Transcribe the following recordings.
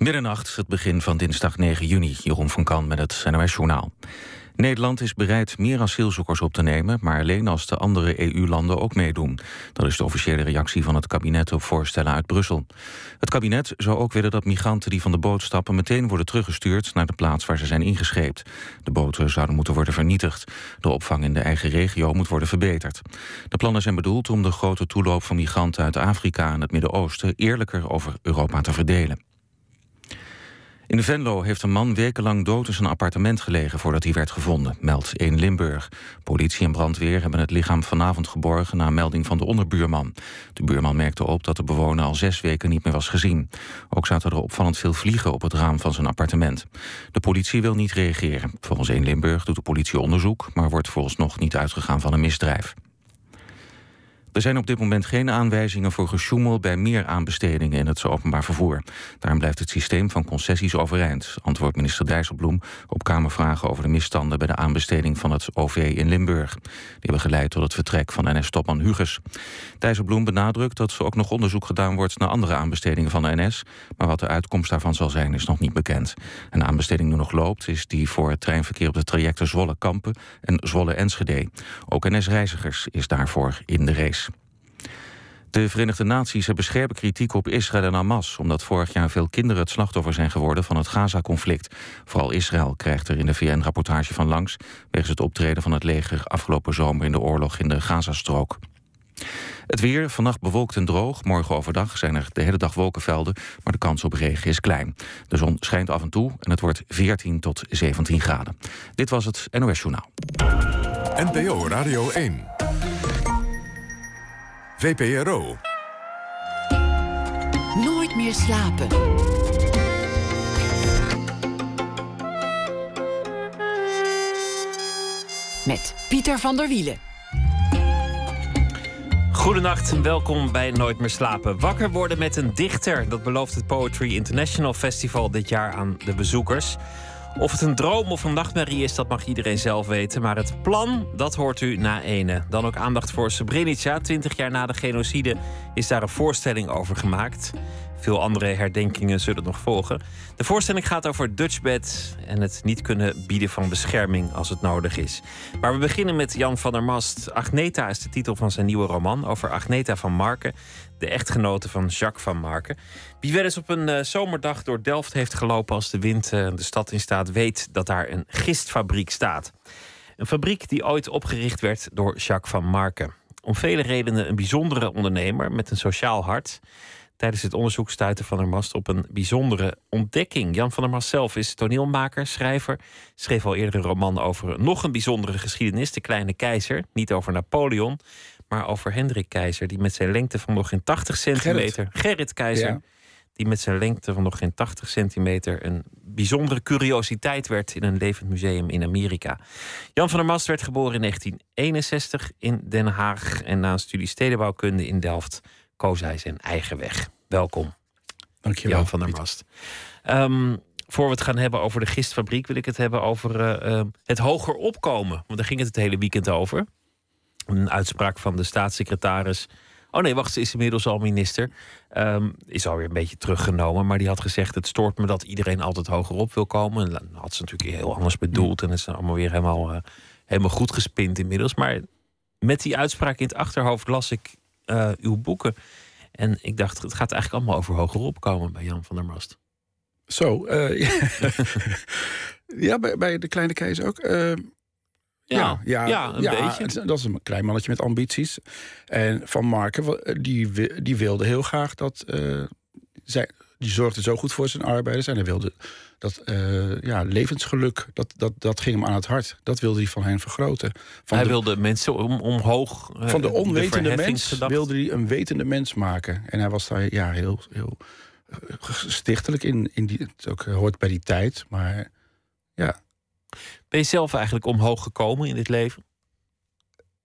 Middernacht, het begin van dinsdag 9 juni. Jeroen van Kan met het NOS Journaal. Nederland is bereid meer asielzoekers op te nemen... maar alleen als de andere EU-landen ook meedoen. Dat is de officiële reactie van het kabinet op voorstellen uit Brussel. Het kabinet zou ook willen dat migranten die van de boot stappen... meteen worden teruggestuurd naar de plaats waar ze zijn ingescheept. De boten zouden moeten worden vernietigd. De opvang in de eigen regio moet worden verbeterd. De plannen zijn bedoeld om de grote toeloop van migranten uit Afrika... en het Midden-Oosten eerlijker over Europa te verdelen. In Venlo heeft een man wekenlang dood in zijn appartement gelegen voordat hij werd gevonden, meldt 1 Limburg. Politie en brandweer hebben het lichaam vanavond geborgen na melding van de onderbuurman. De buurman merkte op dat de bewoner al zes weken niet meer was gezien. Ook zaten er opvallend veel vliegen op het raam van zijn appartement. De politie wil niet reageren. Volgens 1 Limburg doet de politie onderzoek, maar wordt volgens nog niet uitgegaan van een misdrijf. Er zijn op dit moment geen aanwijzingen voor gesjoemel bij meer aanbestedingen in het openbaar vervoer. Daarom blijft het systeem van concessies overeind, antwoordt minister Dijsselbloem op Kamervragen over de misstanden bij de aanbesteding van het OV in Limburg. Die hebben geleid tot het vertrek van NS-topman Huges. Dijsselbloem benadrukt dat er ook nog onderzoek gedaan wordt naar andere aanbestedingen van de NS, maar wat de uitkomst daarvan zal zijn is nog niet bekend. Een aanbesteding die nog loopt is die voor het treinverkeer op de trajecten Zwolle-Kampen en Zwolle-Enschede. Ook NS-reizigers is daarvoor in de race. De Verenigde Naties hebben scherpe kritiek op Israël en Hamas... omdat vorig jaar veel kinderen het slachtoffer zijn geworden van het Gaza-conflict. Vooral Israël krijgt er in de VN-rapportage van langs... wegens het optreden van het leger afgelopen zomer in de oorlog in de Gazastrook. Het weer, vannacht bewolkt en droog. Morgen overdag zijn er de hele dag wolkenvelden, maar de kans op regen is klein. De zon schijnt af en toe en het wordt 14 tot 17 graden. Dit was het NOS Journaal. NPO Radio 1. VPRO. Nooit meer slapen. Met Pieter van der Wielen. Goedenacht en welkom bij Nooit meer slapen. Wakker worden met een dichter, dat belooft het Poetry International Festival dit jaar aan de bezoekers. Of het een droom of een nachtmerrie is, dat mag iedereen zelf weten. Maar het plan, dat hoort u na ene. Dan ook aandacht voor Srebrenica. Twintig jaar na de genocide is daar een voorstelling over gemaakt. Veel andere herdenkingen zullen nog volgen. De voorstelling gaat over Dutchbed en het niet kunnen bieden van bescherming als het nodig is. Maar we beginnen met Jan van der Mast. Agneta is de titel van zijn nieuwe roman over Agneta van Marken, de echtgenote van Jacques van Marken. Wie wel eens op een uh, zomerdag door Delft heeft gelopen als de wind uh, de stad in staat, weet dat daar een gistfabriek staat. Een fabriek die ooit opgericht werd door Jacques van Marken. Om vele redenen een bijzondere ondernemer met een sociaal hart. Tijdens het onderzoek stuitte Van der Mast op een bijzondere ontdekking. Jan van der Mast zelf is toneelmaker, schrijver. Schreef al eerder een roman over nog een bijzondere geschiedenis, de Kleine Keizer. Niet over Napoleon, maar over Hendrik Keizer, die met zijn lengte van nog geen 80 centimeter. Gerrit, Gerrit Keizer. Die met zijn lengte van nog geen 80 centimeter een bijzondere curiositeit werd in een levend museum in Amerika. Jan van der Mast werd geboren in 1961 in Den Haag en na een studie stedenbouwkunde in Delft koos hij zijn eigen weg. Welkom. Dankjewel. Jan van der Mast. Um, voor we het gaan hebben over de gistfabriek, wil ik het hebben over uh, uh, het hoger opkomen. Want daar ging het het hele weekend over. Een uitspraak van de staatssecretaris. Oh nee, wacht, ze is inmiddels al minister. Um, is alweer een beetje teruggenomen. Maar die had gezegd: Het stoort me dat iedereen altijd hoger op wil komen. En dat had ze natuurlijk heel anders bedoeld. En het is allemaal weer helemaal, uh, helemaal goed gespind inmiddels. Maar met die uitspraak in het achterhoofd las ik uh, uw boeken. En ik dacht, het gaat eigenlijk allemaal over hoger opkomen bij Jan van der Mast. Zo, uh, ja. ja, bij, bij, de kleine keizer ook. Ja, ja, ja, een ja, beetje. Dat is een klein mannetje met ambities. En Van Marken, die, die wilde heel graag dat... zij, die zorgde zo goed voor zijn arbeiders. En hij wilde dat uh, ja, levensgeluk, dat, dat, dat ging hem aan het hart. Dat wilde hij van hen vergroten. Van hij wilde mensen om, omhoog. Uh, van de onwetende de mens wilde hij een wetende mens maken. En hij was daar ja, heel, heel eh, stichtelijk in. in die, het ook hoort bij die tijd, maar ja. Ben je zelf eigenlijk omhoog gekomen in dit leven?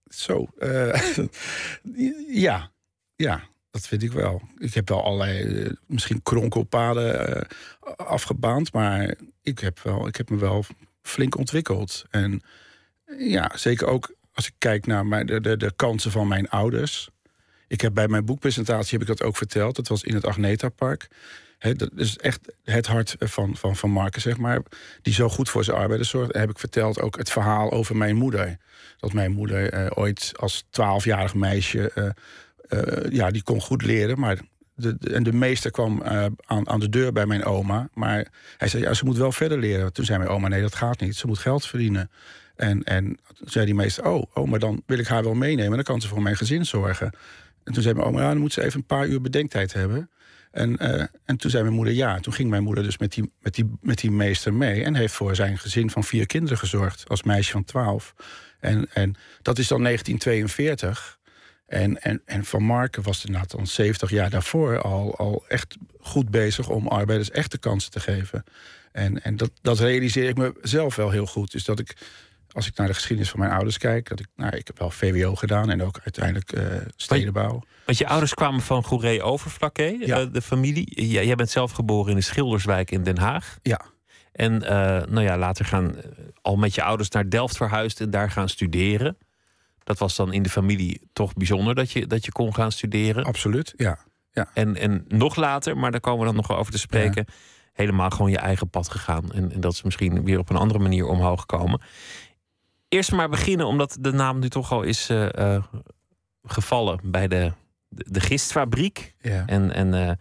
Zo, uh, ja, ja. Dat vind ik wel. Ik heb wel allerlei, uh, misschien kronkelpaden uh, afgebaand, maar ik heb, wel, ik heb me wel flink ontwikkeld. En ja, zeker ook als ik kijk naar mijn, de, de, de kansen van mijn ouders. Ik heb bij mijn boekpresentatie heb ik dat ook verteld. Dat was in het Agneta Park. Dat is echt het hart van, van, van Marken, zeg maar. Die zo goed voor zijn arbeiders zorgt. Heb ik verteld ook het verhaal over mijn moeder. Dat mijn moeder eh, ooit als twaalfjarig meisje... eh, eh, ja, die kon goed leren, maar de, en de meester kwam aan, aan de deur bij mijn oma. Maar hij zei, ja, ze moet wel verder leren. Toen zei mijn oma, nee, dat gaat niet. Ze moet geld verdienen. En, en toen zei die meester, oh, oh, maar dan wil ik haar wel meenemen. Dan kan ze voor mijn gezin zorgen. En toen zei mijn oma, ja, dan moet ze even een paar uur bedenktijd hebben. En, eh, en toen zei mijn moeder ja. Toen ging mijn moeder dus met die, met, die, met die meester mee... en heeft voor zijn gezin van vier kinderen gezorgd... als meisje van twaalf. En, en dat is dan 1942... En, en, en Van Marken was inderdaad dan 70 jaar daarvoor al, al echt goed bezig om arbeiders echte kansen te geven. En, en dat, dat realiseer ik mezelf wel heel goed. Dus dat ik, als ik naar de geschiedenis van mijn ouders kijk, dat ik, nou, ik heb wel VWO gedaan en ook uiteindelijk eh, stedenbouw. Want je ouders kwamen van Goeree Overflakke, Ja. eh, de familie. Jij, jij bent zelf geboren in de Schilderswijk in Den Haag. Ja, En eh, nou ja, later gaan al met je ouders naar Delft verhuisd en daar gaan studeren. Dat was dan in de familie toch bijzonder dat je, dat je kon gaan studeren. absoluut. Ja, En, en nog later, maar daar komen we dan nog over te spreken, helemaal gewoon je eigen pad gegaan. En, en dat is misschien weer op een andere manier omhoog gekomen. Eerst maar beginnen, omdat de naam nu toch al is eh, eh, gevallen bij de, de, de gistfabriek. ja. En, en eh,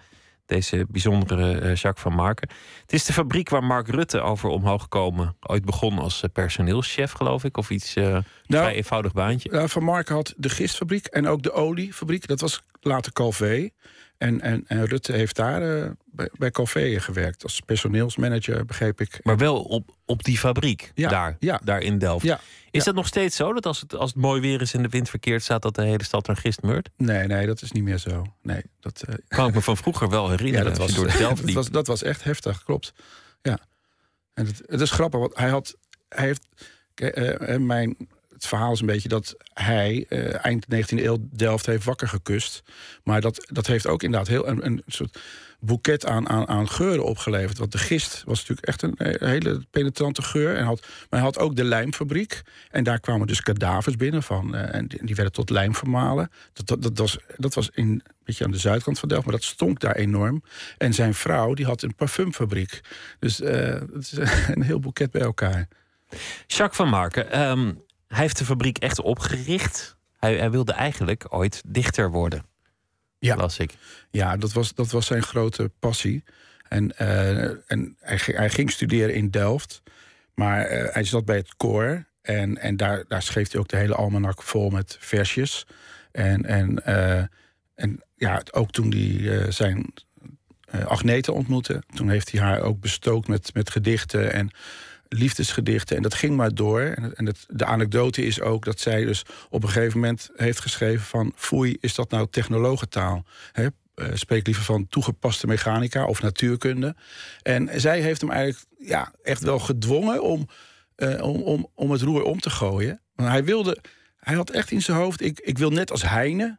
deze bijzondere Jacques van Marken. Het is de fabriek waar Mark Rutte over omhoog komen. Ooit begon als personeelschef, geloof ik. Of iets eh vrij eenvoudig baantje. Nou, Van Marken had de gistfabriek en ook de oliefabriek. Dat was later Calvé. En, en, en Rutte heeft daar eh, bij, bij Calvé gewerkt als personeelsmanager, begreep ik. Maar wel op, op die fabriek, Ja, daar, ja. daar in Delft. Ja, Is dat nog steeds zo, dat als het, als het mooi weer is en de wind verkeerd staat... dat de hele stad naar gist meurt? Nee, nee, dat is niet meer zo. Nee, dat, eh, Kan ik me van vroeger wel herinneren. ja, dat, was, door Delft dat, was, dat was echt heftig, klopt. Ja. En het, het is grappig, want hij had. Hij heeft. eh, mijn, het verhaal is een beetje dat hij eh, eind 19e eeuw Delft heeft wakker gekust. Maar dat, dat heeft ook inderdaad heel een, een soort boeket aan, aan, aan geuren opgeleverd. Want de gist was natuurlijk echt een, eh, hele penetrante geur. En had, maar hij had ook de lijmfabriek. En daar kwamen dus kadavers binnen van. eh, en die, werden tot lijm vermalen. Dat, dat, was, dat was in, een beetje aan de zuidkant van Delft. Maar dat stonk daar enorm. En zijn vrouw die had een parfumfabriek. Dus eh, het is een heel boeket bij elkaar. Jacques van Marken, ehm, hij heeft de fabriek echt opgericht. Hij, hij wilde eigenlijk ooit dichter worden. Ja. Las ik. Ja, dat was, dat was zijn grote passie. En, eh, en hij, ging- hij ging studeren in Delft. Maar eh, hij zat bij het koor. En, en daar, daar schreef hij ook de hele almanak vol met versjes. En, en, eh, en ja, ook toen hij zijn Agnete ontmoette... toen heeft hij haar ook bestookt met, met gedichten en liefdesgedichten. En dat ging maar door. En, het, de anekdote is ook dat zij dus op een gegeven moment heeft geschreven van... foei, is dat nou technologentaal? Hè? eh, spreek liever van toegepaste mechanica of natuurkunde. En zij heeft hem eigenlijk ja, echt wel gedwongen om, eh, om, om, om het roer om te gooien. Want hij wilde, hij had echt in zijn hoofd, ik, ik wil net als Heine,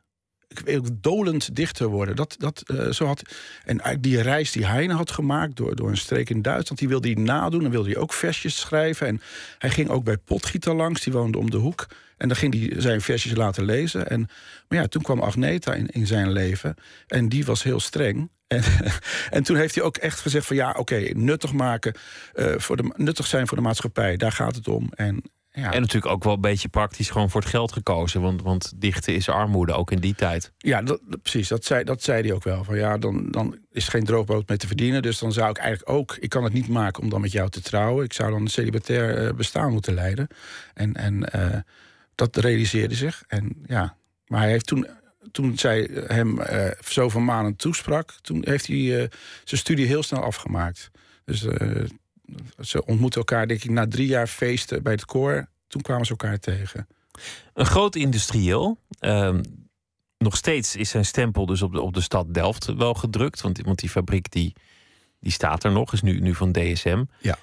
dolend dichter worden. Dat, dat, eh, zo had, en die reis die Heine had gemaakt door, door een streek in Duitsland, die wilde hij nadoen. Dan wilde hij ook versjes schrijven. En hij ging ook bij Potgieter langs, die woonde om de hoek. En dan ging hij zijn versjes laten lezen. En, maar ja, toen kwam Agneta in, in zijn leven. En die was heel streng. En, en toen heeft hij ook echt gezegd van ja, oké, nuttig maken, eh, voor de, nuttig zijn voor de maatschappij, daar gaat het om. En, ja, En natuurlijk ook wel een beetje praktisch gewoon voor het geld gekozen. Want, want dichten is armoede, ook in die tijd. Ja, dat, precies. Dat zei, dat zei hij ook wel. Van ja, dan, dan is geen droogbrood mee te verdienen. Dus dan zou ik eigenlijk ook. Ik kan het niet maken om dan met jou te trouwen. Ik zou dan een celibatair eh, bestaan moeten leiden. En, en eh, dat realiseerde zich. En ja, maar hij heeft toen. Toen zij hem eh zoveel maanden toesprak, toen heeft hij zijn studie heel snel afgemaakt. Dus ze ontmoeten elkaar, denk ik, na drie jaar feesten bij het koor. Toen kwamen ze elkaar tegen. Een groot industrieel. Ehm, nog steeds is zijn stempel dus op de, op de stad Delft wel gedrukt. Want, want die fabriek die, die staat er nog, is nu, nu van DSM. Ja.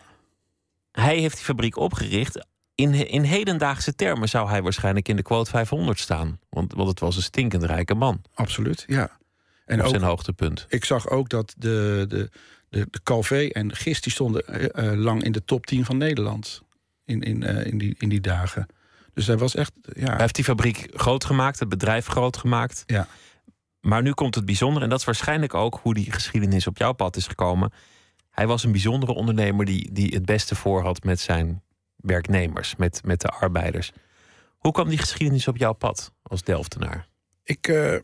Hij heeft die fabriek opgericht. In, in hedendaagse termen zou hij waarschijnlijk in de quote 500 staan. Want, want het was een stinkend rijke man Absoluut, ja. En op ook, zijn hoogtepunt. ik zag ook dat de, de, de, de Calvé en Gist... die stonden eh, eh, lang in de top 10 van Nederland. In, in, eh, in, die, in die dagen. Dus hij was echt... Ja, Hij heeft die fabriek groot gemaakt, het bedrijf groot gemaakt. ja. Maar nu komt het bijzonder, en dat is waarschijnlijk ook hoe die geschiedenis op jouw pad is gekomen. Hij was een bijzondere ondernemer die, die het beste voor had met zijn werknemers, met, met de arbeiders. Hoe kwam die geschiedenis op jouw pad als Delftenaar? Ik, uh,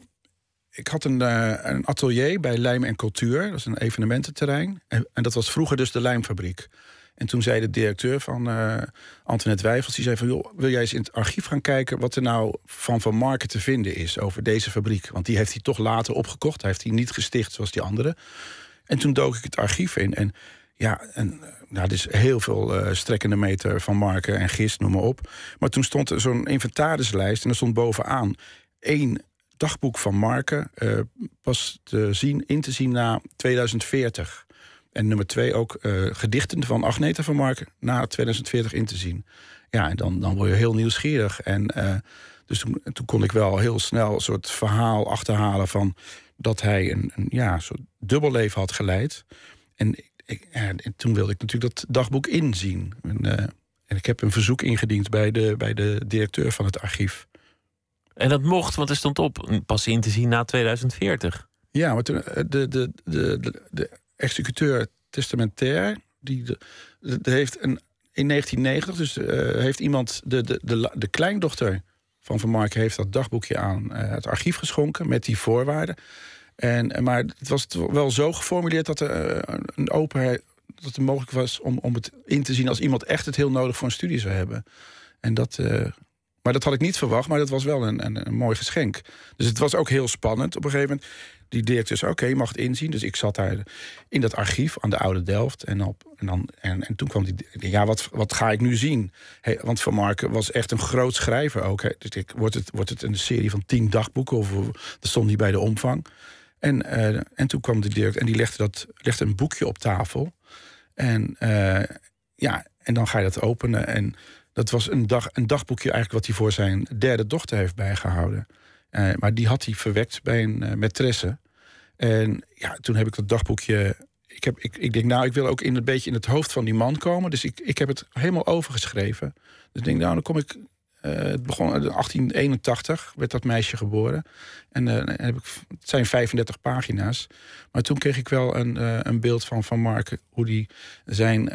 ik had een, uh, een, atelier bij Lijm en Cultuur. Dat is een evenemententerrein. En, en, dat was vroeger dus de lijmfabriek. En toen zei de directeur van uh, Antoinette Wijfels... die zei van, joh, wil jij eens in het archief gaan kijken... wat er nou van Van Marken te vinden is over deze fabriek? Want die heeft hij toch later opgekocht. Hij heeft die niet gesticht zoals die andere. En toen dook ik het archief in. En ja, en, nou, er is heel veel strekkende meter van Marken en Gist, noem maar op. Maar toen stond er zo'n inventarislijst en er stond bovenaan... één dagboek van Marken uh, pas te zien, in te zien na 2040. En nummer twee ook uh, gedichten van Agneta van Marken na 2040 in te zien. Ja, en dan, dan word je heel nieuwsgierig. En uh, dus toen, toen, kon ik wel heel snel een soort verhaal achterhalen van dat hij een, een ja, soort dubbelleven had geleid. En, ik, en, toen wilde ik natuurlijk dat dagboek inzien. En, en ik heb een verzoek ingediend bij de, bij de directeur van het archief. En dat mocht, want er stond op pas in te zien na 2040. Ja, maar toen, de, de, de, de, executeur testamentair, die heeft een, in 1990, dus uh, heeft iemand, de, de, de, de kleindochter van Van Marken heeft dat dagboekje aan uh, het archief geschonken met die voorwaarden. En, maar het was wel zo geformuleerd dat er een openheid, dat het mogelijk was om, om het in te zien als iemand echt het heel nodig voor een studie zou hebben. En dat, maar dat had ik niet verwacht, maar dat was wel een, een, een, mooi geschenk. Dus het was ook heel spannend op een gegeven moment. Die directeur zei, oké, je mag het inzien. Dus ik zat daar in dat archief aan de Oude Delft. En, op, en, dan, en, en toen kwam die, ja, wat, wat ga ik nu zien? Want Van Marken was echt een groot schrijver ook. Dus ik, wordt, het, wordt het een serie van tien dagboeken? Of dat stond niet bij de omvang. En, uh, en toen kwam de directeur en die legde, dat, legde een boekje op tafel. En uh, ja, en dan ga je dat openen en... Dat was een, dag, een dagboekje eigenlijk wat hij voor zijn derde dochter heeft bijgehouden. Uh, maar die had hij verwekt bij een uh, maîtresse. En ja, toen heb ik dat dagboekje. Ik, heb, ik, ik denk, nou, ik wil ook in een beetje in het hoofd van die man komen. Dus ik, ik heb het helemaal overgeschreven. Dus ik denk, nou, dan kom ik. Uh, het begon in 1881, werd dat meisje geboren. En heb ik, het zijn 35 pagina's. Maar toen kreeg ik wel een, een beeld van Van Marken, hoe die zijn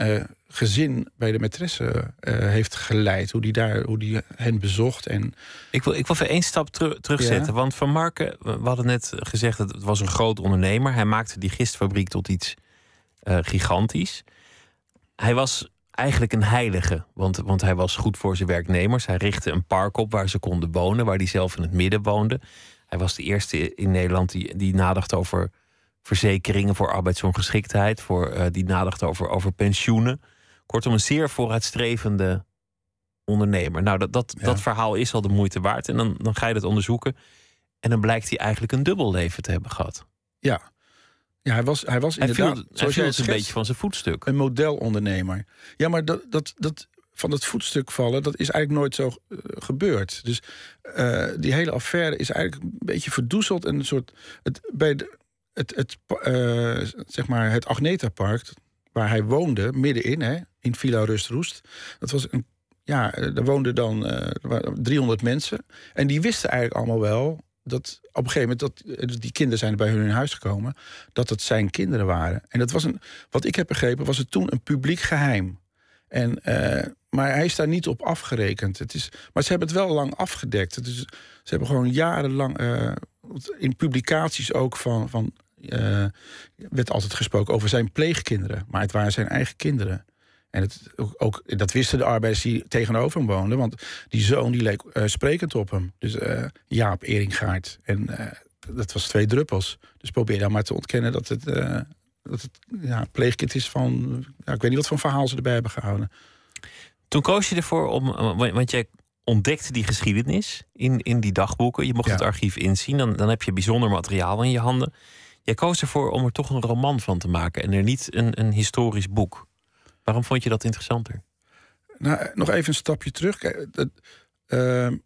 gezin bij de maîtresse uh, heeft geleid. Hoe die, daar, hoe die hen bezocht. En... Ik, wil, ik wil even één stap teru terugzetten. Ja. Want Van Marken, we hadden net gezegd... dat het was een groot ondernemer. Hij maakte die gistfabriek tot iets uh, gigantisch. Hij was eigenlijk een heilige. Want, want hij was goed voor zijn werknemers. Hij richtte een park op waar ze konden wonen. Waar hij zelf in het midden woonde. Hij was de eerste in Nederland die, die nadacht over verzekeringen voor arbeidsongeschiktheid. Voor, uh, die nadacht over, over pensioenen. Kortom, een zeer vooruitstrevende ondernemer. Nou, dat, dat, ja. dat verhaal is al de moeite waard. En dan, dan ga je dat onderzoeken. En dan blijkt hij eigenlijk een dubbel leven te hebben gehad. Ja, ja hij was, hij was hij inderdaad... Viel, zoals hij viel een beetje van zijn voetstuk. Een modelondernemer. Ja, maar dat, dat, dat, van het voetstuk vallen, dat is eigenlijk nooit zo uh, gebeurd. Dus uh, die hele affaire is eigenlijk een beetje verdoezeld. En een soort... Het, bij de, het, het, uh, zeg maar het Agneta-park, waar hij woonde, middenin, hè, in Villa Rust-Roest. Dat was een, ja, er woonden dan uh, 300 mensen. En die wisten eigenlijk allemaal wel dat op een gegeven moment, dat, die kinderen zijn bij hun in huis gekomen, dat het zijn kinderen waren. En dat was een, wat ik heb begrepen, was het toen een publiek geheim. En, maar hij is daar niet op afgerekend. Het is, maar ze hebben het wel lang afgedekt. Is, ze hebben gewoon jarenlang in publicaties ook van, van uh, werd altijd gesproken over zijn pleegkinderen. Maar het waren zijn eigen kinderen. En het, ook, ook, dat wisten de arbeiders die tegenover hem woonden. Want die zoon die leek uh, sprekend op hem. Dus uh, Jaap Eringaard. En dat was twee druppels. Dus probeer dan maar te ontkennen dat het, dat het ja, pleegkind is van... Ja, ik weet niet wat voor verhaal ze erbij hebben gehouden. Toen koos je ervoor om... Want jij ontdekte die geschiedenis in, in die dagboeken. Je mocht ja. het archief inzien. Dan, dan heb je bijzonder materiaal in je handen. Jij koos ervoor om er toch een roman van te maken en er niet een, een historisch boek. Waarom vond je dat interessanter? Nou, nog even een stapje terug. De, uh,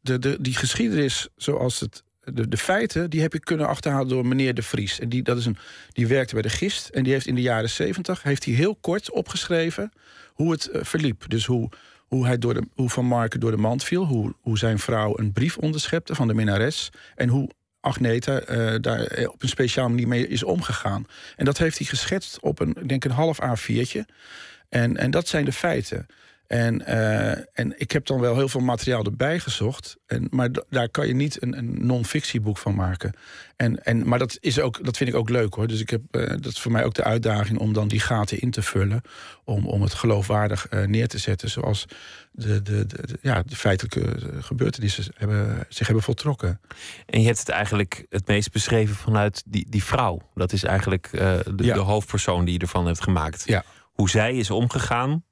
de, de, die geschiedenis, zoals het. De, de, feiten, die heb ik kunnen achterhalen door meneer De Vries. En die, dat is een, die werkte bij de Gist. En die heeft in de jaren zeventig heel kort opgeschreven hoe het uh, verliep. Dus hoe, hoe, hij door de, hoe Van Marken door de mand viel. Hoe, hoe zijn vrouw een brief onderschepte van de minnares. En hoe Agneta uh, daar op een speciale manier mee is omgegaan. En dat heeft hij geschetst op een, denk een half A4'tje. En, en dat zijn de feiten. En, uh, en ik heb dan wel heel veel materiaal erbij gezocht. En, maar daar kan je niet een, een non-fictieboek van maken. En, en, maar dat, is ook, dat vind ik ook leuk hoor. Dus ik heb, uh, dat is voor mij ook de uitdaging om dan die gaten in te vullen. Om, om het geloofwaardig uh, neer te zetten. Zoals de, de, de, de, ja, de feitelijke gebeurtenissen hebben, zich hebben voltrokken. En je hebt het eigenlijk het meest beschreven vanuit die, die vrouw. Dat is eigenlijk de, ja. de hoofdpersoon die je ervan hebt gemaakt. Ja. Hoe zij is omgegaan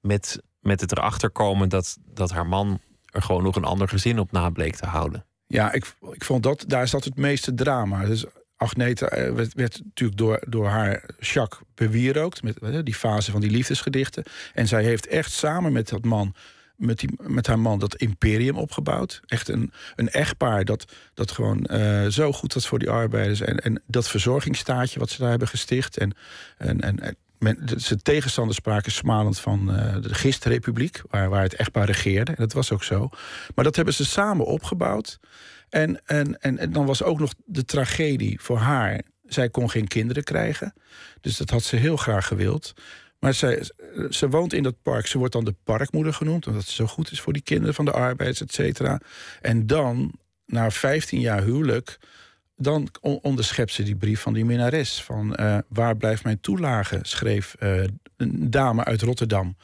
met met het erachter komen dat, dat haar man er gewoon nog een ander gezin op na bleek te houden. Ja, ik, ik vond dat, daar zat het meeste drama. Dus Agneta werd, werd natuurlijk door, door haar Jacques bewierookt. Met die fase van die liefdesgedichten. En zij heeft echt samen met dat man met, die, met haar man dat imperium opgebouwd. Echt een, een echtpaar dat, dat gewoon uh, zo goed was voor die arbeiders. En, en dat verzorgingsstaatje wat ze daar hebben gesticht. En, en, en, men, zijn tegenstanders spraken smalend van uh, de gistrepubliek, waar, waar het echtpaar regeerde. En dat was ook zo. Maar dat hebben ze samen opgebouwd. En, en, en, dan was ook nog de tragedie voor haar. Zij kon geen kinderen krijgen. Dus dat had ze heel graag gewild. Maar zij, ze woont in dat park. Ze wordt dan de parkmoeder genoemd. Omdat ze zo goed is voor die kinderen van de arbeiders, et cetera. En dan, na 15 jaar huwelijk dan onderschept ze die brief van die minnares. Van uh, waar blijft mijn toelage, schreef uh, een dame uit Rotterdam.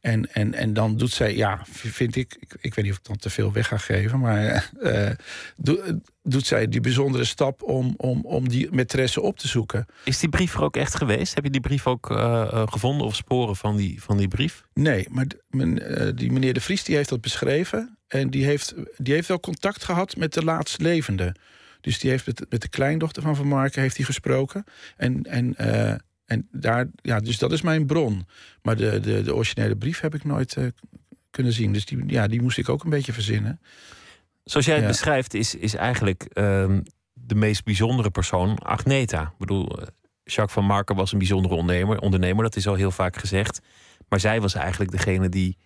En, en, en dan doet zij, ja, vind ik, ik, ik weet niet of ik dan te veel weg ga geven, maar uh, do, doet zij die bijzondere stap om, om, om die maîtresse op te zoeken. Is die brief er ook echt geweest? Heb je die brief ook uh, gevonden of sporen van die, van die brief? Nee, maar men, uh, die meneer De Vries die heeft dat beschreven en die heeft, die heeft wel contact gehad met de laatst levende. Dus die heeft met, met de kleindochter van Van Marken heeft hij gesproken. En, en, uh, en daar, ja, dus dat is mijn bron. Maar de, de, de originele brief heb ik nooit uh, kunnen zien. Dus die, ja, die moest ik ook een beetje verzinnen. Zoals jij het ja. beschrijft, is, is eigenlijk uh, de meest bijzondere persoon Agneta. Ik bedoel, eh, Jacques van Marken was een bijzondere ondernemer, ondernemer, dat is al heel vaak gezegd. Maar zij was eigenlijk degene die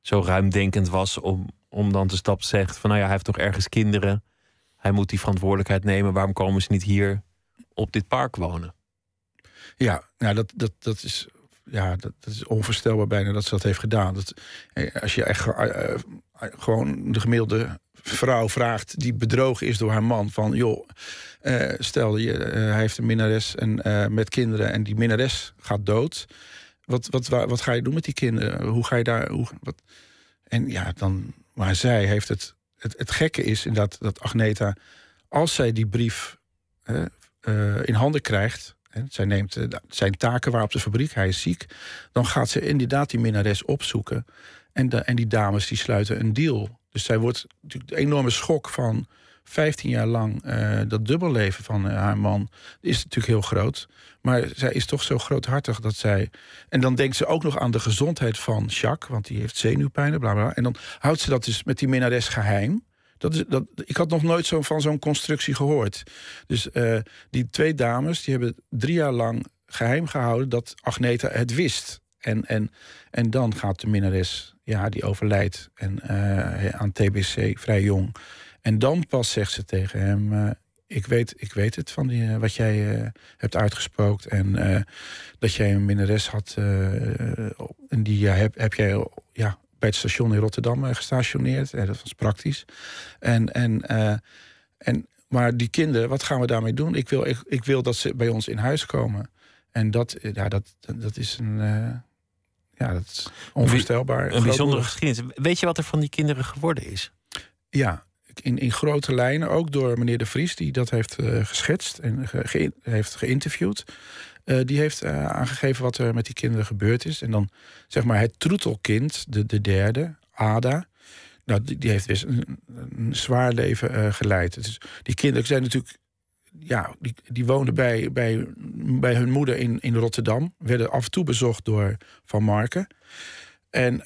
zo ruimdenkend was om, om dan de stap zegt van nou ja, hij heeft toch ergens kinderen hij moet die verantwoordelijkheid nemen. Waarom komen ze niet hier op dit park wonen? Ja, nou dat, dat, dat, is, ja, dat, dat is onvoorstelbaar bijna dat ze dat heeft gedaan. Dat, als je echt uh, gewoon de gemiddelde vrouw vraagt die bedrogen is door haar man: van joh, uh, stel je, hij heeft een minnares en, met kinderen en die minnares gaat dood. Wat, wat, wat, wat ga je doen met die kinderen? Hoe ga je daar. Hoe, wat? En ja, dan. Maar zij heeft het het, het gekke is inderdaad dat Agneta, als zij die brief uh, in handen krijgt. Hè, zij neemt uh, zijn taken waar op de fabriek, hij is ziek. Dan gaat ze inderdaad die minnares opzoeken. En, de, en die dames die sluiten een deal. Dus zij wordt natuurlijk de enorme schok van 15 jaar lang uh, dat dubbelleven van uh, haar man is natuurlijk heel groot. Maar zij is toch zo groothartig dat zij. En dan denkt ze ook nog aan de gezondheid van Jacques, want die heeft zenuwpijn, bla bla. En dan houdt ze dat dus met die minnares geheim. Dat is, dat, ik had nog nooit zo van zo'n constructie gehoord. Dus uh, die twee dames die hebben drie jaar lang geheim gehouden dat Agneta het wist. En, en, en dan gaat de minnares, ja, die overlijdt en, aan TBC vrij jong. En dan pas zegt ze tegen hem: uh, ik, weet, ik weet het van die, uh, wat jij uh, hebt uitgesproken. En dat jij een minnares had. en die heb, heb jij ja, bij het station in Rotterdam gestationeerd. En dat was praktisch. En, en, en, maar die kinderen, wat gaan we daarmee doen? Ik wil, ik, ik wil dat ze bij ons in huis komen. En dat, ja, dat, dat is een. ja, dat is onvoorstelbaar. Een bijzondere geschiedenis. Weet je wat er van die kinderen geworden is? Ja, in, in grote lijnen, ook door meneer De Vries, die dat heeft uh, geschetst en heeft geïnterviewd. Uh, die heeft uh, aangegeven wat er met die kinderen gebeurd is. En dan zeg maar het troetelkind, de, de derde, Ada. Nou, die, die heeft dus een, zwaar leven geleid. Dus die kinderen zijn natuurlijk. Ja, die, die woonden bij, bij, bij hun moeder in, in Rotterdam. Werden af en toe bezocht door Van Marken. En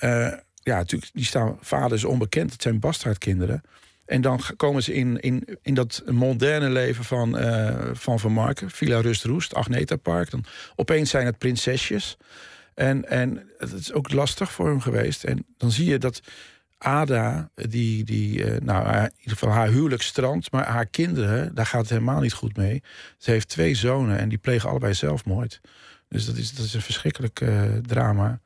ja, natuurlijk, die staan vaders onbekend. Het zijn bastaardkinderen. En dan komen ze in, in, in dat moderne leven van uh, Van Van Marken, Villa Rust Roest, Agneta Park. Dan opeens zijn het prinsesjes. En, en het is ook lastig voor hem geweest. En dan zie je dat Ada, die, die uh, nou, in ieder geval haar huwelijk strandt, maar haar kinderen, daar gaat het helemaal niet goed mee. Ze heeft twee zonen en die plegen allebei zelfmoord. Dus dat is, dat is een verschrikkelijk uh, drama.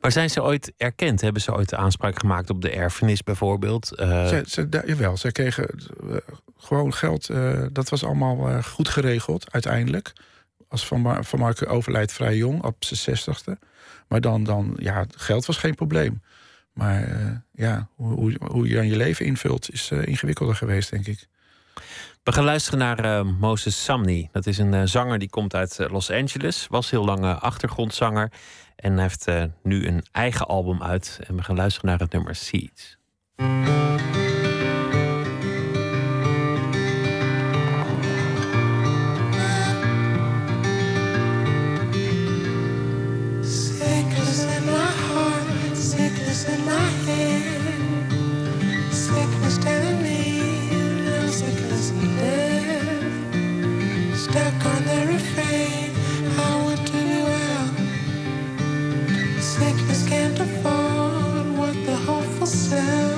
Maar zijn ze ooit erkend? Hebben ze ooit aanspraak gemaakt op de erfenis bijvoorbeeld? Uh... Ze, ze, jawel, ze kregen gewoon geld. dat was allemaal goed geregeld uiteindelijk. Als Van, van Marken overlijdt vrij jong, op zijn zestigste. Maar dan, dan, ja, geld was geen probleem. Maar ja, hoe, hoe, je aan je leven invult is ingewikkelder geweest, denk ik. We gaan luisteren naar uh, Moses Samni. Dat is een zanger die komt uit Los Angeles. Was heel lang achtergrondzanger. En heeft nu een eigen album uit. En we gaan luisteren naar het nummer Seeds. stand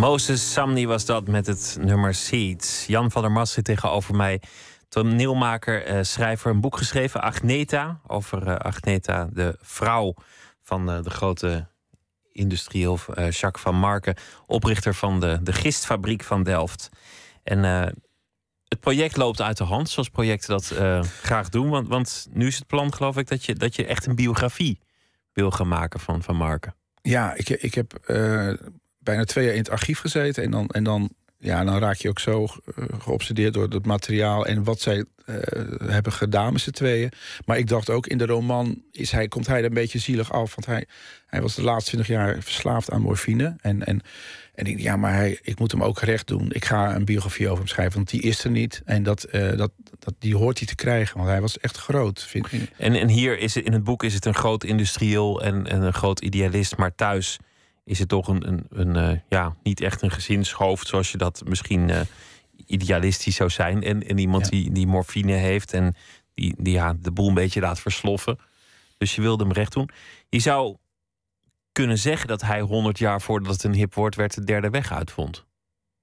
Moses Samni was dat met het nummer Seeds. Jan van der Mas zit tegenover mij. Toneelmaker, uh, schrijver, een boek geschreven, Agneta. Over uh, Agneta, de vrouw van uh, de grote industrie, of Jacques van Marken. Oprichter van de, de gistfabriek van Delft. En het project loopt uit de hand, zoals projecten dat graag doen. Want, want nu is het plan, geloof ik, dat je, dat je echt een biografie wil gaan maken van Van Marken. Ja, ik, ik heb bijna twee jaar in het archief gezeten. En dan, en dan, ja, dan raak je ook zo uh, geobsedeerd door het materiaal en wat zij uh, hebben gedaan met z'n tweeën. Maar ik dacht ook in de roman is hij, komt hij er een beetje zielig af. Want hij, hij was de laatste 20 jaar verslaafd aan morfine. En, en, en ik ja, maar hij, ik moet hem ook recht doen. Ik ga een biografie over hem schrijven, want die is er niet. En dat, uh, dat, dat, die hoort hij te krijgen, want hij was echt groot. Vind ik. En, en hier is het, in het boek is het een groot industrieel en, en een groot idealist. Maar thuis is het toch een, een, een uh, ja, niet echt een gezinshoofd zoals je dat misschien uh, idealistisch zou zijn. En, en iemand ja. die, die morfine heeft en die, die ja, de boel een beetje laat versloffen. Dus je wilde hem recht doen. Je zou kunnen zeggen dat hij 100 jaar voordat het een hip wordt, werd de derde weg uitvond.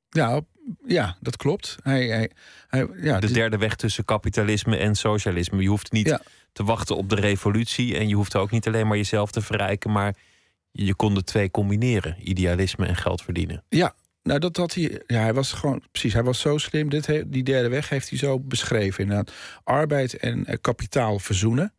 Ja, ja dat klopt. Hij, hij, hij, ja, de derde weg tussen kapitalisme en socialisme. Je hoeft niet ja. te wachten op de revolutie. En je hoeft ook niet alleen maar jezelf te verrijken, maar je kon de twee combineren: idealisme en geld verdienen. Ja, nou, dat had hij. Ja, hij was gewoon. Precies, hij was zo slim. Dit, die derde weg heeft hij zo beschreven. Inderdaad, arbeid en uh, kapitaal verzoenen.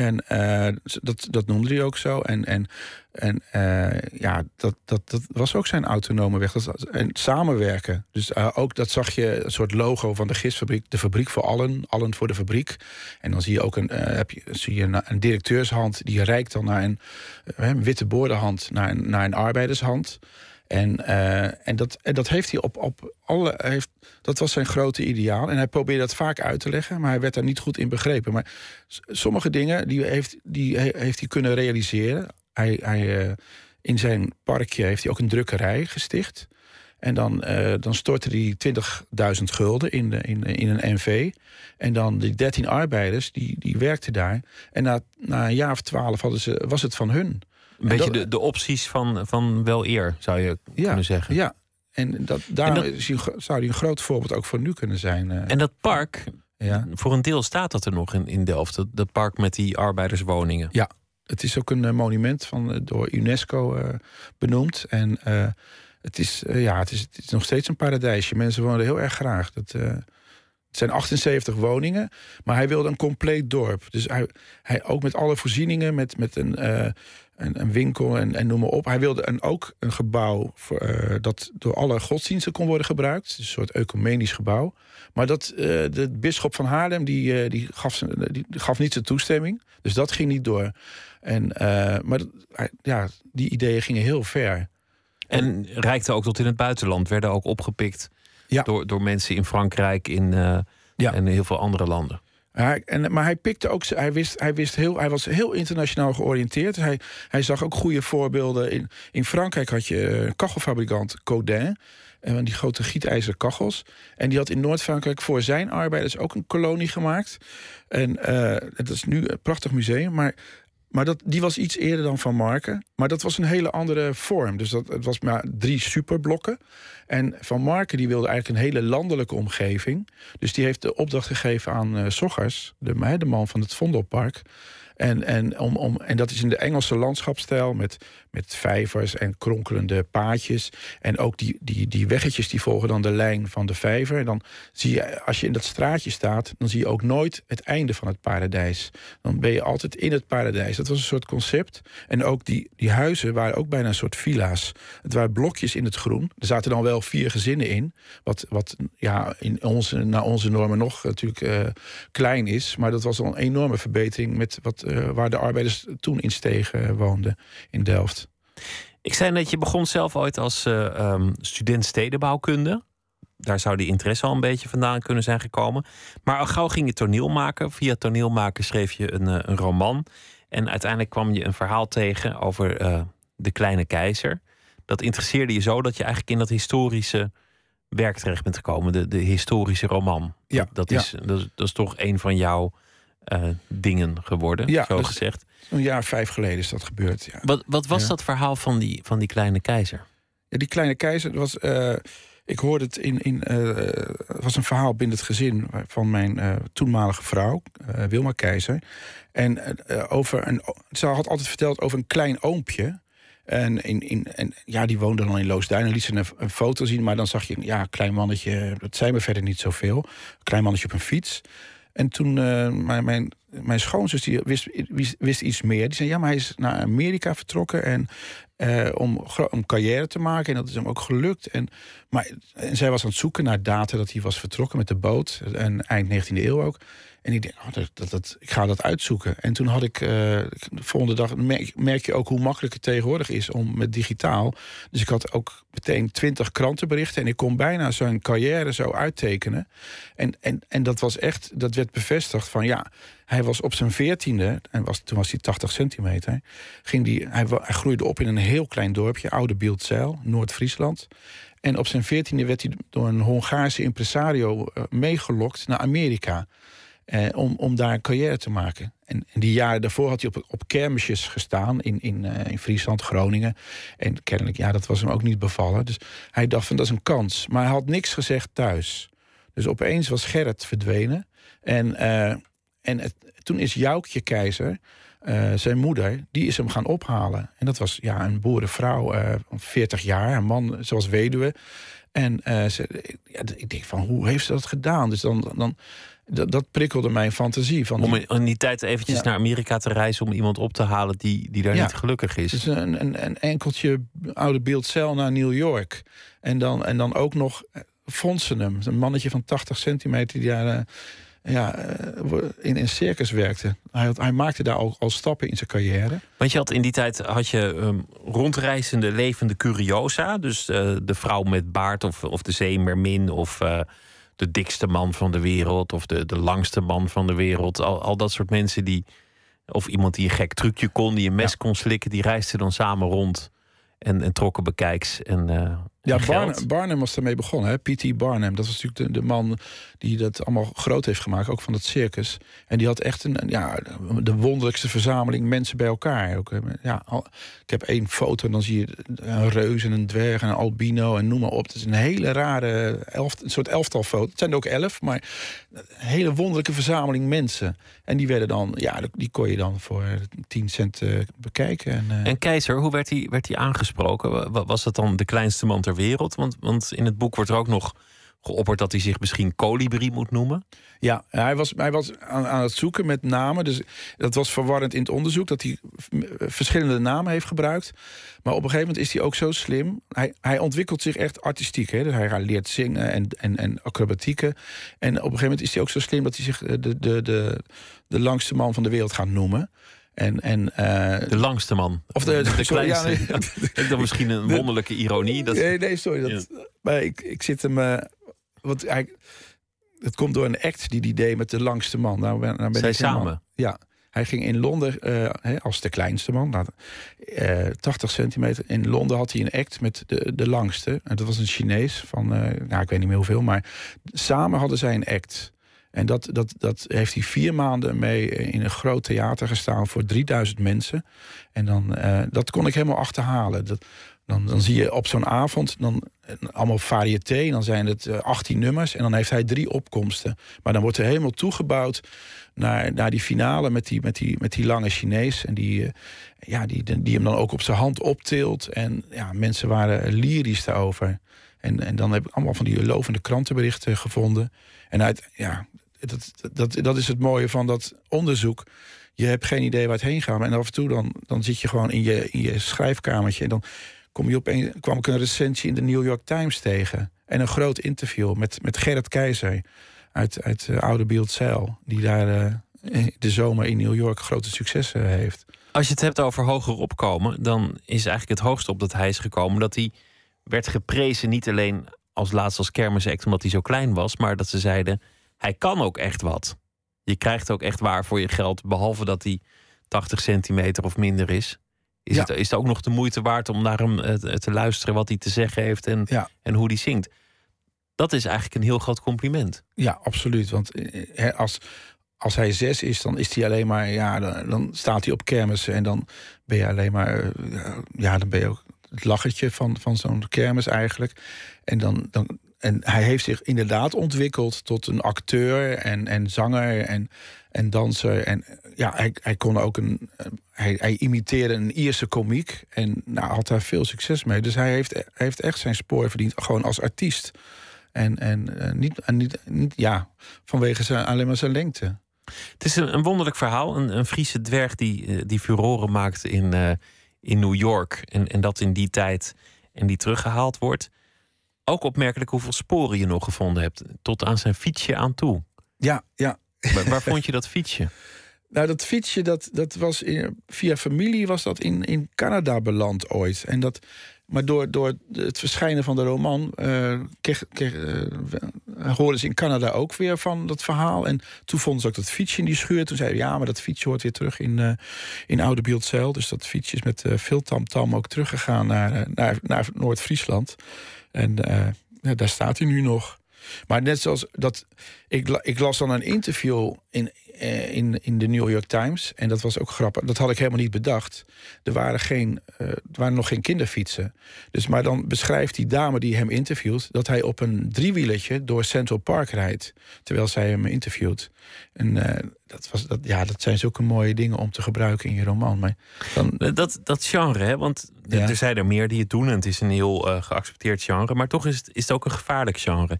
En uh, dat, dat noemde hij ook zo. En, en, en uh, ja, dat, dat, dat was ook zijn autonome weg. Dat, en samenwerken. Dus uh, ook dat zag je een soort logo van de gistfabriek. De fabriek voor allen, allen voor de fabriek. En dan zie je ook een, heb je, zie je een, directeurshand die reikt dan naar een, witte boordenhand naar naar een arbeidershand. En, uh, en, dat, en dat heeft hij op, op alle. Heeft, dat was zijn grote ideaal. En hij probeerde dat vaak uit te leggen, maar hij werd daar niet goed in begrepen. Maar sommige dingen die heeft, die heeft hij kunnen realiseren. Hij, hij, uh, in zijn parkje heeft hij ook een drukkerij gesticht. En dan, uh, dan stortte hij 20.000 gulden in, de, in, in een NV. En dan die 13 arbeiders, die, die werkten daar. En na, na een jaar of twaalf hadden ze, was het van hun. Een beetje dat, de, de opties van, van wel eer, zou je ja, kunnen zeggen. Ja, en, dat, daar zou hij een groot voorbeeld ook voor nu kunnen zijn. Uh, en dat park, ja. voor een deel staat dat er nog in, in Delft. Dat, dat park met die arbeiderswoningen. Ja, het is ook een uh, monument van, door UNESCO uh, benoemd. En het, is, ja, het, is, het is nog steeds een paradijsje. Mensen wonen er heel erg graag. Dat, het zijn 78 woningen, maar hij wilde een compleet dorp. Dus hij, hij ook met alle voorzieningen, met, met een, een, een, winkel en, en noem maar op. Hij wilde een, ook een gebouw voor, uh, dat door alle godsdiensten kon worden gebruikt. Dus een soort ecumenisch gebouw. Maar dat, uh, de bisschop van Haarlem die, die, gaf, die gaf niet zijn toestemming. Dus dat ging niet door. En, maar ja, die ideeën gingen heel ver. En, en reikte ook tot in het buitenland, werden ook opgepikt ja. door, door mensen in Frankrijk in, uh, ja. en heel veel andere landen. Hij, en, maar hij pikte ook, hij, wist, hij, wist heel, hij was heel internationaal georiënteerd. Hij, hij zag ook goede voorbeelden. In, in Frankrijk had je een kachelfabrikant Codin. En die grote gietijzeren kachels. En die had in Noord-Frankrijk voor zijn arbeiders ook een kolonie gemaakt. En uh, dat is nu een prachtig museum. Maar maar dat, die was iets eerder dan Van Marken. Maar dat was een hele andere vorm. Dus dat, het was maar drie superblokken. En Van Marken die wilde eigenlijk een hele landelijke omgeving. Dus die heeft de opdracht gegeven aan uh, Soggers, de, de man van het Vondelpark. En, en, om, om, en dat is in de Engelse landschapstijl met, met vijvers en kronkelende paadjes. En ook die, die, die weggetjes die volgen dan de lijn van de vijver. En dan zie je, als je in dat straatje staat, dan zie je ook nooit het einde van het paradijs. Dan ben je altijd in het paradijs. Dat was een soort concept. En ook die, die huizen waren ook bijna een soort villa's. Het waren blokjes in het groen. Er zaten dan wel vier gezinnen in. Wat, wat ja, in onze, naar onze normen nog natuurlijk uh, klein is. Maar dat was al een enorme verbetering met wat uh, waar de arbeiders toen in stegen woonden in Delft. Ik zei net, je begon zelf ooit als uh, um, student stedenbouwkunde. Daar zou die interesse al een beetje vandaan kunnen zijn gekomen. Maar al gauw ging je toneel maken. Via toneel maken schreef je een, uh, een roman. En uiteindelijk kwam je een verhaal tegen over uh, de kleine keizer. Dat interesseerde je zo dat je eigenlijk in dat historische werk terecht bent gekomen. De, de historische roman. Ja, dat, dat is, dat, dat is toch een van jouw dingen geworden, ja, zo gezegd. Een jaar vijf geleden is dat gebeurd. Ja. Wat, wat was Ja. dat verhaal van die, van die kleine keizer? Ja, die kleine keizer was. eh, ik hoorde het in. in eh, het was een verhaal binnen het gezin van mijn eh, toenmalige vrouw, Wilma Keizer. En over een. Ze had altijd verteld over een klein oompje. En, in, in, en ja, die woonde dan in Loosduin. En liet ze een, een foto zien, maar dan zag je, ja, klein mannetje, dat zei me verder niet zoveel. Klein mannetje op een fiets. En toen, uh, mijn, mijn, mijn schoonzus die wist, wist, wist, iets meer. Die zei, ja, maar hij is naar Amerika vertrokken. En, eh, om, om carrière te maken. En dat is hem ook gelukt. En, maar en zij was aan het zoeken naar data dat hij was vertrokken met de boot. En eind 19e eeuw ook. En ik denk, oh, dat, dat, ik ga dat uitzoeken. En toen had ik, uh, de volgende dag, merk, je ook hoe makkelijk het tegenwoordig is om met digitaal. Dus ik had ook meteen twintig krantenberichten en ik kon bijna zijn carrière zo uittekenen. En, en, en dat was echt, dat werd bevestigd van ja, hij was op zijn veertiende, en was, toen was hij 80 centimeter, ging die, hij, hij groeide op in een heel klein dorpje, Oude Bieltzeil, Noord-Friesland. En op zijn veertiende werd hij door een Hongaarse impresario uh, meegelokt naar Amerika. Eh, om, om daar een carrière te maken. En, en, die jaren daarvoor had hij op, op kermisjes gestaan in, in, uh, in Friesland, Groningen. En kennelijk, ja, dat was hem ook niet bevallen. Dus hij dacht van dat is een kans. Maar hij had niks gezegd thuis. Dus opeens was Gerrit verdwenen. En, uh, en toen is Joukje Keizer, uh, zijn moeder, die is hem gaan ophalen. En dat was ja, een boerenvrouw, uh, 40 jaar, een man, zoals weduwe. En ze, ja, ik denk van, hoe heeft ze dat gedaan? Dus dan, dan dat, dat prikkelde mijn fantasie. Van om in die tijd eventjes ja. naar Amerika te reizen om iemand op te halen die, die daar ja. niet gelukkig is. Dus een, een, een enkeltje oude beeldcel naar New York. En dan, en dan ook nog Fonsenum, een mannetje van 80 centimeter die daar uh, ja, in een circus werkte. Hij, had, hij maakte daar al, al stappen in zijn carrière. Want je had in die tijd had je um, rondreizende levende curiosa. Dus uh, de vrouw met baard of, of de zeemermin of... Uh, de dikste man van de wereld of de, de langste man van de wereld. Al, al dat soort mensen die. Of iemand die een gek trucje kon, die een mes ja. kon slikken, die reisden dan samen rond en, en trokken bekijks. En, uh, ja, Barnum, Barnum was ermee begonnen. P.T. Barnum, dat was natuurlijk de, de, man die dat allemaal groot heeft gemaakt, ook van het circus. En die had echt een, ja, de wonderlijkste verzameling mensen bij elkaar. Ook, ja, ik heb één foto en dan zie je een reus en een dwerg en een albino en noem maar op. Het is een hele rare, elft, een soort elftal foto. Het zijn er ook elf, maar een hele wonderlijke verzameling mensen. En die werden dan, ja, die kon je dan voor 10 cent uh, bekijken. En, uh, en Keizer, hoe werd hij werd aangesproken? Was dat dan de kleinste man ter wereld? Want, want in het boek wordt er ook nog geopperd dat hij zich misschien kolibrie moet noemen. Ja, hij was, hij was aan, aan, het zoeken met namen. Dus dat was verwarrend in het onderzoek dat hij verschillende namen heeft gebruikt. Maar op een gegeven moment is hij ook zo slim. Hij, hij ontwikkelt zich echt artistiek. Hè? Dus hij leert zingen en, en, en acrobatieken. En op een gegeven moment is hij ook zo slim dat hij zich de, de, de, de langste man van de wereld gaat noemen. En, en, uh, de langste man. Of de, de, de kleinste. Ja, nee. misschien een wonderlijke ironie. Dat... Nee, nee, sorry. Dat, ja. Maar ik, ik zit hem. Uh, want hij, het komt door een act die die deed met de langste man. Nou, ben, nou ben Zij samen? Man. Ja. Hij ging in Londen uh, als de kleinste man, nou, uh, 80 centimeter. In Londen had hij een act met de, de langste. En dat was een Chinees van, nou, ik weet niet meer hoeveel. Maar samen hadden zij een act. En dat, dat, dat heeft hij vier maanden mee in een groot theater gestaan voor 3000 mensen. En dan, uh, dat kon ik helemaal achterhalen. Dat, dan, dan zie je op zo'n avond dan, allemaal variété. Dan zijn het uh, 18 nummers en dan heeft hij drie opkomsten. Maar dan wordt er helemaal toegebouwd naar, naar die finale met die, met die, met die lange Chinees. En die, ja, die, die hem dan ook op zijn hand optilt. En ja, mensen waren lyrisch daarover. En, en dan heb ik allemaal van die lovende krantenberichten gevonden. En uit, ja, dat, dat, dat is het mooie van dat onderzoek. Je hebt geen idee waar het heen gaat. En af en toe dan, dan zit je gewoon in je, in je schrijfkamertje. En dan kom je op een, kwam ik een recensie in de New York Times tegen. En een groot interview met, met Gerrit Keizer uit, uit uh, Oude Beeldzeil. Die daar uh, de zomer in New York grote successen heeft. Als je het hebt over hoger opkomen, dan is eigenlijk het hoogste op dat hij is gekomen dat hij werd geprezen niet alleen als laatst als kermisact omdat hij zo klein was, maar dat ze zeiden hij kan ook echt wat. Je krijgt ook echt waar voor je geld, behalve dat hij 80 centimeter of minder is. Is, ja. het, is het ook nog de moeite waard om naar hem uh, te luisteren wat hij te zeggen heeft en, ja. en hoe hij zingt? Dat is eigenlijk een heel groot compliment. Ja, absoluut. Want he, als, als hij zes is, dan is hij alleen maar, ja, dan, dan staat hij op kermis en dan ben je alleen maar, uh, ja, dan ben je ook het lachertje van, van zo'n kermis eigenlijk. En dan, dan, en hij heeft zich inderdaad ontwikkeld tot een acteur en, en zanger en, en danser. En ja, hij, hij kon ook een. Hij, hij imiteerde een Ierse komiek. En nou, had daar veel succes mee. Dus hij heeft, heeft echt zijn spoor verdiend, gewoon als artiest. En, en, uh, niet, en niet, niet, ja, vanwege zijn, alleen maar zijn lengte. Het is een, wonderlijk verhaal. Een, een Friese dwerg die, die furoren maakt in, uh, in New York. En, en dat in die tijd en die teruggehaald wordt. Ook opmerkelijk hoeveel sporen je nog gevonden hebt. Tot aan zijn fietsje aan toe. Ja, ja. Waar, waar vond je dat fietsje? Nou, dat fietsje, dat, dat was in, via familie was dat in, in Canada beland ooit. En dat, maar door, door het verschijnen van de roman uh, kreeg, kreeg, uh, hoorden ze in Canada ook weer van dat verhaal. En toen vonden ze ook dat fietsje in die schuur. Toen zeiden ja, maar dat fietsje hoort weer terug in, uh, in Oude Beeldzeil. Dus dat fietsje is met veel tamtam ook teruggegaan naar, naar, naar Noord-Friesland. En ja, daar staat hij nu nog. Maar net zoals dat. Ik, ik las dan een interview in, eh, in, in de New York Times. En dat was ook grappig. Dat had ik helemaal niet bedacht. Er waren, geen, uh, er waren nog geen kinderfietsen. Dus, maar dan beschrijft die dame die hem interviewt... dat hij op een driewielertje door Central Park rijdt... terwijl zij hem interviewt. En uh, dat, was, dat, ja, dat zijn zulke mooie dingen om te gebruiken in je roman. Maar dan... dat, dat genre, hè? want ja. er zijn er meer die het doen... en het is een heel geaccepteerd genre. Maar toch is het, is het ook een gevaarlijk genre.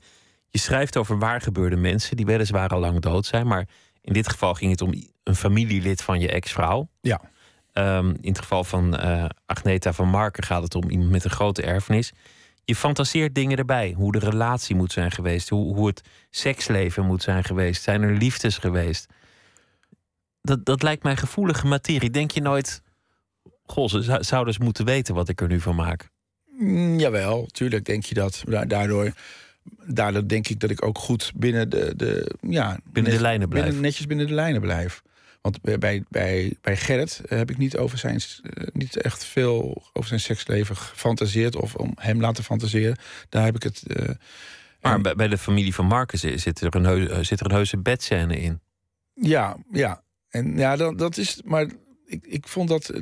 Je schrijft over waar gebeurde mensen... die weliswaar al lang dood zijn... maar in dit geval ging het om een familielid van je ex-vrouw. Ja. Um, in het geval van uh, Agneta van Marken gaat het om iemand met een grote erfenis. Je fantaseert dingen erbij. Hoe de relatie moet zijn geweest. Hoe, hoe het seksleven moet zijn geweest. Zijn er liefdes geweest? Dat, dat lijkt mij gevoelige materie. Denk je nooit... Goh, ze zouden dus moeten weten wat ik er nu van maak. Mm, jawel, tuurlijk denk je dat. Daardoor daardoor denk ik dat ik ook goed binnen de, de ja, binnen de lijnen blijf. Binnen, netjes binnen de lijnen blijf. Want bij, bij, bij Gerrit heb ik niet, over zijn, eh, niet echt veel over zijn seksleven gefantaseerd of om hem laten fantaseren. Daar heb ik het. Uh, maar bij, bij de familie van Marcus zit er een, heus, eh, zit er een heuse bedscène in. Ja, ja. En ja, dat, dat is. Maar ik, ik vond dat.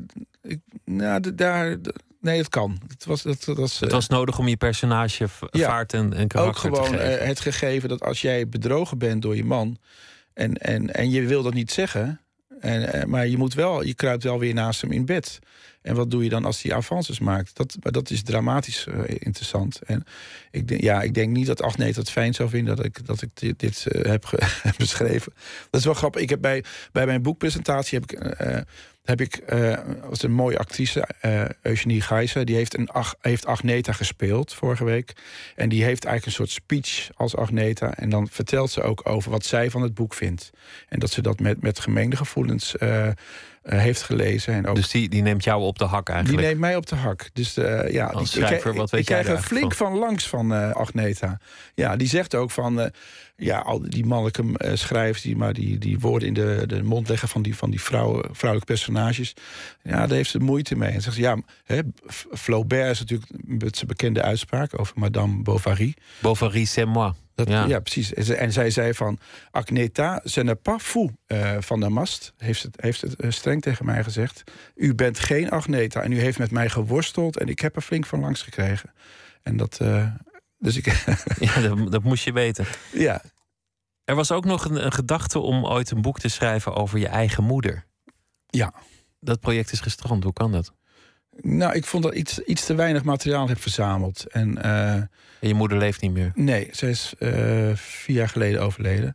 Ik, nou, daar, nee, het kan. Het was, dat, dat was, het was uh, nodig om je personage vaart en, en karakter ook gewoon te geven. Uh, het gegeven dat als jij bedrogen bent door je man... en, en, en je wil dat niet zeggen... En, uh, maar je moet wel, je kruipt wel weer naast hem in bed. En wat doe je dan als hij avances maakt? Dat, dat is dramatisch uh, interessant. En ik, denk, ja, ik denk niet dat Agneet het fijn zou vinden dat ik, dat ik dit, uh, heb beschreven. Dat is wel grappig. Ik heb bij, bij mijn boekpresentatie heb ik uh, heb ik, was een mooie actrice, Eugenie Gijzen. Die heeft, een, heeft Agneta gespeeld vorige week. En die heeft eigenlijk een soort speech als Agneta. En dan vertelt ze ook over wat zij van het boek vindt. En dat ze dat met, met gemengde gevoelens heeft gelezen. En ook, dus die, die neemt jou op de hak eigenlijk? Die neemt mij op de hak. Dus ja, als schrijver, ik, wat ik, weet ik jij krijg er flink van langs van Agneta. Ja, die zegt ook van ja, al die mannelijke uh, schrijvers die maar die, die woorden in de, de mond leggen van die, van die vrouw, vrouwelijke personages. Ja, daar heeft ze moeite mee. En zegt ze, ja, hè, Flaubert is natuurlijk met zijn bekende uitspraak over Madame Bovary. Bovary, c'est moi. Dat, ja. ja. precies. En, ze, zij zei van, Agneta, pas fou uh, van der Mast. Heeft het, heeft het uh, streng tegen mij gezegd. U bent geen Agneta en u heeft met mij geworsteld en ik heb er flink van langs gekregen. En dat, uh, dus ik. ja, dat, dat, moest je weten. Ja. Er was ook nog een, een, gedachte om ooit een boek te schrijven over je eigen moeder. Ja. Dat project is gestrand. Hoe kan dat? Nou, ik vond dat ik iets, iets te weinig materiaal heb verzameld. En, uh, en je moeder leeft niet meer? Nee, ze is uh, vier jaar geleden overleden.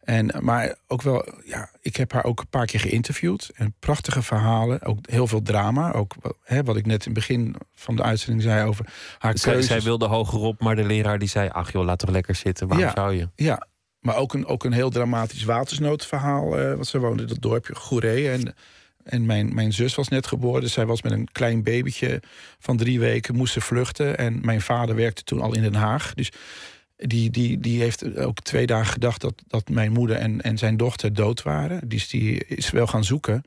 En, maar ook wel, ja, ik heb haar ook een paar keer geïnterviewd. En prachtige verhalen, ook heel veel drama. Ook hè, wat ik net in het begin van de uitzending zei over haar zij, keuzes. zij wilde hogerop, maar de leraar die zei... ach joh, laat toch lekker zitten, waarom ja, zou je? Ja, maar ook een, ook een heel dramatisch watersnoodverhaal. Uh, wat ze woonde in dat dorpje Goeree. En, en mijn, mijn zus was net geboren. Dus zij was met een klein babytje van drie weken, moest ze vluchten. En mijn vader werkte toen al in Den Haag. Dus die, die, die heeft ook twee dagen gedacht dat, dat mijn moeder en, en zijn dochter dood waren. Dus die is wel gaan zoeken.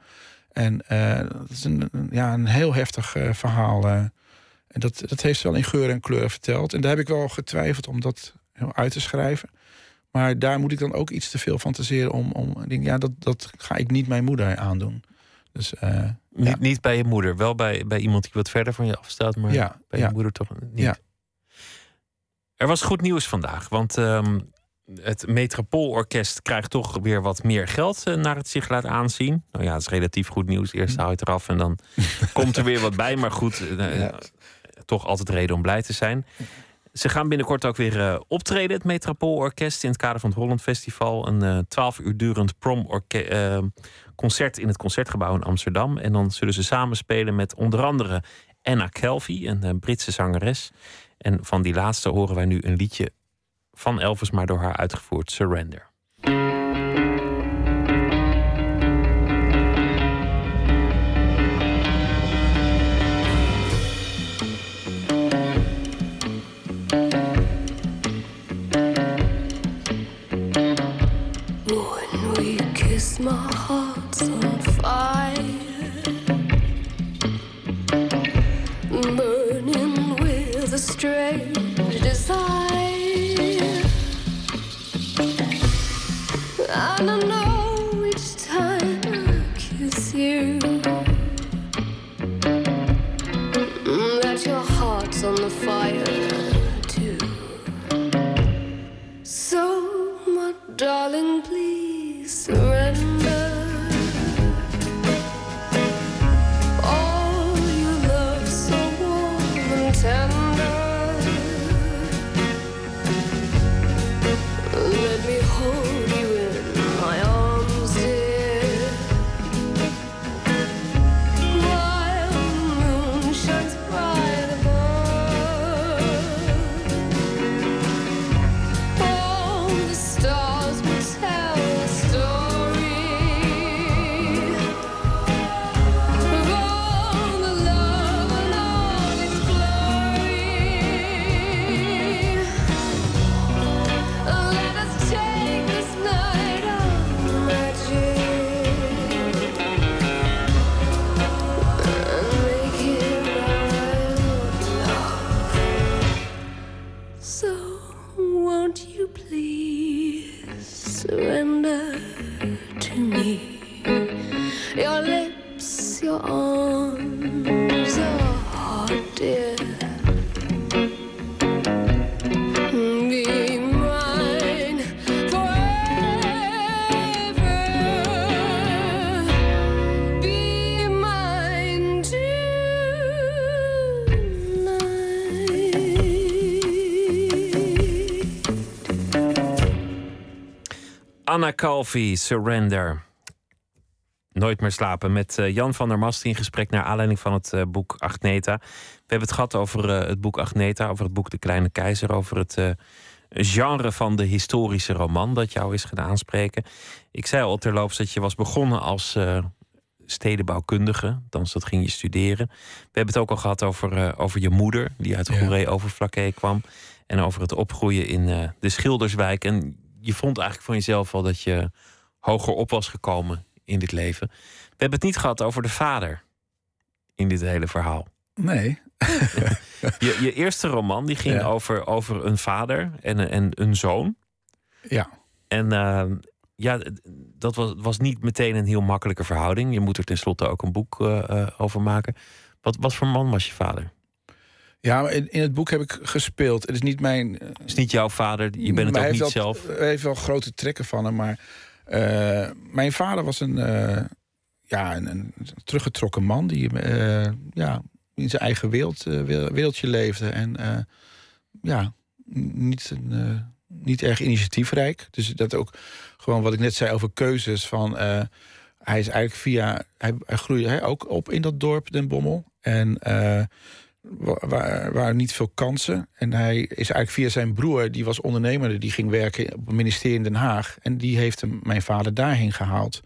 En uh, dat is een, ja, een heel heftig uh, verhaal. Uh, en dat, dat heeft ze wel in geur en kleur verteld. En daar heb ik wel getwijfeld om dat uit te schrijven. Maar daar moet ik dan ook iets te veel fantaseren om. om ja, dat, dat ga ik niet mijn moeder aandoen. Dus, niet, ja. niet bij je moeder, wel bij, bij iemand die wat verder van je afstaat, maar ja, bij ja. je moeder toch niet. Ja. Er was goed nieuws vandaag, want um, het Metropoolorkest krijgt toch weer wat meer geld uh, naar het zich laat aanzien. Nou ja, het is relatief goed nieuws. Eerst haal je het eraf en dan komt er weer wat bij. Maar goed, uh, ja. toch altijd reden om blij te zijn. Ze gaan binnenkort ook weer uh, optreden, het Metropoolorkest, in het kader van het Holland Festival. Een twaalf uur durend prom concert in het Concertgebouw in Amsterdam. En dan zullen ze samen spelen met onder andere Anna Kelvy, een, een Britse zangeres. En van die laatste horen wij nu een liedje van Elvis, maar door haar uitgevoerd, Surrender. Strange desire. I know each time I kiss you mm, that your heart's on the fire too. So, my darling, please surrender. Anna Calvi, Surrender. Nooit meer slapen. Met eh, Jan van der Mast in gesprek naar aanleiding van het eh, boek Agneta. We hebben het gehad over eh, het boek Agneta, over het boek De Kleine Keizer, over het genre van de historische roman dat jou is gaan aanspreken. Ik zei al terloops dat je was begonnen als stedenbouwkundige, dan dat ging je studeren. We hebben het ook al gehad over, over je moeder, die uit Ja. Goeree-Overflakkee kwam. En over het opgroeien in de Schilderswijk. En je vond eigenlijk van jezelf al dat je hoger op was gekomen in dit leven. We hebben het niet gehad over de vader in dit hele verhaal. Nee. Je, je eerste roman die ging Ja. over, over een vader en, en een zoon. Ja. En eh, ja, dat was, was niet meteen een heel makkelijke verhouding. Je moet er tenslotte ook een boek eh, eh, over maken. Wat, wat voor man was je vader? Ja, maar in, in het boek heb ik gespeeld. Het is niet mijn. eh, Het is niet jouw vader, je bent het ook niet zelf. Hij heeft wel grote trekken van hem, maar eh, mijn vader was een, eh, ja, een, een teruggetrokken man die eh, ja, in zijn eigen wereld, we- wereldje leefde en ja, niet, een, niet erg initiatiefrijk. Dus dat ook gewoon wat ik net zei over keuzes van. hij is eigenlijk via. Hij, hij groeide ook op in dat dorp, Den Bommel. En eh waar waren niet veel kansen. En hij is eigenlijk via zijn broer, die was ondernemer, die ging werken op het ministerie in Den Haag. En die heeft hem, mijn vader daarheen gehaald.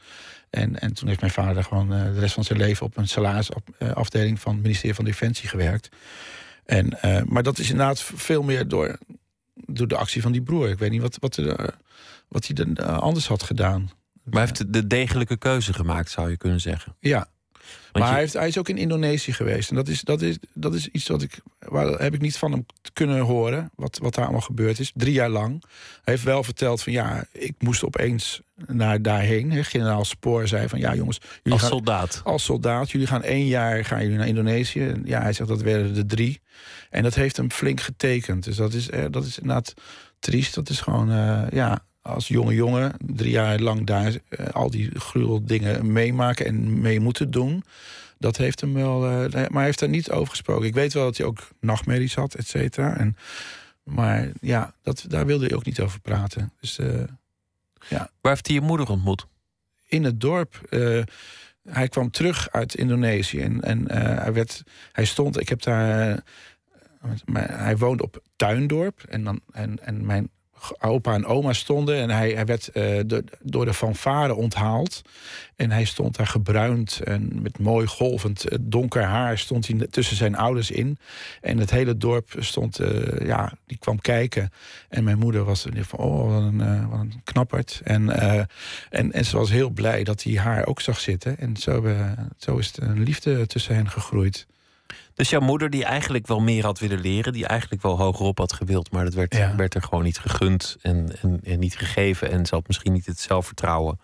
En, en toen heeft mijn vader gewoon eh, de rest van zijn leven op een salarisafdeling van het ministerie van Defensie gewerkt. En, eh, maar dat is inderdaad veel meer door, door de actie van die broer. Ik weet niet wat, wat, er, wat hij dan eh, anders had gedaan. Maar hij heeft de degelijke keuze gemaakt, zou je kunnen zeggen. Ja, Want maar je- hij, heeft, hij is ook in Indonesië geweest. En dat is, dat is, dat is iets wat ik. Waar heb ik niet van hem kunnen horen. Wat, wat daar allemaal gebeurd is. Drie jaar lang. Hij heeft wel verteld van ja, ik moest opeens naar daarheen. Hè. Generaal Spoor zei van ja, jongens. Jullie als gaan, soldaat. als soldaat. Jullie gaan één jaar gaan jullie naar Indonesië. En ja, hij zegt dat werden er drie. En dat heeft hem flink getekend. Dus dat is, eh, dat is inderdaad triest. Dat is gewoon, eh, ja, als jonge jongen drie jaar lang daar eh, al die gruwel dingen meemaken en mee moeten doen. Dat heeft hem wel, eh, maar hij heeft daar niet over gesproken. Ik weet wel dat hij ook nachtmerries had, et cetera. En, maar ja, dat, daar wilde hij ook niet over praten. Dus eh, Waar heeft hij je moeder ontmoet? in het dorp. Hij kwam terug uit Indonesië en, en hij, werd, hij stond, ik heb daar. mijn- hij woonde op Tuindorp en, dan, en, en mijn opa en oma stonden en hij, hij werd eh, de- door de fanfare onthaald. En hij stond daar gebruind en met mooi golvend eh, donker haar stond hij tussen zijn ouders in. En het hele dorp stond, eh, ja, die kwam kijken. En mijn moeder was van, oh, wat een, eh, wat een knapperd. En, en, en ze was heel blij dat hij haar ook zag zitten. En zo, zo is het een liefde tussen hen gegroeid. Dus jouw moeder, die eigenlijk wel meer had willen leren, die eigenlijk wel hogerop had gewild, maar dat werd, Ja. werd er gewoon niet gegund en, en, en niet gegeven. En ze had misschien niet het zelfvertrouwen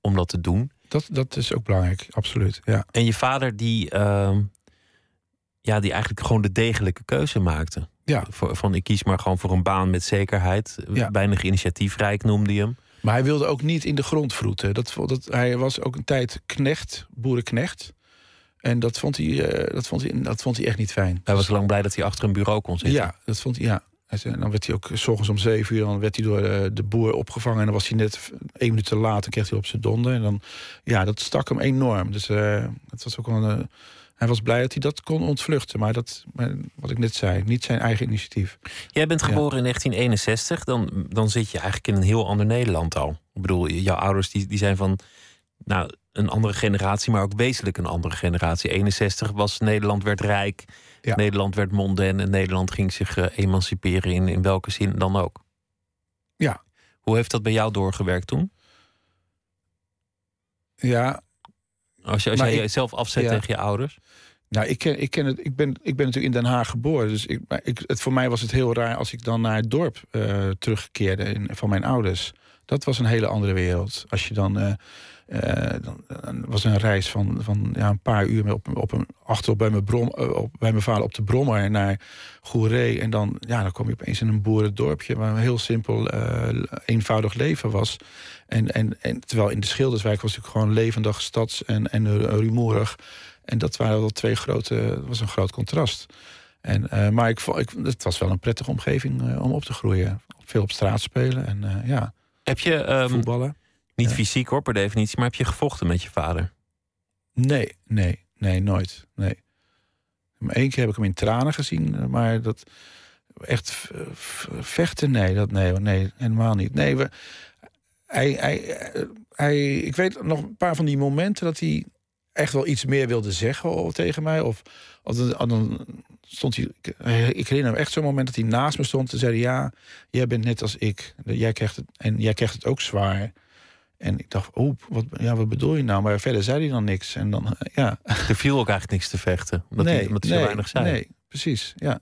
om dat te doen. Dat, dat is ook belangrijk, absoluut. Ja. En je vader, die, ehm, ja, die eigenlijk gewoon de degelijke keuze maakte. Ja. Van ik kies maar gewoon voor een baan met zekerheid. Ja. Weinig initiatiefrijk noemde je hem. Maar hij wilde ook niet in de grond vroeten. Dat, dat, hij was ook een tijd knecht, boerenknecht. En dat vond hij, eh, dat vond hij, dat vond hij echt niet fijn. Hij was lang blij dat hij achter een bureau kon zitten. Ja, dat vond hij, ja. Zei, Dan werd hij ook s ochtends om zeven uur, dan werd hij door eh, de boer opgevangen. En dan was hij net één minuut te laat, dan kreeg hij op zijn donder. En dan, ja, dat stak hem enorm. Dus eh het was ook wel een, hij was blij dat hij dat kon ontvluchten. Maar dat, wat ik net zei, niet zijn eigen initiatief. Jij bent Ja. geboren in 1961, dan, dan zit je eigenlijk in een heel ander Nederland al. Ik bedoel, jouw ouders die, die zijn van nou, een andere generatie, maar ook wezenlijk een andere generatie. 61 was Nederland werd rijk, Ja. Nederland werd mondain en Nederland ging zich eh, emanciperen in, in welke zin dan ook. Ja. Hoe heeft dat bij jou doorgewerkt toen? Ja, Als, je, als jij ik- jezelf afzet ja. tegen je ouders? Nou, ik, ken, ik, ken het, ik, ben, ik ben natuurlijk in Den Haag geboren. Dus ik, maar ik, het, voor mij was het heel raar als ik dan naar het dorp eh, terugkeerde in, van mijn ouders. Dat was een hele andere wereld. Als je dan. eh, dan dan was een reis van, van ja, een paar uur op, op een, achterop bij mijn, brom, eh, op, bij mijn vader op de Brommer naar Goeree. En dan, ja, dan kom je opeens in een boerendorpje waar een heel simpel, eh, eenvoudig leven was. En, en, en terwijl in de Schilderswijk was natuurlijk gewoon levendig stads en, en eh, rumoerig. En dat waren wel twee grote, dat was een groot contrast. En, eh, maar ik, ik, het was wel een prettige omgeving eh, om op te groeien. Veel op straat spelen en eh, ja, Heb je, ehm, voetballen. Niet Ja. fysiek hoor per definitie, maar heb je gevochten met je vader? Nee, nee, nee, nooit. Nee. Maar één keer heb ik hem in tranen gezien, maar dat echt vechten, nee, dat nee, nee, helemaal niet. Nee, we, hij, hij, hij, ik weet nog een paar van die momenten dat hij echt wel iets meer wilde zeggen tegen mij. Of, of dan- stond hij, ik, herinner me echt zo'n moment dat hij naast me stond en zei: Ja, jij bent net als ik. Jij krijgt het, en jij krijgt het ook zwaar. En ik dacht, oh, wat, ja, wat bedoel je nou? Maar verder zei hij dan niks. En dan, ja, Er viel ook eigenlijk niks te vechten, omdat hij, omdat hij zo weinig zei. Nee, precies, ja.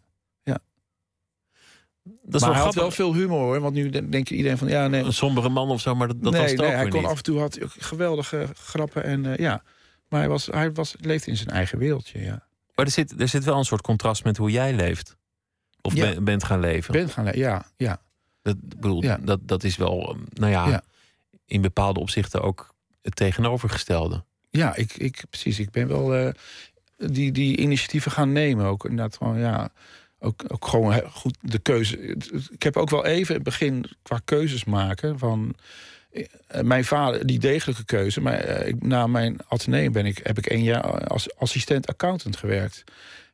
Dat is maar wel hij had wel veel humor hoor. Want nu denk je iedereen van, ja, nee. Een sombere man of zo, maar dat, dat nee, was het nee, hij kon niet. af en toe had geweldige grappen. En eh, ja, maar hij, was, hij was, leefde in zijn eigen wereldje, ja. Maar er zit, er zit wel een soort contrast met hoe jij leeft. Of Ja. ben- bent gaan leven. Ben gaan, ja, ja. Dat, bedoel, Ja. dat, dat is wel, um, nou ja, Ja. In bepaalde opzichten ook het tegenovergestelde. Ja, ik, ik, precies. Ik ben wel eh, die, die initiatieven gaan nemen. Ook inderdaad gewoon, ja. Ook, ook gewoon goed de keuze. Ik heb ook wel even het begin qua keuzes maken van. eh, Mijn vader, die degelijke keuze. Maar eh, ik, na mijn ateneum ben ik, heb ik één jaar als assistent accountant gewerkt.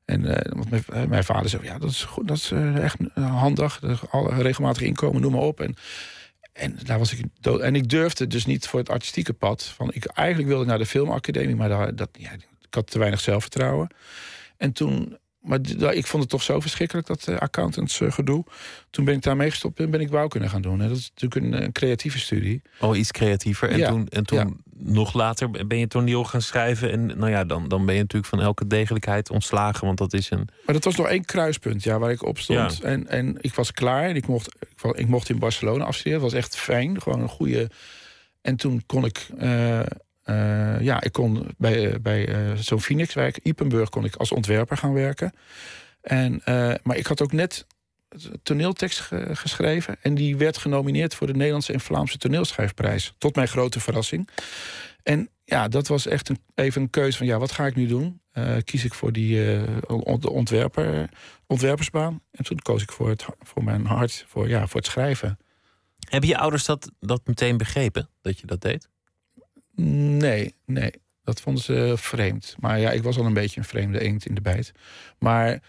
En want mijn, vader zei: Ja, dat is, goed, dat is echt handig. Regelmatig inkomen, noem maar op. En, en daar was ik dood. En ik durfde dus niet voor het artistieke pad. Van, ik, eigenlijk wilde ik naar de filmacademie, maar daar, dat, ja, ik had te weinig zelfvertrouwen. En toen, maar ik vond het toch zo verschrikkelijk, dat uh, accountants eh, gedoe. Toen ben ik daarmee gestopt en ben ik bouwkunde gaan doen. En dat is natuurlijk een, eh, creatieve studie. Al iets creatiever. En Ja, toen, en toen ja. nog later ben je toneel gaan schrijven. En nou ja, dan, dan ben je natuurlijk van elke degelijkheid ontslagen. Want dat is een. Maar dat was nog één kruispunt ja, waar ik op stond. Ja. En, en ik was klaar en ik mocht, ik, mocht in Barcelona afstuderen. Dat was echt fijn, gewoon een goede... En toen kon ik... eh, eh, ja, ik kon bij, eh, bij eh, zo'n Phoenixwijk, Ipenburg, kon ik als ontwerper gaan werken. En, maar ik had ook net toneeltekst ge- geschreven. En die werd genomineerd voor de Nederlandse en Vlaamse toneelschrijfprijs. Tot mijn grote verrassing. En ja, dat was echt een, even een keuze van ja, wat ga ik nu doen? Kies ik voor die de ontwerper, ontwerpersbaan. En toen koos ik voor, het, voor mijn hart, voor, ja, voor het schrijven. Hebben je ouders dat, dat meteen begrepen dat je dat deed? Nee, nee. Dat vonden ze vreemd. Maar ja, ik was al een beetje een vreemde eend in de bijt. Maar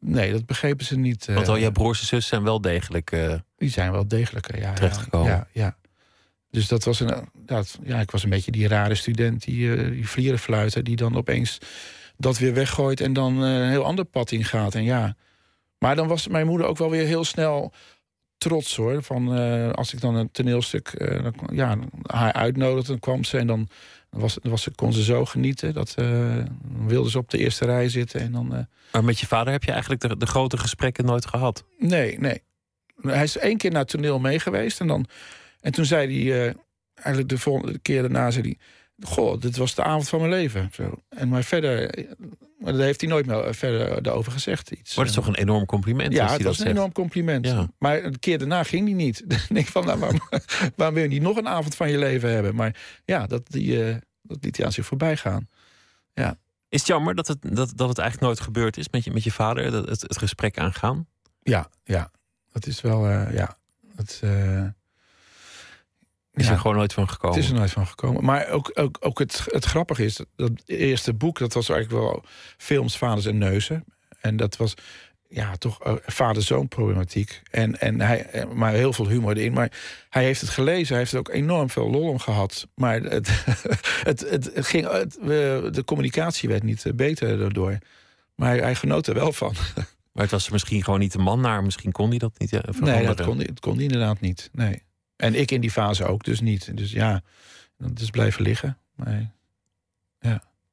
nee, dat begrepen ze niet. eh, Want al jouw broers en zussen zijn wel degelijk. eh, Die zijn wel degelijker, ja. Terechtgekomen. Ja, ja. Dus dat was een. Dat, ja, ik was een beetje die rare student, die, eh die vlierenfluiter, die dan opeens dat weer weggooit en dan eh, een heel ander pad ingaat. En ja. Maar dan was mijn moeder ook wel weer heel snel trots hoor. Van eh, als ik dan een toneelstuk eh, dan, ja, haar uitnodigde, dan kwam ze en dan was, was ze, kon ze zo genieten. Dat dan wilde ze op de eerste rij zitten en dan. Maar met je vader heb je eigenlijk de, de grote gesprekken nooit gehad. Nee, nee. Hij is één keer naar het toneel mee geweest. En, dan, en toen zei hij, eigenlijk de volgende keer daarna, zei hij... Goh, dit was de avond van mijn leven. Zo. En maar verder, maar daar heeft hij nooit meer verder daarover gezegd. Iets. Maar dat is toch een enorm compliment ja, het dat was een zegt. enorm compliment. Ja. Maar een keer daarna ging hij niet. Dan denk ik van, nou, waarom, waarom wil je niet nog een avond van je leven hebben? Maar ja, dat, die, eh, dat liet hij aan zich voorbij gaan. Is het jammer dat het, dat, dat het eigenlijk nooit gebeurd is met je, met je vader, dat, het, het gesprek aangaan? Ja, ja. Dat is wel, eh, ja. Eh, Is ja. er gewoon nooit van gekomen? Het is er nooit van gekomen. Maar ook, ook, ook het, het grappige is, dat, dat eerste boek, dat was eigenlijk wel films, vaders en neuzen. En dat was ja, toch eh, vader-zoon problematiek. En, en hij, eh, maar heel veel humor erin. Maar hij heeft het gelezen, hij heeft er ook enorm veel lol om gehad. Maar het, het, het, het ging, het, we- de communicatie werd niet eh, beter daardoor. Maar hij, hij genoot er wel van. Maar het was er misschien gewoon niet de man naar. Misschien kon hij dat niet veranderen. Nee, dat kon, dat kon hij inderdaad niet. Nee. En ik in die fase ook dus niet. Dus ja, dat is blijven liggen. Maar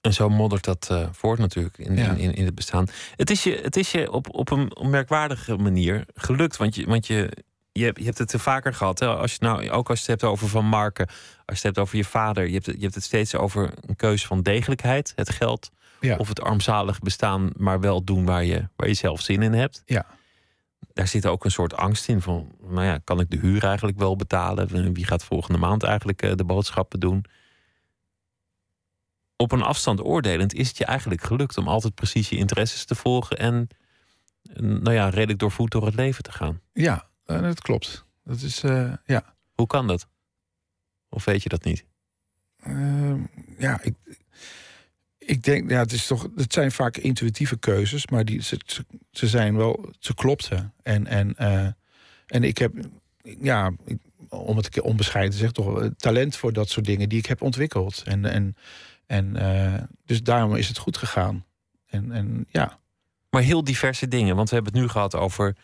En zo moddert dat eh, voort natuurlijk in, Ja. in, in, in het bestaan. Het is je, het is je op, op een merkwaardige manier gelukt. Want je, want je, je, hebt, je hebt het te vaker gehad. Hè? Als je nou, ook als je het hebt over Van Marken. Als je het hebt over je vader. Je hebt, het- je hebt het steeds over een keuze van degelijkheid. Het geld. Ja. Of het armzalig bestaan. Maar wel doen waar je, waar je zelf zin in hebt. Ja. Daar zit ook een soort angst in. Van, nou ja, kan ik de huur eigenlijk wel betalen? Wie gaat volgende maand eigenlijk eh, de boodschappen doen? op een afstand oordelend is het je eigenlijk gelukt om altijd precies je interesses te volgen en eh, nou ja, redelijk doorvoed door het leven te gaan. ja, eh, dat klopt. Dat is, ja. Hoe kan dat? Of weet je dat niet? Ehm, ja, ik, ik denk, ja, het is toch, het zijn vaak intuïtieve keuzes, maar die, ze, ze, zijn wel, ze klopten. En, en, eh, en ik heb, ja, om het onbescheiden te zeggen, toch wel talent voor dat soort dingen die ik heb ontwikkeld. En, en, en eh, dus daarom is het goed gegaan. En, en ja, Maar heel diverse dingen, want we hebben het nu gehad over,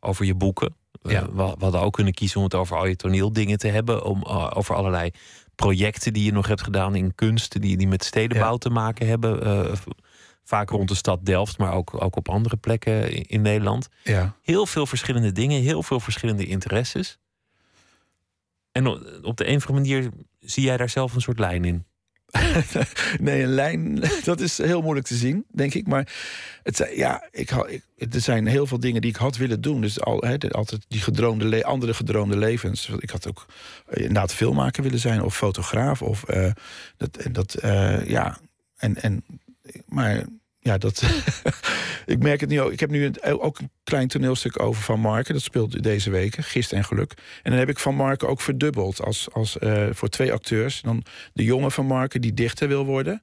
over je boeken. Eh, Ja. we, we hadden ook kunnen kiezen om het over al je toneeldingen te hebben, om, eh, over allerlei projecten die je nog hebt gedaan in kunst, die, die met stedenbouw Ja. te maken hebben. v- vaak rond de stad Delft, maar ook, ook op andere plekken in, in Nederland. ja. heel veel verschillende dingen, heel veel verschillende interesses. En op de een of andere manier zie jij daar zelf een soort lijn in. nee, een lijn, dat is heel moeilijk te zien, denk ik. Maar het, ja, ik, ik, er zijn heel veel dingen die ik had willen doen. Dus al, altijd die gedroomde andere gedroomde levens. Ik had ook eh, inderdaad filmmaker willen zijn, of fotograaf. Of, eh, dat, dat, eh, ja, en, en, maar ja, dat. ik merk het nu ook. Ik heb nu ook een klein toneelstuk over Van Marken. Dat speelt deze week, Gist en Geluk. En dan heb ik Van Marken ook verdubbeld als, als, eh, voor twee acteurs. Dan de jonge Van Marken die dichter wil worden.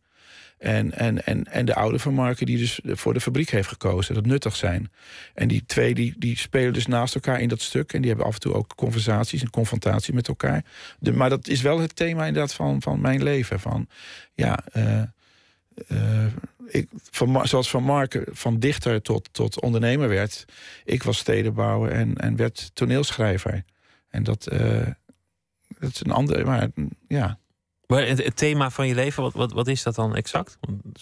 En, en, en, en de oude Van Marken die dus voor de fabriek heeft gekozen. Dat nuttig zijn. En die twee die, die spelen dus naast elkaar in dat stuk. En die hebben af en toe ook conversaties en confrontatie met elkaar. De, maar dat is wel het thema inderdaad van, van mijn leven. Van ja, eh, eh, ik, van, zoals Van Marken van dichter tot, tot ondernemer werd. Ik was stedenbouwer en, en werd toneelschrijver. En dat, eh, dat is een andere. Maar ja, Maar het, thema van je leven, wat, wat, wat is dat dan exact? Dat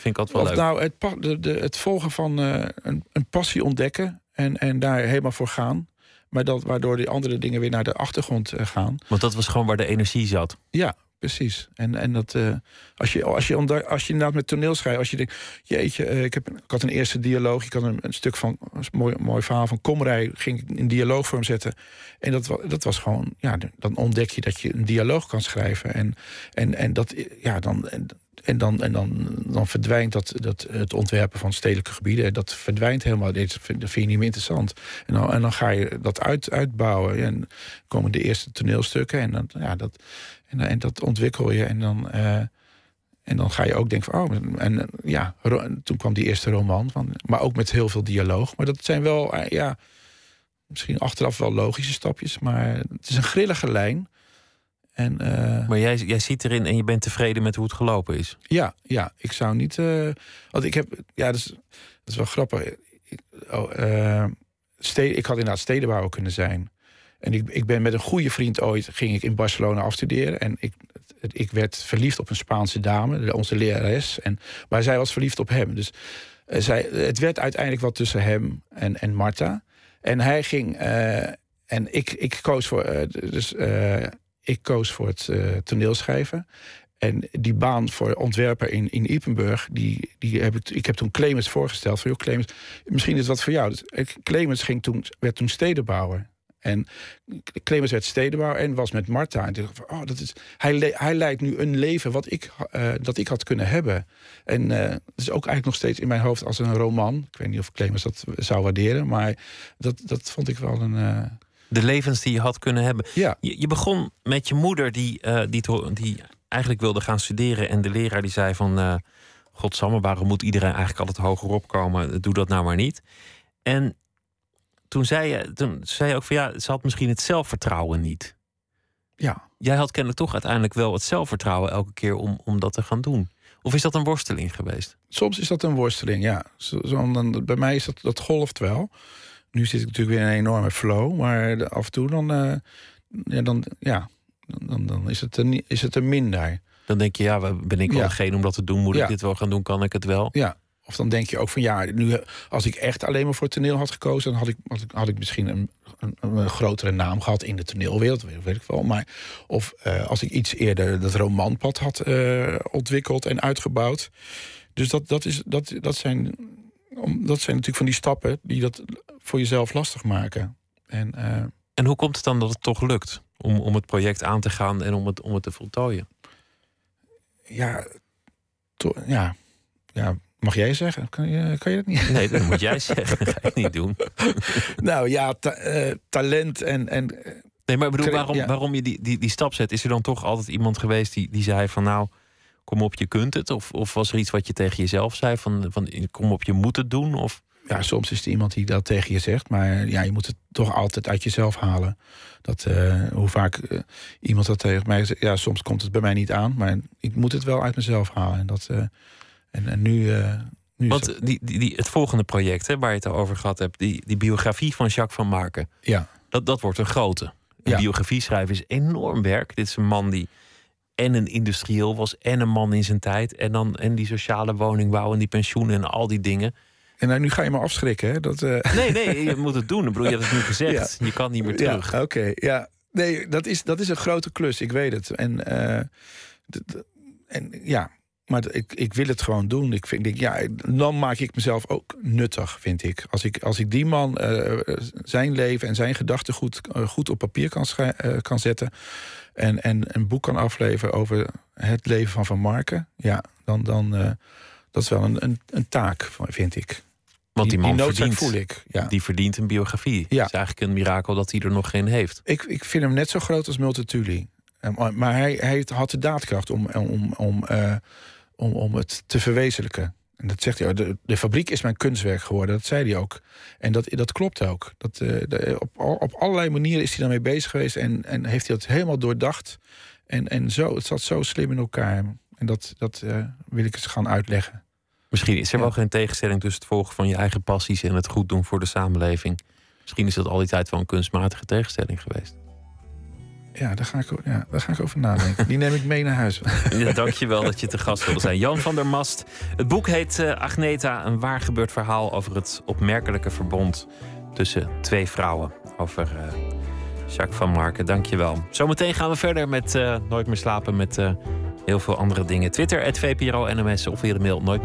vind ik altijd wel Of leuk. nou het, pa- de, de, het volgen van eh, een, een passie ontdekken en, en daar helemaal voor gaan. Maar dat, waardoor die andere dingen weer naar de achtergrond gaan. Want dat was gewoon waar de energie zat. Ja, precies. En, en dat, eh, als, je, als, je, als je inderdaad met toneel schrijft, als je denkt, jeetje, eh, ik, heb, ik had een eerste dialoog, ik had een, een stuk van, een mooi, mooi verhaal van Komrij, ging ik in dialoogvorm zetten. En dat, dat was gewoon, ja, dan ontdek je dat je een dialoog kan schrijven. En, en, en dat, ja, dan, en en dan, en dan, dan verdwijnt dat, dat, het ontwerpen van stedelijke gebieden. Dat verdwijnt helemaal. Dat vind, dat vind je niet meer interessant. En dan, en dan ga je dat uit, uitbouwen. En komen de eerste toneelstukken. En, dan, ja, dat, en, en dat ontwikkel je. En dan, eh, en dan ga je ook denken van... Oh, en eh, ja, toen kwam die eerste roman. Van, maar ook met heel veel dialoog. Maar dat zijn wel, eh, ja... Misschien achteraf wel logische stapjes. Maar het is een grillige lijn. En... eh, Maar jij, jij ziet erin en je bent tevreden met hoe het gelopen is. ja, ja, ik zou niet. eh want ik heb. Ja, dat is, dat is wel grappig. Ik, oh, eh, ste- ik had inderdaad stedenbouwer kunnen zijn. En ik, ik ben met een goede vriend ooit. ging ik in Barcelona afstuderen. En ik, ik werd verliefd op een Spaanse dame, onze lerares. En, maar zij was verliefd op hem. Dus eh, zij, het werd uiteindelijk wat tussen hem en, en Marta. En hij ging. eh, en ik, ik koos voor. eh, dus, ik koos voor het toneelschrijven. En die baan voor ontwerper in, in Ipenburg, die, die heb ik, ik heb toen Clemens voorgesteld. Van, joh, Clemens, misschien is wat voor jou. Dus, Clemens ging toen, werd toen stedenbouwer. En Clemens werd stedenbouwer en was met Marta. En toen dacht ik van, oh, dat is, hij, hij leidt nu een leven wat ik, eh, dat ik had kunnen hebben. En eh het is ook eigenlijk nog steeds in mijn hoofd als een roman. Ik weet niet of Clemens dat zou waarderen, maar dat, dat vond ik wel een... eh, De levens die je had kunnen hebben. ja, Je, je begon met je moeder die, die, die eigenlijk wilde gaan studeren. En de leraar die zei van... Godsamme, waarom moet iedereen eigenlijk altijd hoger opkomen? Doe dat nou maar niet. En toen zei je, toen zei je ook van ja, ze had misschien het zelfvertrouwen niet. ja. Jij had kennelijk toch uiteindelijk wel het zelfvertrouwen elke keer om, om dat te gaan doen. Of is dat een worsteling geweest? Soms is dat een worsteling, ja. Zo, zo- dan, bij mij is dat, dat golft wel. Nu zit ik natuurlijk weer in een enorme flow, maar af en toe dan, eh, ja, dan, ja, dan, dan is, het er, niet- is het er minder. Dan denk je, ja, ben ik wel Ja. degene om dat te doen? Moet ik Ja. dit wel gaan doen? Kan ik het wel? Ja. Of dan denk je ook van ja, nu, als ik echt alleen maar voor toneel had gekozen, dan had ik, had ik, had ik misschien een, een, een grotere naam gehad in de toneelwereld, weet, weet ik wel. Maar of eh, als ik iets eerder dat romanpad had eh, ontwikkeld en uitgebouwd. Dus dat, dat, is, dat, dat, zijn, om- dat zijn natuurlijk van die stappen die dat voor jezelf lastig maken. En eh, En hoe komt het dan dat het toch lukt om, om het project aan te gaan en om het, om het te voltooien? ja, to- ja, ja, mag jij zeggen? Kan je, kan je dat niet? Nee, dat moet jij zeggen. Dat ga ik niet doen. nou ja, ta- eh, talent en, en Nee, maar ik bedoel, waarom, ja. waarom je die, die, die stap zet? Is er dan toch altijd iemand geweest die, die zei van nou, kom op, je kunt het? Of, of was er iets wat je tegen jezelf zei van, van kom op, je moet het doen? Of Ja, soms is er iemand die dat tegen je zegt, maar ja, je moet het toch altijd uit jezelf halen. Dat, eh, hoe vaak eh, iemand dat tegen mij zegt, ja, soms komt het bij mij niet aan, maar ik moet het wel uit mezelf halen. En, dat, eh, en, en nu, eh, nu Want die, die, die, het volgende project hè, waar je het over gehad hebt, die, die biografie van Jacques van Marken, ja, dat, dat wordt een grote. Een Ja. biografie schrijven is enorm werk. Dit is een man die en een industrieel was en een man in zijn tijd. En dan en die sociale woningbouw en die pensioenen en al die dingen. en nou, nu ga je me afschrikken, hè? Dat, eh, Nee, nee, je moet het doen. Ik bedoel, je hebt het nu gezegd. Je kan niet meer terug. Ja, oké. ja. Nee, dat is, dat is een grote klus, ik weet het. En, en ja, maar ik, ik wil het gewoon doen. Ik vind, ik, ja, dan maak ik mezelf ook nuttig, vind ik. Als ik, als ik die man eh, zijn leven en zijn gedachtegoed goed, eh, goed op papier kan, eh, kan zetten... En, en een boek kan afleveren over het leven van Van Marken... ja, dan, dan dat is wel een, een, een taak, vind ik. Want die man verdient, voel ik. Ja. die verdient een biografie. Ja. Het is eigenlijk een mirakel dat hij er nog geen heeft. Ik, ik vind hem net zo groot als Multatuli. Maar, hij, hij had de daadkracht om, om, om, om, om het te verwezenlijken. En dat zegt hij. De, de fabriek is mijn kunstwerk geworden. Dat zei hij ook. En dat, dat klopt ook. Dat, eh, de- op, op allerlei manieren is hij daarmee bezig geweest. En, en heeft hij dat helemaal doordacht. En, en zo, het zat zo slim in elkaar. En dat, dat eh, wil ik eens gaan uitleggen. Misschien is er Ja. wel geen tegenstelling tussen het volgen van je eigen passies en het goed doen voor de samenleving. Misschien is dat al die tijd wel een kunstmatige tegenstelling geweest. Ja, daar ga ik, ja, daar ga ik over nadenken. Die neem ik mee naar huis. Ja, Dank je wel dat je te gast wilde zijn. Jan van der Mast. Het boek heet eh, Agneta, een waar gebeurd verhaal over het opmerkelijke verbond tussen twee vrouwen. Over eh, Jacques van Marken. Dank je wel. Zometeen gaan we verder met eh, Nooit meer slapen met heel veel andere dingen. Twitter, het VPRO NMS of via de mail nooit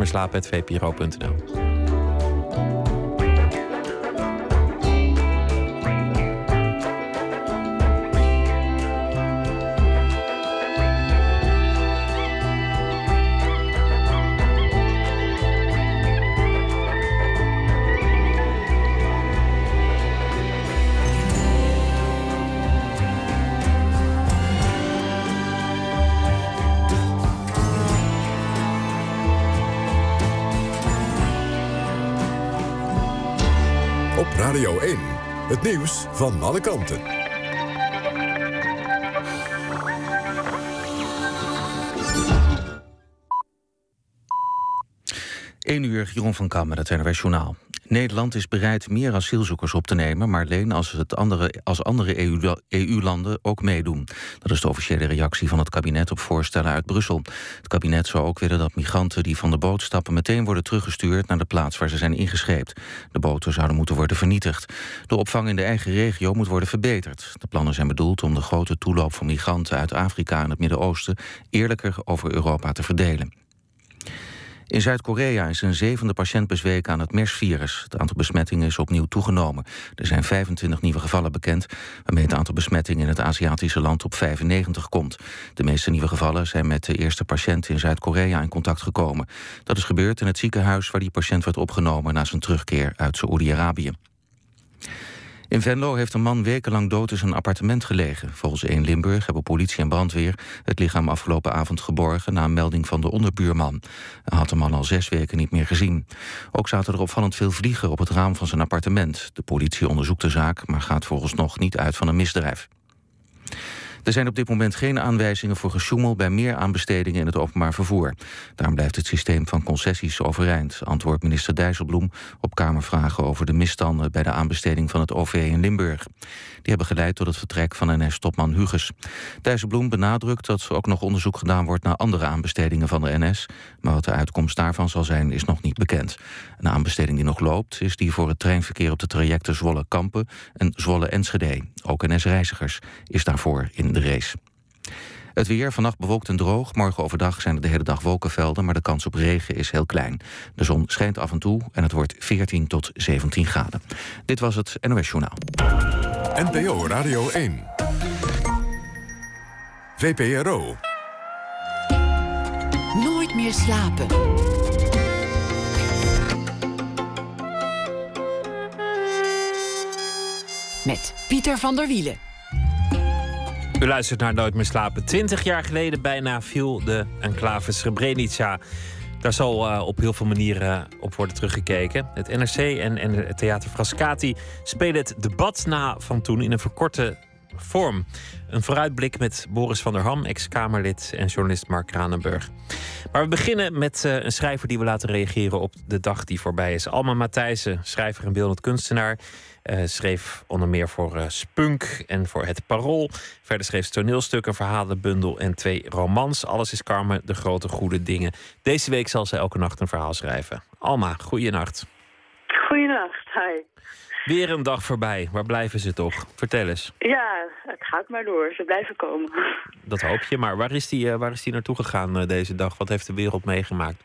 Het nieuws van alle kanten. 1 uur, Jeroen van Kam het NRW Journaal. Nederland is bereid meer asielzoekers op te nemen... maar alleen als, het andere, als andere EU-landen ook meedoen. Dat is de officiële reactie van het kabinet op voorstellen uit Brussel. Het kabinet zou ook willen dat migranten die van de boot stappen... meteen worden teruggestuurd naar de plaats waar ze zijn ingescheept. De boten zouden moeten worden vernietigd. De opvang in de eigen regio moet worden verbeterd. De plannen zijn bedoeld om de grote toeloop van migranten uit Afrika en het Midden-Oosten... eerlijker over Europa te verdelen. In Zuid-Korea is een zevende patiënt bezweken aan het MERS-virus. Het aantal besmettingen is opnieuw toegenomen. Er zijn 25 nieuwe gevallen bekend... waarmee het aantal besmettingen in het Aziatische land op 95 komt. De meeste nieuwe gevallen zijn met de eerste patiënt in Zuid-Korea in contact gekomen. Dat is gebeurd in het ziekenhuis waar die patiënt werd opgenomen... na zijn terugkeer uit Saoedi-Arabië. In Venlo heeft een man wekenlang dood in zijn appartement gelegen. Volgens 1 Limburg hebben politie en brandweer het lichaam afgelopen avond geborgen na een melding van de onderbuurman. Hij had de man al zes weken niet meer gezien. Ook zaten er opvallend veel vliegen op het raam van zijn appartement. De politie onderzoekt de zaak, maar gaat volgens nog niet uit van een misdrijf. Er zijn op dit moment geen aanwijzingen voor gesjoemel bij meer aanbestedingen in het openbaar vervoer. Daarom blijft het systeem van concessies overeind, antwoordt minister Dijsselbloem op Kamervragen over de misstanden bij de aanbesteding van het OV in Limburg. Die hebben geleid tot het vertrek van NS-topman Huges. Dijsselbloem benadrukt dat er ook nog onderzoek gedaan wordt naar andere aanbestedingen van de NS, maar wat de uitkomst daarvan zal zijn is nog niet bekend. Een aanbesteding die nog loopt is die voor het treinverkeer op de trajecten Zwolle-Kampen en Zwolle-Enschede. Ook NS-reizigers is daarvoor in de race. Het weer, vannacht bewolkt en droog. Morgen overdag zijn er de hele dag wolkenvelden... maar de kans op regen is heel klein. De zon schijnt af en toe en het wordt 14 tot 17 graden. Dit was het NOS Journaal. NPO Radio 1. VPRO. Nooit meer slapen. Met Pieter van der Wielen. U luistert naar Nooit meer slapen. Twintig jaar geleden bijna viel de enclave Srebrenica. Daar zal uh, op heel veel manieren op worden teruggekeken. Het NRC en, en het Theater Frascati spelen het debat na van toen in een verkorte vorm. Een vooruitblik met Boris van der Ham, ex-Kamerlid en journalist Mark Kranenburg. Maar we beginnen met uh, een schrijver die we laten reageren op de dag die voorbij is. Alma Matthijssen, schrijver en beeldend kunstenaar. Uh, schreef onder meer voor uh, Spunk en voor Het Parool. Verder schreef ze toneelstukken, verhalenbundel en twee romans. Alles is Carmen, de grote goede dingen. Deze week zal ze elke nacht een verhaal schrijven. Alma, goeienacht. Goeienacht, hi. Weer een dag voorbij. Waar blijven ze toch? Vertel eens. Ja, het gaat maar door. Ze blijven komen. Dat hoop je. Maar waar is die, uh, waar is die naartoe gegaan deze dag? Wat heeft de wereld meegemaakt?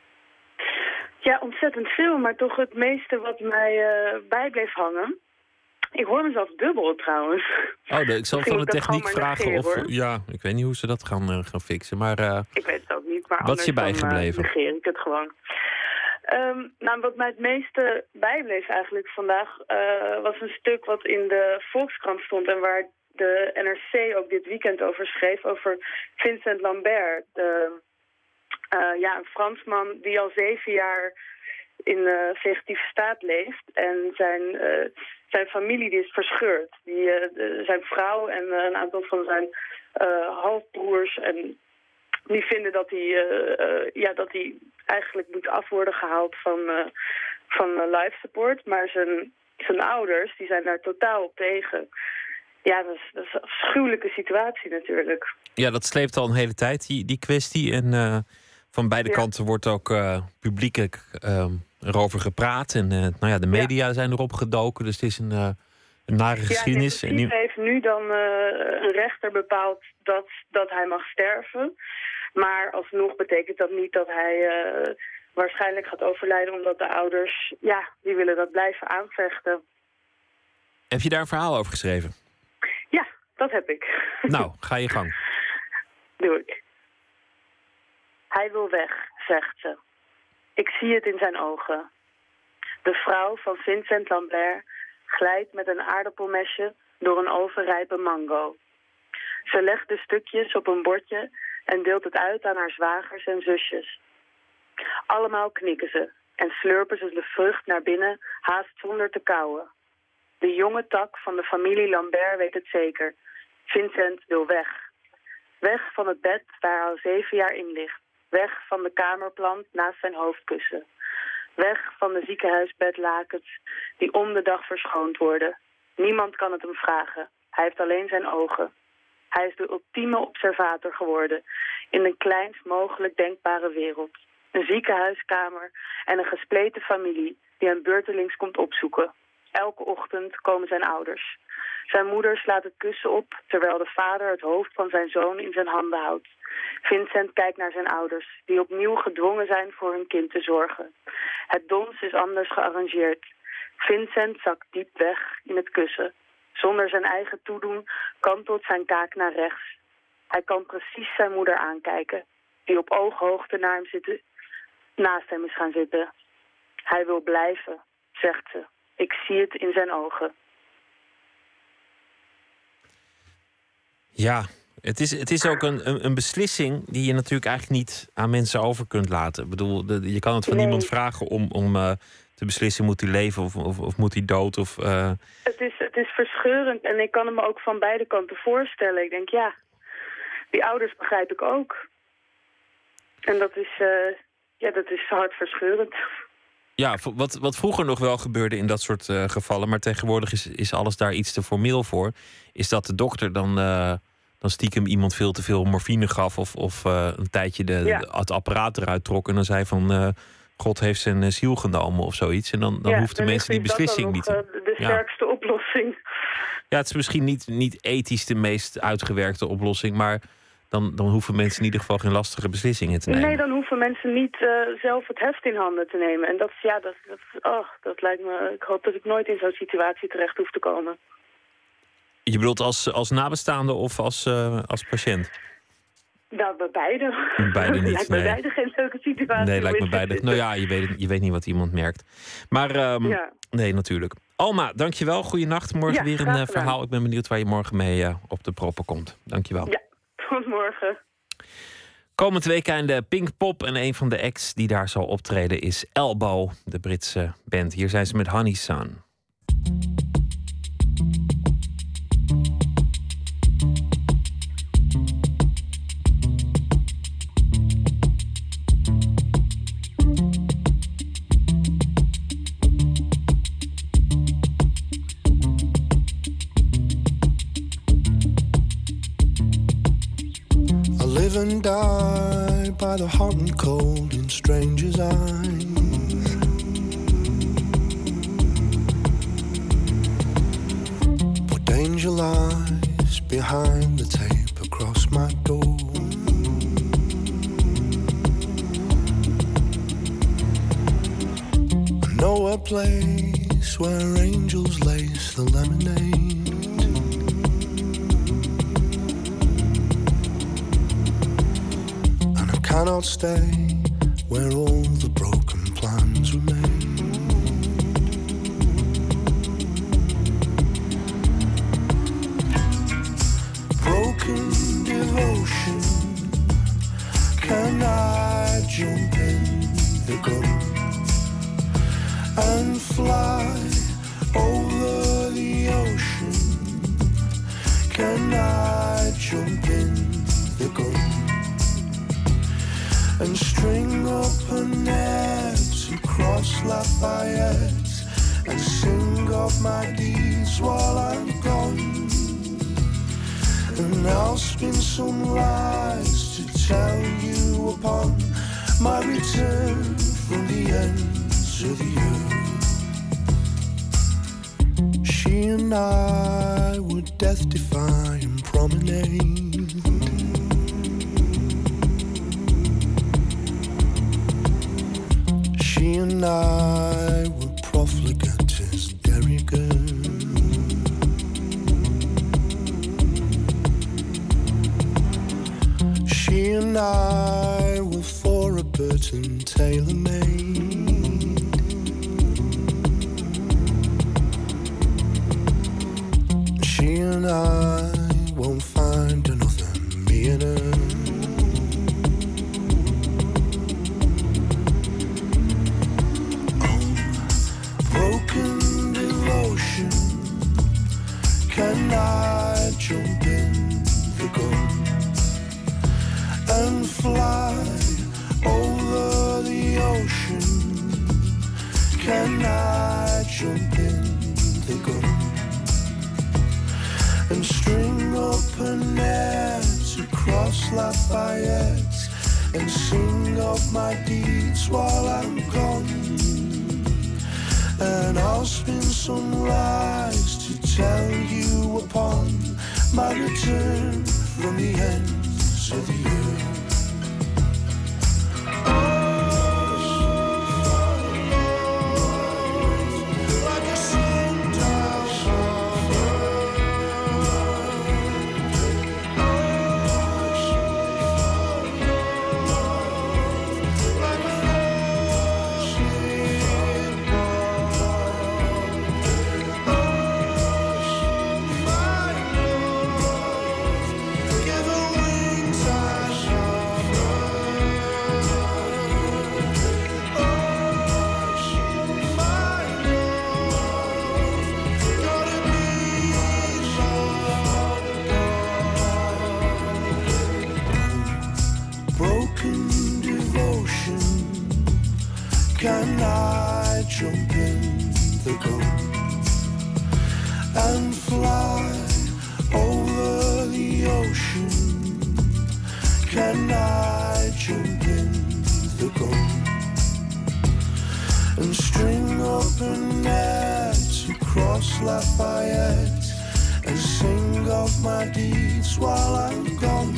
Ja, ontzettend veel. Maar toch het meeste wat mij uh, bij bleef hangen. Ik hoor mezelf dubbel trouwens. Oh, de, ik zal van de techniek vragen negeren, of... Ja, ik weet niet hoe ze dat gaan, gaan fixen. Maar ik weet het ook niet. Maar wat is je bijgebleven? Dan, negeer ik het gewoon. Um, nou, wat mij het meeste bijbleef eigenlijk vandaag was een stuk wat in de Volkskrant stond en waar de NRC ook dit weekend over schreef, over Vincent Lambert. De, ja, een Fransman die al zeven jaar in uh, vegetatieve staat leeft en zijn, zijn familie die is verscheurd. Die, de, zijn vrouw en een aantal van zijn halfbroers en die vinden dat hij, ja, dat hij eigenlijk moet af worden gehaald van, van life support. Maar zijn, zijn ouders die zijn daar totaal op tegen. Ja, dat is, dat is een afschuwelijke situatie natuurlijk. Ja, dat sleept al een hele tijd, die, die kwestie. En van beide ja. kanten wordt ook publiekelijk erover gepraat. En nou ja, de media ja. zijn erop gedoken, dus het is een, een nare geschiedenis. Ja, heeft nu dan een rechter bepaald dat, dat hij mag sterven. Maar alsnog betekent dat niet dat hij uh, waarschijnlijk gaat overlijden... omdat de ouders, ja, die willen dat blijven aanvechten. Heb je daar een verhaal over geschreven? Ja, dat heb ik. Nou, ga je gang. Doe ik. Hij wil weg, zegt ze. Ik zie het in zijn ogen. De vrouw van Vincent Lambert glijdt met een aardappelmesje door een overrijpe mango. Ze legt de stukjes op een bordje en deelt het uit aan haar zwagers en zusjes. Allemaal knikken ze en slurpen ze de vrucht naar binnen, haast zonder te kauwen. De jonge tak van de familie Lambert weet het zeker. Vincent wil weg. Weg van het bed waar hij al zeven jaar in ligt. Weg van de kamerplant naast zijn hoofdkussen. Weg van de ziekenhuisbedlakens die om de dag verschoond worden. Niemand kan het hem vragen. Hij heeft alleen zijn ogen. Hij is de ultieme observator geworden in de kleinst mogelijk denkbare wereld. Een ziekenhuiskamer en een gespleten familie die hem beurtelings komt opzoeken. Elke ochtend komen zijn ouders. Zijn moeder slaat het kussen op terwijl de vader het hoofd van zijn zoon in zijn handen houdt. Vincent kijkt naar zijn ouders, die opnieuw gedwongen zijn voor hun kind te zorgen. Het dons is anders gearrangeerd. Vincent zakt diep weg in het kussen. Zonder zijn eigen toedoen kantelt zijn kaak naar rechts. Hij kan precies zijn moeder aankijken, die op ooghoogte hem naast hem is gaan zitten. Hij wil blijven, zegt ze. Ik zie het in zijn ogen. Ja, het is, het is ook een, een, een beslissing die je natuurlijk eigenlijk niet aan mensen over kunt laten. Ik bedoel, de- je kan het van Nee. niemand vragen om, om eh, te beslissen: moet hij leven of, of, of moet hij dood? Of, eh, Het is, het is verscheurend en ik kan het me ook van beide kanten voorstellen. Ik denk, ja, die ouders begrijp ik ook. En dat is, eh, ja, dat is hartverscheurend. Ja, wat, wat vroeger nog wel gebeurde in dat soort eh, gevallen, maar tegenwoordig is, is alles daar iets te formeel voor. Is dat de dokter dan, eh, dan stiekem iemand veel te veel morfine gaf of, of eh, een tijdje de, Ja. de- het apparaat eruit trok en dan zei van God heeft zijn ziel genomen of zoiets. En dan, dan Ja, hoeft de mensen die beslissing niet. te- de Ja. sterkste oplossing. Ja, het is misschien niet, niet ethisch de meest uitgewerkte oplossing, maar dan, dan hoeven mensen in ieder geval geen lastige beslissingen te nemen. Nee, dan hoeven mensen niet eh, zelf het heft in handen te nemen. En dat, ja, dat, dat, oh, dat lijkt me... Ik hoop dat ik nooit in zo'n situatie terecht hoef te komen. Je bedoelt als, als nabestaande of als, eh, als patiënt? Nou, bij beide. Beide niet, lijkt me nee. beide geen leuke situatie. Nee, lijkt me beide. Nou ja, je weet, je weet niet wat iemand merkt. Maar ehm, Ja. nee, natuurlijk. Alma, dankjewel. Goeienacht. Morgen Ja, weer een eh, verhaal. Ik ben benieuwd waar je morgen mee op de proppen komt. Dankjewel. Ja, tot morgen. Komend de Pinkpop. En een van de acts die daar zal optreden is Elbow, de Britse band. Hier zijn ze met Honey Sun. By the hot and cold in strangers' eyes. What danger lies behind the tape across my door? I know a place where angels lace the lemonade. Cannot stay. Where all Lafayette and sing of my deeds while I'm gone. And I'll spin some lies to tell you upon my return from the ends of the earth. She and I would death and promenade. She and I Taylor Can I jump in the gun and fly over the ocean? Can I jump in the gun and string up a net across Lafayette and sing of my deeds while I'm gone?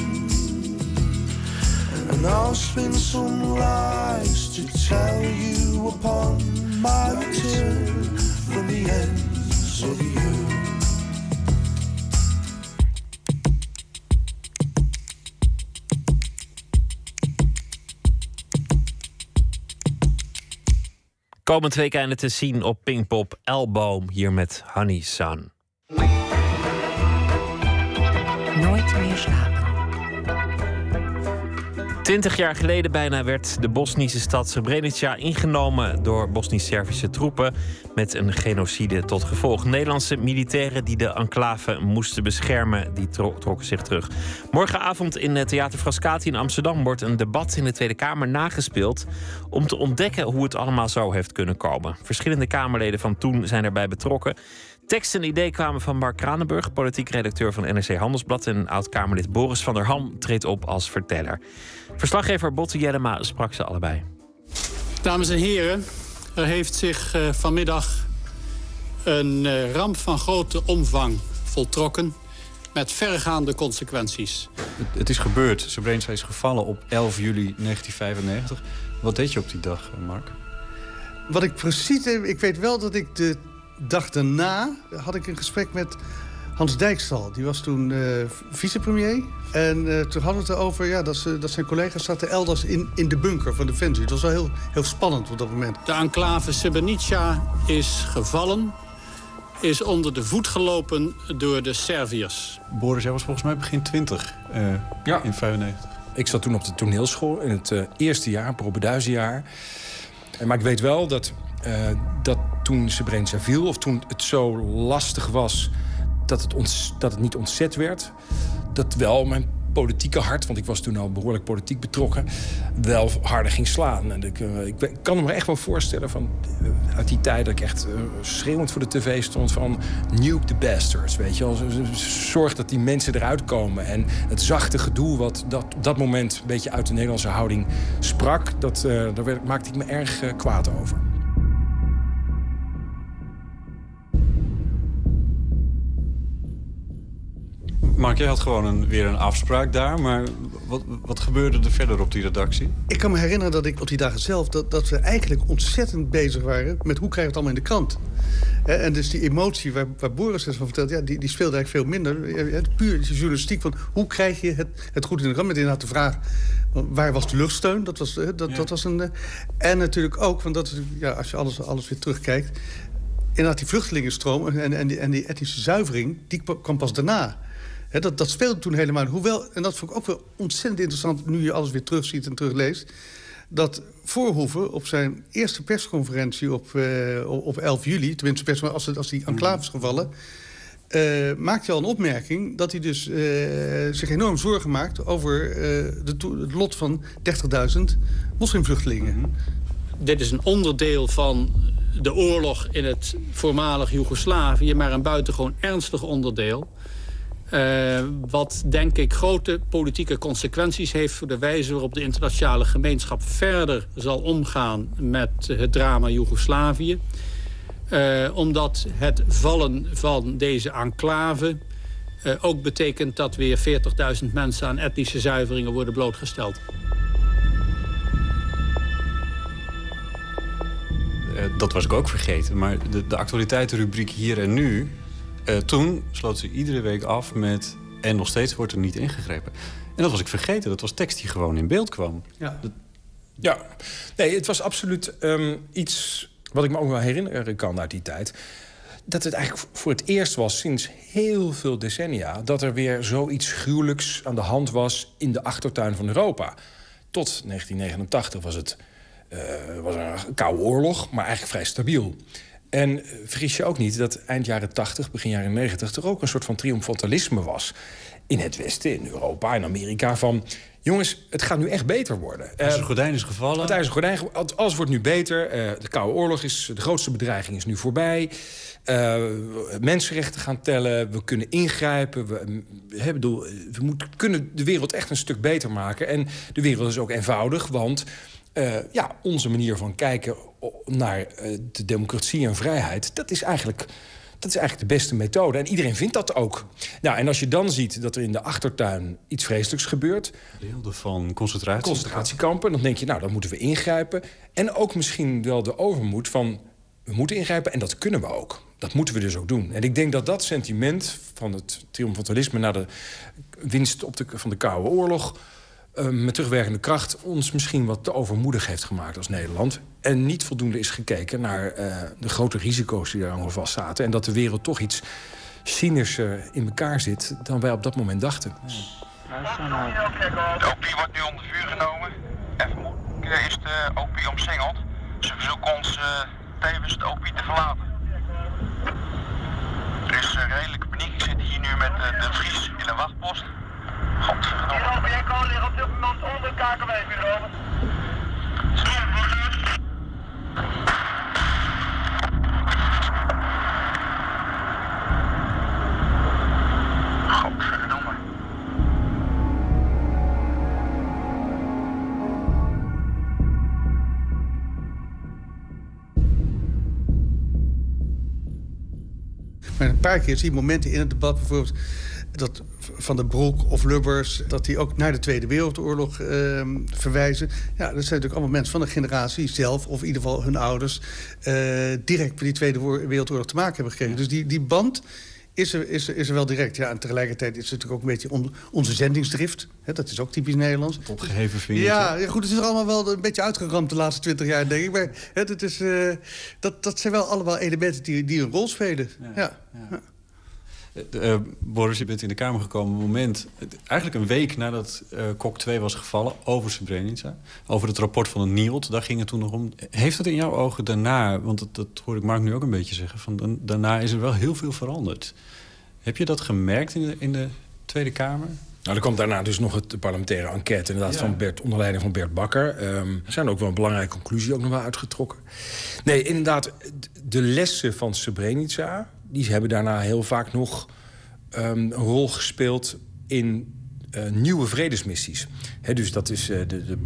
And I'll spin some lies to tell you upon my return from the ends of the earth. Komend weekend te zien op Pinkpop Elboom hier met Honey Sun. Nooit meer slapen. Twintig jaar geleden bijna werd de Bosnische stad Srebrenica ingenomen door Bosnisch-Servische troepen met een genocide tot gevolg. Nederlandse militairen die de enclave moesten beschermen, die tro- trokken zich terug. Morgenavond in Theater Frascati in Amsterdam wordt een debat in de Tweede Kamer nagespeeld om te ontdekken hoe het allemaal zo heeft kunnen komen. Verschillende Kamerleden van toen zijn erbij betrokken. Tekst en idee kwamen van Mark Kranenburg, politiek redacteur van NRC Handelsblad. En oud-Kamerlid Boris van der Ham treedt op als verteller. Verslaggever Botte Jellema sprak ze allebei. Dames en heren, er heeft zich eh, vanmiddag een eh, ramp van grote omvang voltrokken met verregaande consequenties. Het, het is gebeurd. Srebrenica is gevallen op 11 juli 1995. Wat deed je op die dag, eh, Mark? Wat ik precies... Ik weet wel dat ik de dag daarna... had ik een gesprek met Hans Dijkstal. Die was toen eh, vicepremier. En eh, toen hadden we het erover ja, dat, ze, dat zijn collega's zaten elders in, in de bunker van Defensie. Het was wel heel, heel spannend op dat moment. De enclave Srebrenica is gevallen, is onder de voet gelopen door de Serviërs. Boris, jij was volgens mij begin 20 eh, Ja. in 95. Ik zat toen op de toneelschool in het eh, eerste jaar, propeduizenjaar. Eh, Maar ik weet wel dat, eh, dat toen Srebrenica viel... of toen het zo lastig was dat het, ons, dat het niet ontzet werd... dat wel mijn politieke hart, want ik was toen al behoorlijk politiek betrokken... wel harder ging slaan. En ik, eh, kan me echt wel voorstellen van eh, uit die tijd... dat ik echt eh, schreeuwend voor de tv stond van... nuke the bastards, weet je Zorg dat die mensen eruit komen. En het zachte gedoe wat dat, op dat moment... een beetje uit de Nederlandse houding sprak... Dat, daar werd, maakte ik me erg kwaad over. Mark, jij had gewoon een, weer een afspraak daar. Maar wat, wat gebeurde er verder op die redactie? Ik kan me herinneren dat ik op die dagen zelf... dat, dat we eigenlijk ontzettend bezig waren met hoe krijg je het allemaal in de krant. En dus die emotie waar, waar Boris het van vertelt... Ja, die, die speelde eigenlijk veel minder. Het puur die journalistiek van hoe krijg je het, het goed in de krant. Met inderdaad de vraag, waar was de luchtsteun? Dat was, dat, dat was een... eh, En natuurlijk ook, want dat is, ja, als je alles, alles weer terugkijkt... inderdaad die vluchtelingenstroom en, en, die, en die etnische zuivering... die kwam pas daarna. Dat, speelde toen helemaal. Hoewel, en dat vond ik ook wel ontzettend interessant... nu je alles weer terugziet en terugleest... dat Voorhoeven op zijn eerste persconferentie op, eh, op 11 juli... tenminste als, het- als die enclave is gevallen... eh, maakt hij al een opmerking dat hij dus eh, zich enorm zorgen maakt over de het lot van 30.000 moslimvluchtelingen. Dit is een onderdeel van de oorlog in het voormalig Joegoslavië... maar een buitengewoon ernstig onderdeel. Eh, wat denk ik grote politieke consequenties heeft... voor de wijze waarop de internationale gemeenschap verder zal omgaan... met het drama Joegoslavië. Eh, omdat het vallen van deze enclave... eh, ook betekent dat weer 40.000 mensen aan etnische zuiveringen worden blootgesteld. Dat was ik ook vergeten. Maar de, de actualiteitenrubriek hier en nu... eh, toen sloot ze iedere week af met... en nog steeds wordt er niet ingegrepen. En dat was ik vergeten. Dat was tekst die gewoon in beeld kwam. Ja. Ja, nee, het was absoluut ehm, iets wat ik me ook wel herinneren kan uit die tijd. Dat het eigenlijk voor het eerst was sinds heel veel decennia... dat er weer zoiets gruwelijks aan de hand was in de achtertuin van Europa. Tot 1989 was het eh, was er een koude oorlog, maar eigenlijk vrij stabiel. En eh, vergis je ook niet dat eind jaren 80, begin jaren 90... er ook een soort van triomfantalisme was in het Westen, in Europa, in Amerika... van jongens, het gaat nu echt beter worden. Het ijzeren gordijn is gevallen. Het ijzeren gordijn, alles wordt nu beter. Eh, de Koude Oorlog is, de grootste bedreiging is nu voorbij. Eh, mensenrechten gaan tellen, we kunnen ingrijpen. We, mm, bedoel, eh, we moeten, kunnen de wereld echt een stuk beter maken. En de wereld is ook eenvoudig, want... eh, ja, onze manier van kijken naar eh, de democratie en vrijheid... dat is eigenlijk dat is eigenlijk de beste methode. En iedereen vindt dat ook. Nou, en als je dan ziet dat er in de achtertuin iets vreselijks gebeurt... Beelden van concentratie. concentratiekampen, dan denk je, nou, dan moeten we ingrijpen. En ook misschien wel de overmoed van... we moeten ingrijpen en dat kunnen we ook. Dat moeten we dus ook doen. En ik denk dat dat sentiment van het triomfantalisme... na de winst op de, van de Koude Oorlog... eh, met terugwerkende kracht ons misschien wat te overmoedig heeft gemaakt als Nederland. En niet voldoende is gekeken naar eh, de grote risico's die daar allemaal vast zaten. En dat de wereld toch iets cynischer in elkaar zit dan wij op dat moment dachten. De OP wordt nu onder vuur genomen. En vermoedelijk is de OP omsingeld. Ze verzoeken ons eh, tevens de OP te verlaten. Er is eh, redelijke paniek. Ik zit hier nu met eh, de Vries in een wachtpost. Godverdomme. De OP ligt op dit moment onder Kakenwijkbureau. Godverdomme. Maar een paar keer zie je momenten in het debat bijvoorbeeld... dat Van der Broek of Lubbers... dat die ook naar de Tweede Wereldoorlog ehm, verwijzen. Ja, dat zijn natuurlijk allemaal mensen van de generatie zelf... of in ieder geval hun ouders... eh, direct met die Tweede Wereldoorlog te maken hebben gekregen. Dus die, die band is er, is, er, is er wel direct. Ja, en tegelijkertijd is het natuurlijk ook een beetje on- onze zendingsdrift. Hè, dat is ook typisch Nederlands. Opgeheven vingertje. Ja, ja, goed, het is er allemaal wel een beetje uitgeramd de laatste twintig jaar, denk ik. Maar hè, het is, eh, dat, dat zijn wel allemaal elementen die, die een rol spelen. Ja. Eh, eh, Boris, je bent in de Kamer gekomen op het moment... eigenlijk een week nadat eh, Kok 2 was gevallen over Srebrenica. Over het rapport van de NIOD, daar ging het toen nog om. Heeft het in jouw ogen daarna, want dat, dat hoor ik Mark nu ook een beetje zeggen... Van, daarna is er wel heel veel veranderd. Heb je dat gemerkt in de, in de Tweede Kamer? Nou, er kwam daarna dus nog het, parlementaire enquête inderdaad, Ja. van Bert, onder leiding van Bert Bakker. Ehm, er zijn ook wel een belangrijke conclusie ook nog wel uitgetrokken. Nee, inderdaad, de lessen van Srebrenica... die hebben daarna heel vaak nog ehm, een rol gespeeld in eh, nieuwe vredesmissies. Dus dat is eh, de, de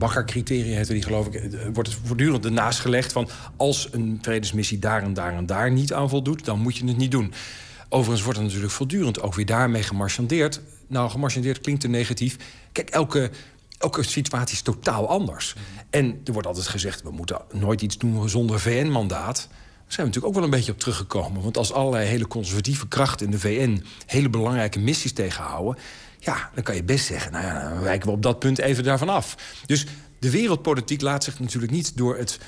die geloof ik. eh, wordt voortdurend ernaast gelegd van... als een vredesmissie daar en daar en daar niet aan voldoet... dan moet je het niet doen. Overigens wordt er natuurlijk voortdurend ook weer daarmee gemarchandeerd. Nou, gemarchandeerd klinkt te negatief. Kijk, elke, elke situatie is totaal anders. En er wordt altijd gezegd, we moeten nooit iets doen zonder VN-mandaat. Zijn we natuurlijk ook wel een beetje op teruggekomen. Want als allerlei hele conservatieve krachten in de VN... hele belangrijke missies tegenhouden... ja, dan kan je best zeggen, nou ja, dan wijken we op dat punt even daarvan af. Dus de wereldpolitiek laat zich natuurlijk niet door het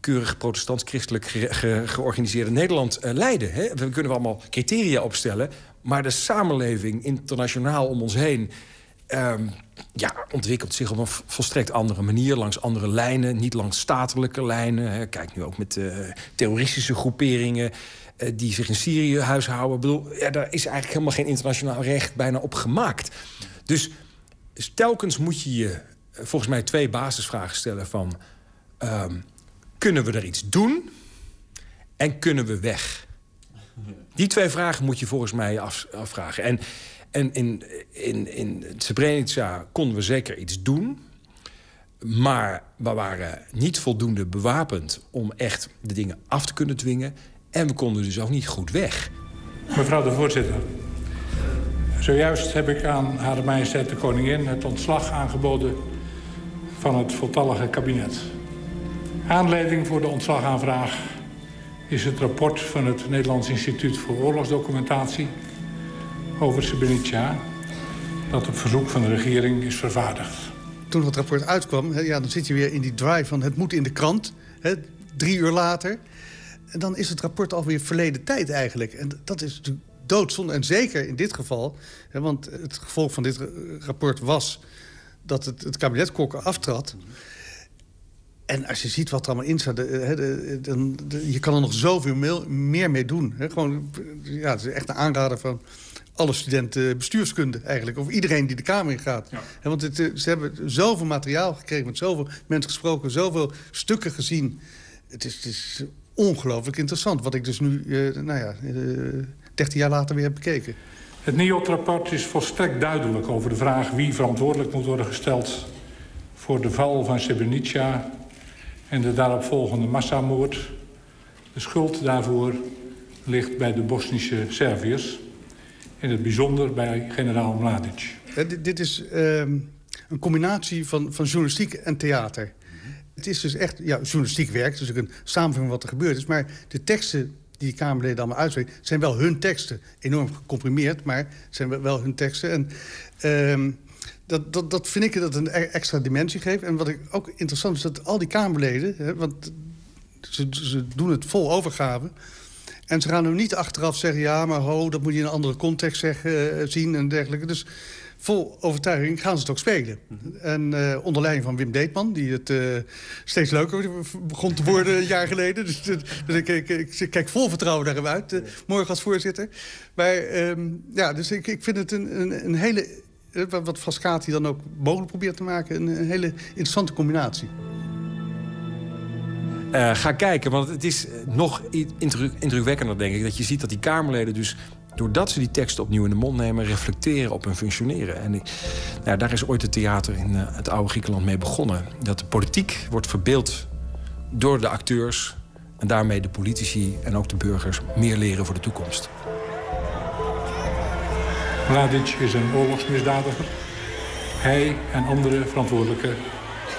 keurig protestants-christelijk ge- ge- georganiseerde Nederland eh, leiden. Hè? We kunnen allemaal criteria opstellen... maar de samenleving internationaal om ons heen... ehm, ja, ontwikkelt zich op een volstrekt andere manier, langs andere lijnen, niet langs statelijke lijnen. Hè. Kijk nu ook met eh, terroristische groeperingen eh, die zich in Syrië huishouden. Ik bedoel, ja, daar is eigenlijk helemaal geen internationaal recht bijna op gemaakt. Dus dus telkens moet je je eh, volgens mij twee basisvragen stellen van... ehm, kunnen we er iets doen en kunnen we weg? Die twee vragen moet je volgens mij af, afvragen. En, en in, in, in Srebrenica konden we zeker iets doen... maar we waren niet voldoende bewapend om echt de dingen af te kunnen dwingen... en we konden dus ook niet goed weg. Mevrouw de voorzitter. Zojuist heb ik aan Hare Majesteit de Koningin het ontslag aangeboden van het voltallige kabinet. Aanleiding voor de ontslagaanvraag is het rapport van het Nederlands Instituut voor Oorlogsdocumentatie over Srebrenica, dat op verzoek van de regering is vervaardigd. Toen dat rapport uitkwam, ja, dan zit je weer in die drive van het moet in de krant. Drie uur later. En dan is het rapport alweer verleden tijd eigenlijk. En dat is natuurlijk doodzonde. En zeker in dit geval, want het gevolg van dit ra- rapport was dat het, het kabinet aftrad. En als je ziet wat er allemaal in de- je kan er nog zoveel meer mee doen. Gewoon, ja, het is echt een aanrader van alle studenten bestuurskunde eigenlijk. Of iedereen die de Kamer in gaat. Want het, eh, ze hebben zoveel materiaal gekregen, met zoveel mensen gesproken... zoveel stukken gezien. Het is, het is ongelooflijk interessant. Wat ik dus nu, eh, nou ja, eh, 13 jaar later weer heb bekeken. Het NIOT-rapport is volstrekt duidelijk over de vraag wie verantwoordelijk moet worden gesteld voor de val van Srebrenica en de daaropvolgende massamoord. De schuld daarvoor ligt bij de Bosnische Serviërs, in het bijzonder bij generaal Mladic. Hè, dit, is ehm, een combinatie van, van journalistiek en theater. Het is dus echt ja, journalistiek werk, dus ook een samenvatting van wat er gebeurd is. Maar de teksten die de Kamerleden allemaal uitspreken, zijn wel hun teksten. Enorm gecomprimeerd, maar zijn wel- hun teksten. En ehm, dat, dat, dat vind ik dat een e- extra dimensie geeft. En wat ik ook interessant is, dat al die Kamerleden... Hè, want ze, ze doen het vol overgave... En ze gaan nu niet achteraf zeggen... ja, maar ho, dat moet je in een andere context zeggen, eh, zien en dergelijke. Dus vol overtuiging gaan ze het ook spelen. En eh, onder leiding van Wim Deetman... die het eh, steeds leuker begon te worden een jaar geleden. Dus, dus ik, ik, kijk vol vertrouwen naar hem uit, morgen als voorzitter. Maar ehm, ja, dus ik, ik vind het een, een, een hele... wat- Frascati dan ook mogelijk probeert te maken... een hele interessante combinatie. Eh, ga kijken, want het is nog indruk, indrukwekkender, denk ik... dat je ziet dat die Kamerleden dus, doordat ze die teksten opnieuw in de mond nemen... reflecteren op hun functioneren. En nou, daar is ooit het theater in eh, het oude Griekenland mee begonnen. Dat de politiek wordt verbeeld door de acteurs... en daarmee de politici en ook de burgers meer leren voor de toekomst. Mladic is een oorlogsmisdadiger. Hij en andere verantwoordelijken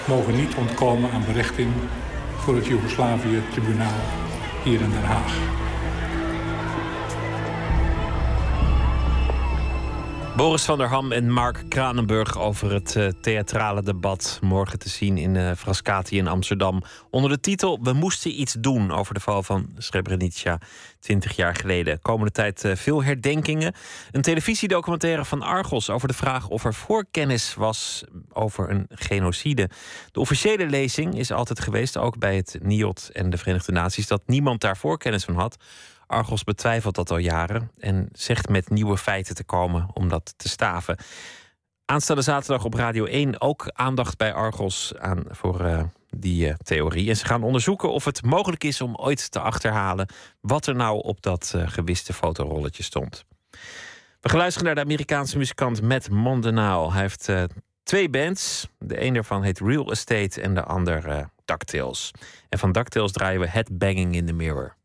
mogen niet ontkomen aan berechting voor het Joegoslavië-tribunaal hier in Den Haag. Boris van der Ham en Mark Kranenburg over het eh, theatrale debat. Morgen te zien in eh Frascati in Amsterdam. Onder de titel We moesten iets doen over de val van Srebrenica 20 jaar geleden. Komende tijd eh, veel herdenkingen. Een televisiedocumentaire van Argos over de vraag of er voorkennis was over een genocide. De officiële lezing is altijd geweest, ook bij het NIOD en de Verenigde Naties, dat niemand daar voorkennis van had. Argos betwijfelt dat al jaren en zegt met nieuwe feiten te komen om dat te staven. Aanstaande zaterdag op Radio 1 ook aandacht bij Argos aan voor eh, die eh, theorie. En ze gaan onderzoeken of het mogelijk is om ooit te achterhalen wat er nou op dat eh, gewiste fotorolletje stond. We gaan luisteren naar de Amerikaanse muzikant Matt Mondenaal. Hij heeft twee bands. De een daarvan heet Real Estate en de ander DuckTales. En van DuckTales draaien we Headbanging in the Mirror.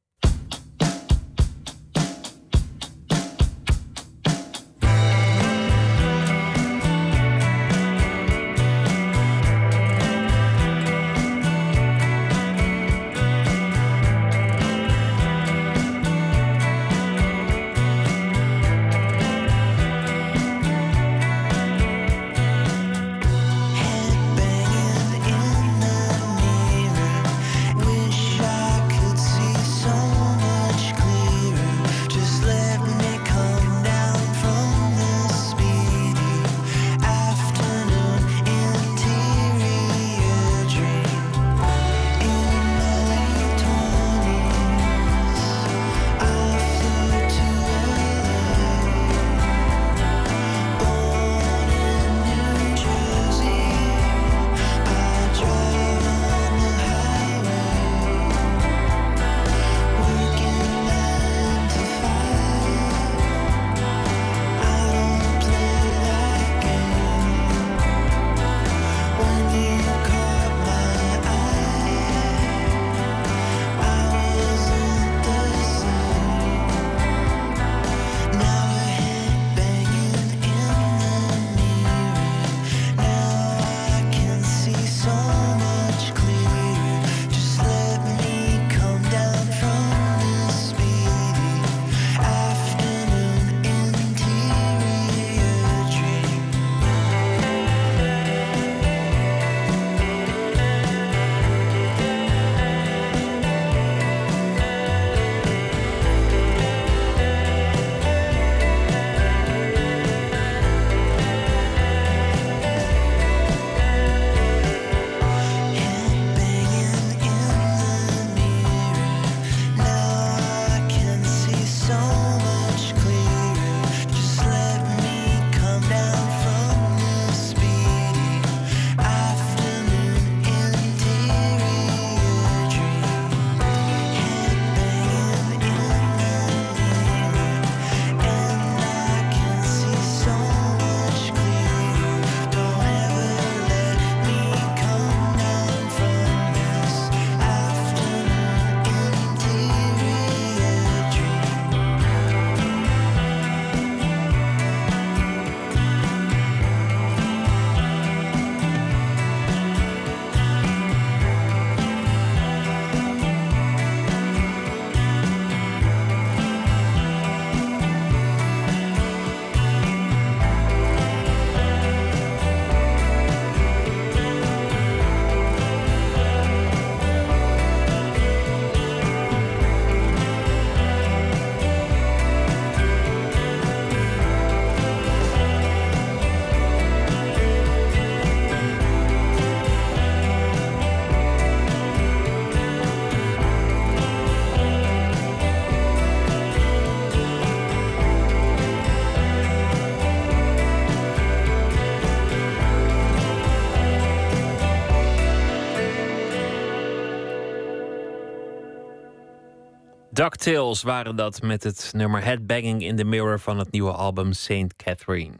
DuckTales waren dat met het nummer Headbanging in the Mirror van het nieuwe album Saint Catherine.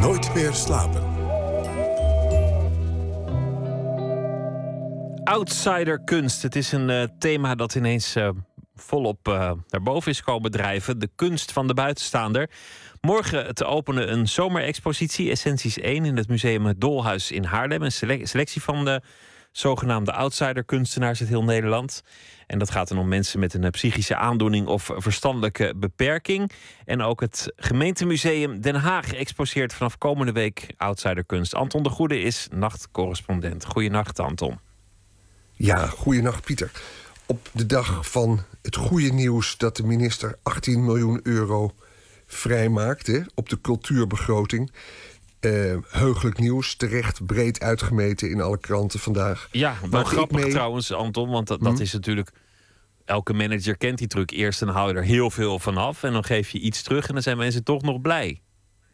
Nooit meer slapen. Outsiderkunst. Het is een uh, thema dat ineens uh, volop uh, naar boven is komen drijven. De kunst van de buitenstaander. Morgen te openen een zomerexpositie, Essenties 1, in het museum Het Dolhuis in Haarlem. Een selectie van de zogenaamde outsider-kunstenaars uit heel Nederland. En dat gaat dan om mensen met een psychische aandoening of verstandelijke beperking. En ook het gemeentemuseum Den Haag exposeert vanaf komende week outsiderkunst. Anton de Goede is nachtcorrespondent. Goedenacht, Anton. Ja, goedenacht, Pieter. Op de dag van het goede nieuws dat de minister 18 miljoen euro vrijmaakte op de cultuurbegroting. Uh, heugelijk nieuws, terecht breed uitgemeten in alle kranten vandaag. Ja, wel grappig trouwens, Anton, want dat, dat hm? is natuurlijk... Elke manager kent die truc. Eerst dan haal je er heel veel van af en dan geef je iets terug... en dan zijn mensen toch nog blij.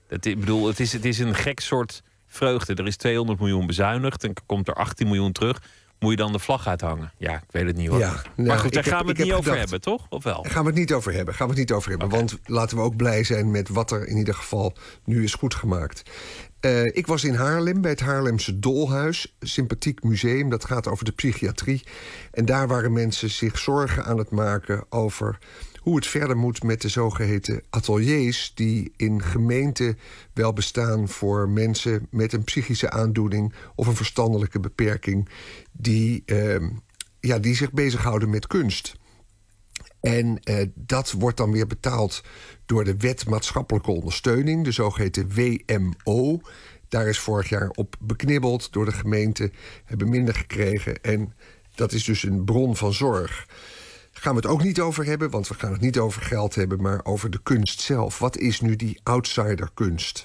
Dat, ik bedoel, het is, het is een gek soort vreugde. Er is 200 miljoen bezuinigd en komt er 18 miljoen terug moet je dan de vlag uithangen? Ja, ik weet het niet hoor. Ja, nou, maar goed, daar gaan we het niet over hebben, toch? Of wel? Gaan we het niet over hebben. Gaan we het niet over hebben. Want laten we ook blij zijn met wat er in ieder geval nu is goed gemaakt. Uh, ik was in Haarlem bij het Haarlemse Dolhuis, sympathiek museum. Dat gaat over de psychiatrie. En daar waren mensen zich zorgen aan het maken over hoe het verder moet met de zogeheten ateliers die in gemeenten wel bestaan voor mensen met een psychische aandoening of een verstandelijke beperking die, uh, ja, die zich bezighouden met kunst. En uh, dat wordt dan weer betaald door de Wet Maatschappelijke Ondersteuning, de zogeheten WMO. Daar is vorig jaar op beknibbeld door de gemeente, hebben minder gekregen. En dat is dus een bron van zorg gaan we het ook niet over hebben, want we gaan het niet over geld hebben, maar over de kunst zelf. Wat is nu die outsiderkunst?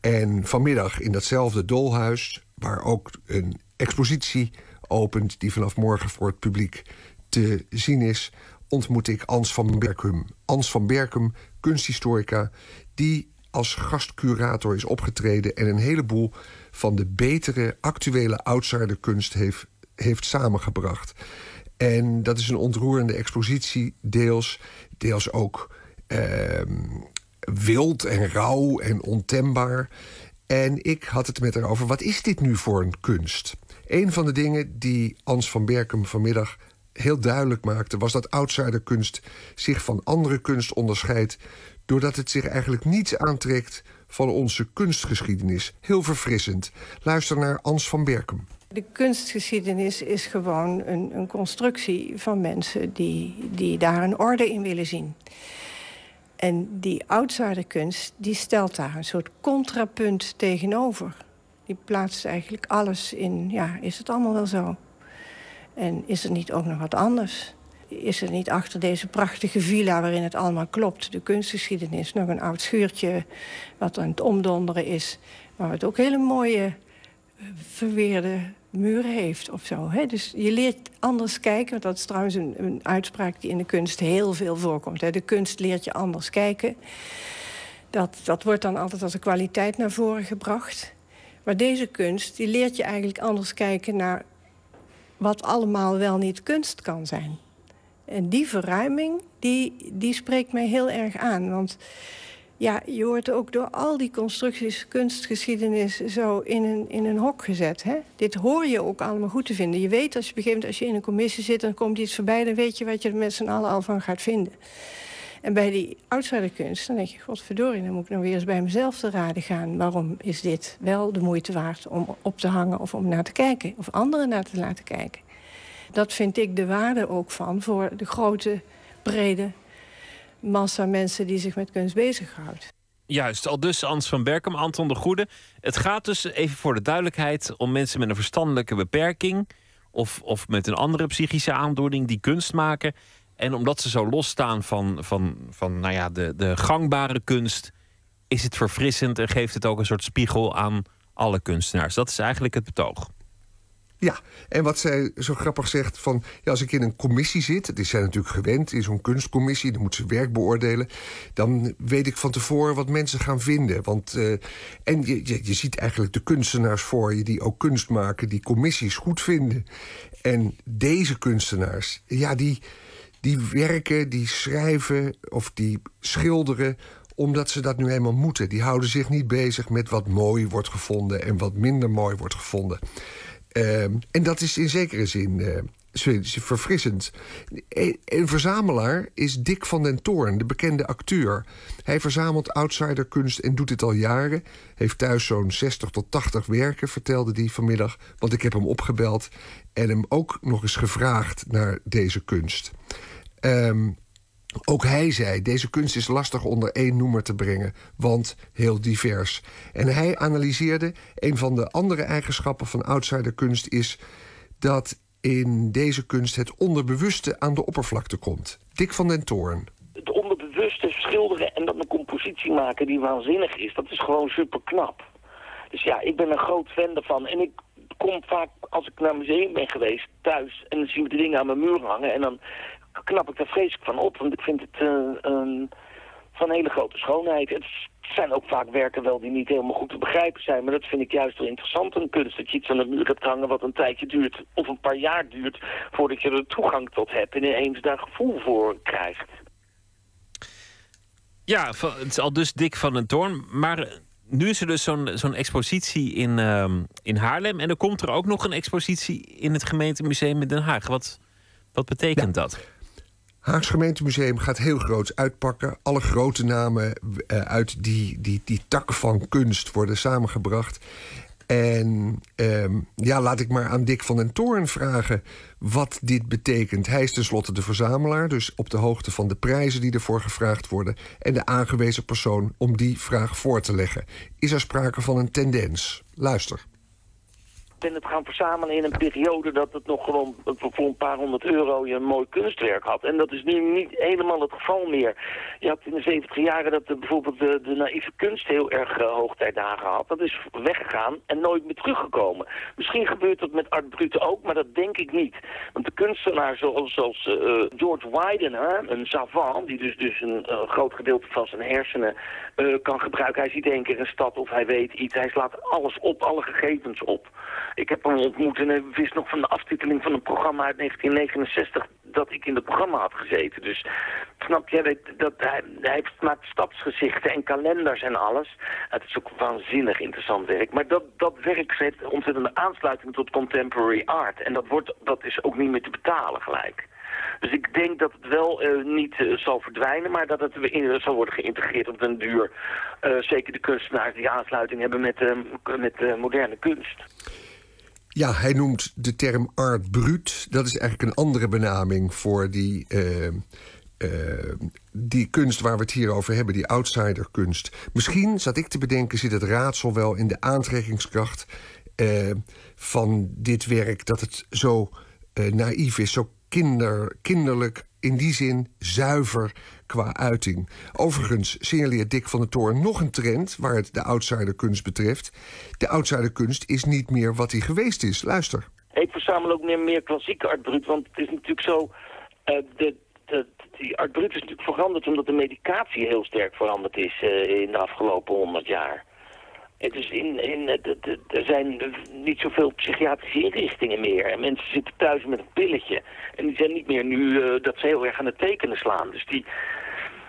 En vanmiddag in datzelfde dolhuis, waar ook een expositie opent die vanaf morgen voor het publiek te zien is, ontmoet ik Ans van Berkum. Ans van Berkum, kunsthistorica, die als gastcurator is opgetreden en een heleboel van de betere actuele outsiderkunst heeft, heeft samengebracht. En dat is een ontroerende expositie, deels, deels ook ehm, wild en rauw en ontembaar. En ik had het met haar over, wat is dit nu voor een kunst? Een van de dingen die Ans van Berkem vanmiddag heel duidelijk maakte... was dat outsiderkunst zich van andere kunst onderscheidt... doordat het zich eigenlijk niets aantrekt van onze kunstgeschiedenis. Heel verfrissend. Luister naar Ans van Berkem. De kunstgeschiedenis is gewoon een, een constructie van mensen die, die daar een orde in willen zien. En die outsiderkunst die stelt daar een soort contrapunt tegenover. Die plaatst eigenlijk alles in, ja, is het allemaal wel zo? En is er niet ook nog wat anders? Is er niet achter deze prachtige villa waarin het allemaal klopt, de kunstgeschiedenis, nog een oud schuurtje wat aan het omdonderen is, waar het ook hele mooie eh, verweerde muren heeft of zo. Hè? Dus je leert anders kijken. Dat is trouwens een, een uitspraak die in de kunst heel veel voorkomt. Hè? De kunst leert je anders kijken. Dat, dat wordt dan altijd als een kwaliteit naar voren gebracht. Maar deze kunst die leert je eigenlijk anders kijken naar wat allemaal wel niet kunst kan zijn. En die verruiming, die, die spreekt mij heel erg aan. Want ja, je wordt ook door al die constructies kunstgeschiedenis zo in een, in een hok gezet. Hè? Dit hoor je ook allemaal goed te vinden. Je weet als je begint, als je in een commissie zit... en komt iets voorbij, dan weet je wat je er met z'n allen al van gaat vinden. En bij die outsiderkunst, dan denk je... godverdorie, dan moet ik nou weer eens bij mezelf te raden gaan. Waarom is dit wel de moeite waard om op te hangen of om naar te kijken? Of anderen naar te laten kijken? Dat vind ik de waarde ook van voor de grote, brede massa mensen die zich met kunst bezighoudt. Juist, al dus Ans van Berkem, Anton de Goede. Het gaat dus, even voor de duidelijkheid, om mensen met een verstandelijke beperking... of, of met een andere psychische aandoening die kunst maken. En omdat ze zo losstaan van, van, van nou ja, de, de gangbare kunst... is het verfrissend en geeft het ook een soort spiegel aan alle kunstenaars. Dat is eigenlijk het betoog. Ja, en wat zij zo grappig zegt van... Ja, als ik in een commissie zit, die zijn natuurlijk gewend... in zo'n kunstcommissie, dan moeten ze werk beoordelen... dan weet ik van tevoren wat mensen gaan vinden. Want, uh, en je, je, je ziet eigenlijk de kunstenaars voor je... die ook kunst maken, die commissies goed vinden. En deze kunstenaars, ja, die, die werken, die schrijven of die schilderen omdat ze dat nu eenmaal moeten. Die houden zich niet bezig met wat mooi wordt gevonden en wat minder mooi wordt gevonden. Ehm, en dat is in zekere zin eh, verfrissend. Een verzamelaar is Dick van den Toorn, de bekende acteur. Hij verzamelt outsiderkunst en doet dit al jaren. Heeft thuis zo'n 60 tot 80 werken, vertelde hij vanmiddag. Want ik heb hem opgebeld en hem ook nog eens gevraagd naar deze kunst. Ehm, ook hij zei, deze kunst is lastig onder één noemer te brengen, want heel divers. En hij analyseerde, een van de andere eigenschappen van outsiderkunst is dat in deze kunst het onderbewuste aan de oppervlakte komt. Dick van den Toorn. Het onderbewuste schilderen en dan een compositie maken die waanzinnig is, dat is gewoon super knap. Dus ja, ik ben een groot fan daarvan. En ik kom vaak, als ik naar een museum ben geweest, thuis... en dan zien we de dingen aan mijn muur hangen... en dan knap ik daar vreselijk van op. Want ik vind het uh, um, van hele grote schoonheid. Het zijn ook vaak werken wel die niet helemaal goed te begrijpen zijn. Maar dat vind ik juist wel interessant een kunst. Dat je iets aan de muur hebt hangen wat een tijdje duurt. Of een paar jaar duurt voordat je er toegang tot hebt. En ineens daar gevoel voor krijgt. Ja, het is al dus dik van een toorn. Maar nu is er dus zo'n zo'n expositie in, uh, in Haarlem. En er komt er ook nog een expositie in het gemeentemuseum in Den Haag. Wat, wat betekent dat? Haags gemeentemuseum gaat heel groot uitpakken. Alle grote namen uh, uit die, die, die tak van kunst worden samengebracht. En uh, ja, laat ik maar aan Dick van den Toorn vragen wat dit betekent. Hij is tenslotte de verzamelaar, dus op de hoogte van de prijzen die ervoor gevraagd worden. En de aangewezen persoon om die vraag voor te leggen. Is er sprake van een tendens? Luister ben het gaan verzamelen in een periode dat het nog gewoon voor een paar honderd euro je een mooi kunstwerk had. En dat is nu niet helemaal het geval meer. Je had in de 70 jaren dat bijvoorbeeld de, naïeve kunst heel erg uh, hoogtijdagen had. Dat is weggegaan en nooit meer teruggekomen. Misschien gebeurt dat met Art Brute ook, maar dat denk ik niet. Want de kunstenaar zoals, zoals uh, George Widener, een savant, die dus, dus een groot gedeelte van zijn hersenen kan gebruiken. Hij ziet één keer een stad of hij weet iets. Hij slaat alles op, alle gegevens op. Ik heb hem ontmoet en hij wist nog van de aftiteling van een programma uit 1969 dat ik in het programma had gezeten. Dus snap je, dat, hij, hij maakt stapsgezichten en kalenders en alles. Het is ook waanzinnig interessant werk. Maar dat, dat werk zet ontzettende aansluiting tot contemporary art. En dat, wordt, dat is ook niet meer te betalen gelijk. Dus ik denk dat het wel uh, niet uh, zal verdwijnen, maar dat het in, zal worden geïntegreerd op den duur. Zeker de kunstenaars die aansluiting hebben met, met moderne kunst. Ja, hij noemt de term art brut. Dat is eigenlijk een andere benaming voor die, die kunst waar we het hier over hebben, die outsiderkunst. Misschien, zat ik te bedenken, zit het raadsel wel in de aantrekkingskracht van dit werk. Dat het zo naïef is, zo kinder, kinderlijk, in die zin zuiver qua uiting. Overigens signaleert Dick van der Toorn nog een trend waar het de outsiderkunst betreft. De outsiderkunst is niet meer wat hij geweest is. Luister. Ik verzamel ook meer, meer klassieke art brut, want het is natuurlijk zo... Uh, de, de, die art brut is natuurlijk veranderd omdat de medicatie heel sterk veranderd is uh, in de afgelopen honderd jaar. Dus in, in, er zijn niet zoveel psychiatrische inrichtingen meer. En mensen zitten thuis met een pilletje. En die zijn niet meer nu uh, dat ze heel erg aan het tekenen slaan. Dus die,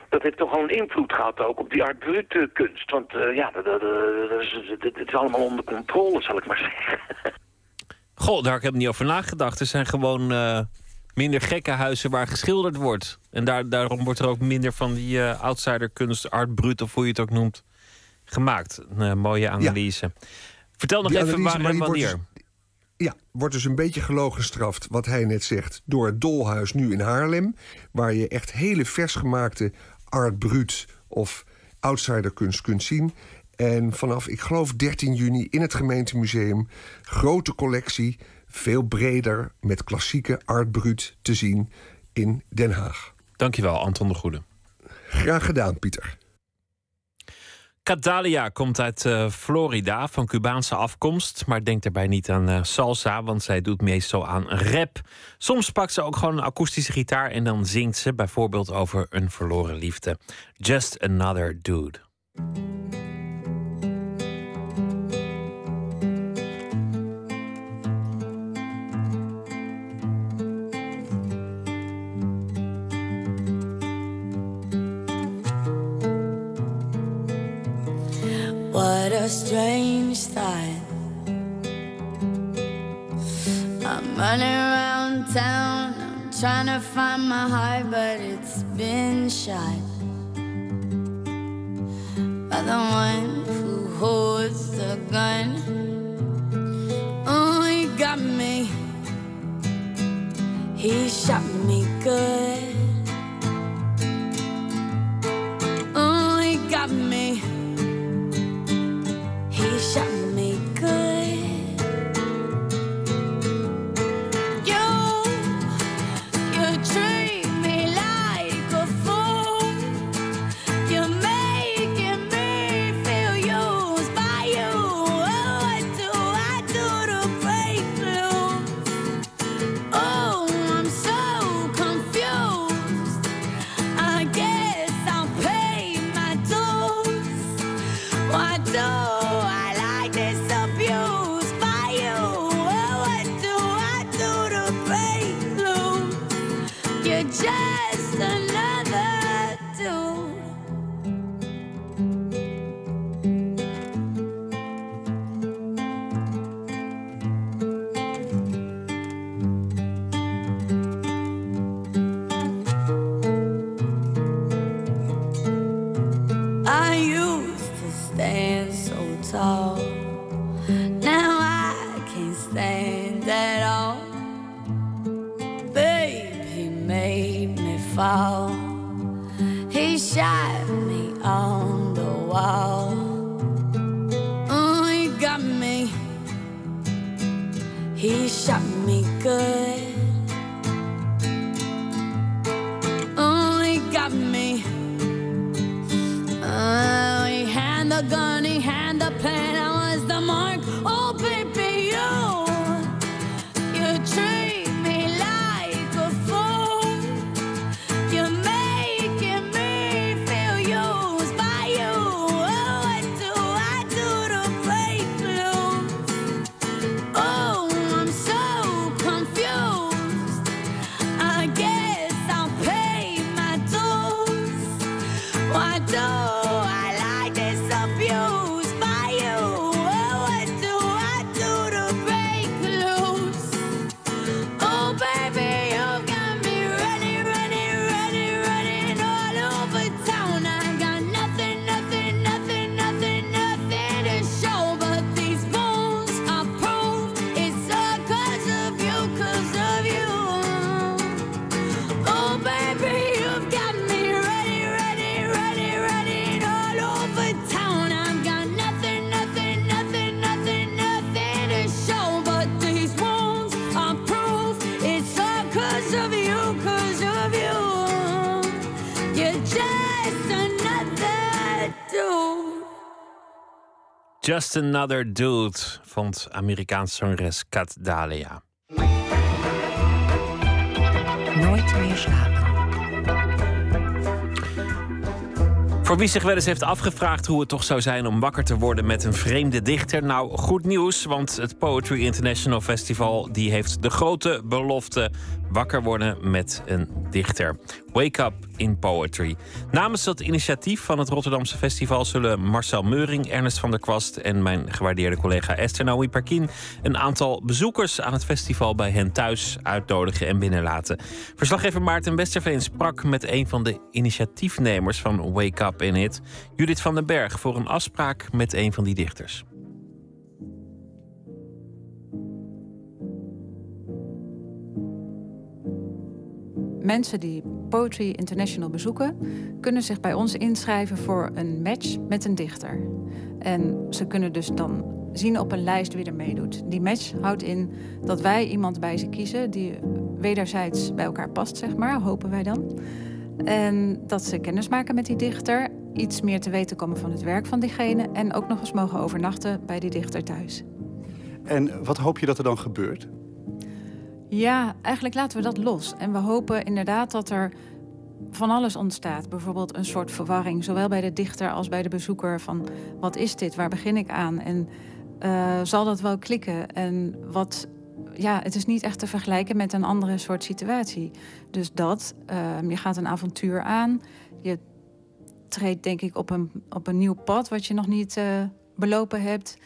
dat heeft toch gewoon invloed gehad ook op die art brute kunst. Want uh, ja, dat, dat, is, het is allemaal onder controle, zal ik maar zeggen. Goh, daar heb ik niet over nagedacht. Er zijn gewoon minder gekke huizen waar geschilderd wordt. En daar, daarom wordt er ook minder van die uh, outsiderkunst, art brut of hoe je het ook noemt, gemaakt. Een mooie analyse. Ja. Vertel nog die even waar en wanneer. Wordt dus, ja, wordt dus een beetje gelogen gestraft, wat hij net zegt, door het Dolhuis nu in Haarlem. Waar je echt hele vers gemaakte art brut of outsiderkunst kunt zien. En vanaf, ik geloof 13 juni in het gemeentemuseum, grote collectie, veel breder, met klassieke art brut te zien in Den Haag. Dankjewel, Anton de Goede. Graag gedaan, Pieter. Cadalia komt uit uh, Florida, van Cubaanse afkomst, maar denkt daarbij niet aan uh, salsa, want zij doet meestal aan rap. Soms pakt ze ook gewoon een akoestische gitaar en dan zingt ze bijvoorbeeld over een verloren liefde. Just Another Dude. A strange thought. I'm running around town, I'm trying to find my heart, but it's been shot by the one who holds the gun. Oh, he got me. He shot me good. Just Another Dude vond Amerikaanse zangeres Kat Dahlia. Nooit meer slapen. Voor wie zich wel eens heeft afgevraagd hoe het toch zou zijn om wakker te worden met een vreemde dichter. Nou, goed nieuws, want het Poetry International Festival die heeft de grote belofte wakker worden met een dichter. Wake Up in Poetry. Namens dat initiatief van het Rotterdamse festival zullen Marcel Meuring, Ernest van der Kwast en mijn gewaardeerde collega Esther Naoui Perkin een aantal bezoekers aan het festival bij hen thuis uitnodigen en binnenlaten. Verslaggever Maarten Westerveen sprak met een van de initiatiefnemers van Wake Up in It, Judith van den Berg, voor een afspraak met een van die dichters. Mensen die Poetry International bezoeken, kunnen zich bij ons inschrijven voor een match met een dichter. En ze kunnen dus dan zien op een lijst wie er meedoet. Die match houdt in dat wij iemand bij ze kiezen die wederzijds bij elkaar past, zeg maar, hopen wij dan. En dat ze kennis maken met die dichter, iets meer te weten komen van het werk van diegene en ook nog eens mogen overnachten bij die dichter thuis. En wat hoop je dat er dan gebeurt? Ja, eigenlijk laten we dat los. En we hopen inderdaad dat er van alles ontstaat. Bijvoorbeeld een soort verwarring, zowel bij de dichter als bij de bezoeker. Van wat is dit? Waar begin ik aan? En eh, zal dat wel klikken? En wat. Ja, het is niet echt te vergelijken met een andere soort situatie. Dus dat, eh, je gaat een avontuur aan. Je treedt denk ik op een, op een nieuw pad wat je nog niet eh, belopen hebt.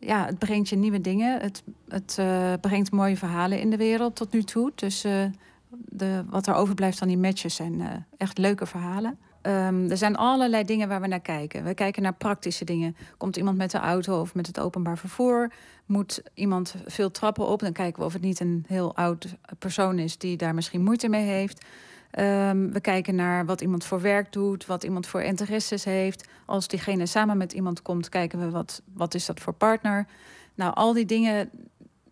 Ja, het brengt je nieuwe dingen. Het, het eh, brengt mooie verhalen in de wereld tot nu toe. Dus eh, de, wat er overblijft van die matches zijn echt leuke verhalen. Ehm, er zijn allerlei dingen waar we naar kijken. We kijken naar praktische dingen. Komt iemand met de auto of met het openbaar vervoer? Moet iemand veel trappen op? Dan kijken we of het niet een heel oud persoon is die daar misschien moeite mee heeft. Ehm, we kijken naar wat iemand voor werk doet, wat iemand voor interesses heeft. Als diegene samen met iemand komt, kijken we wat, wat is dat voor partner. Nou, al die dingen,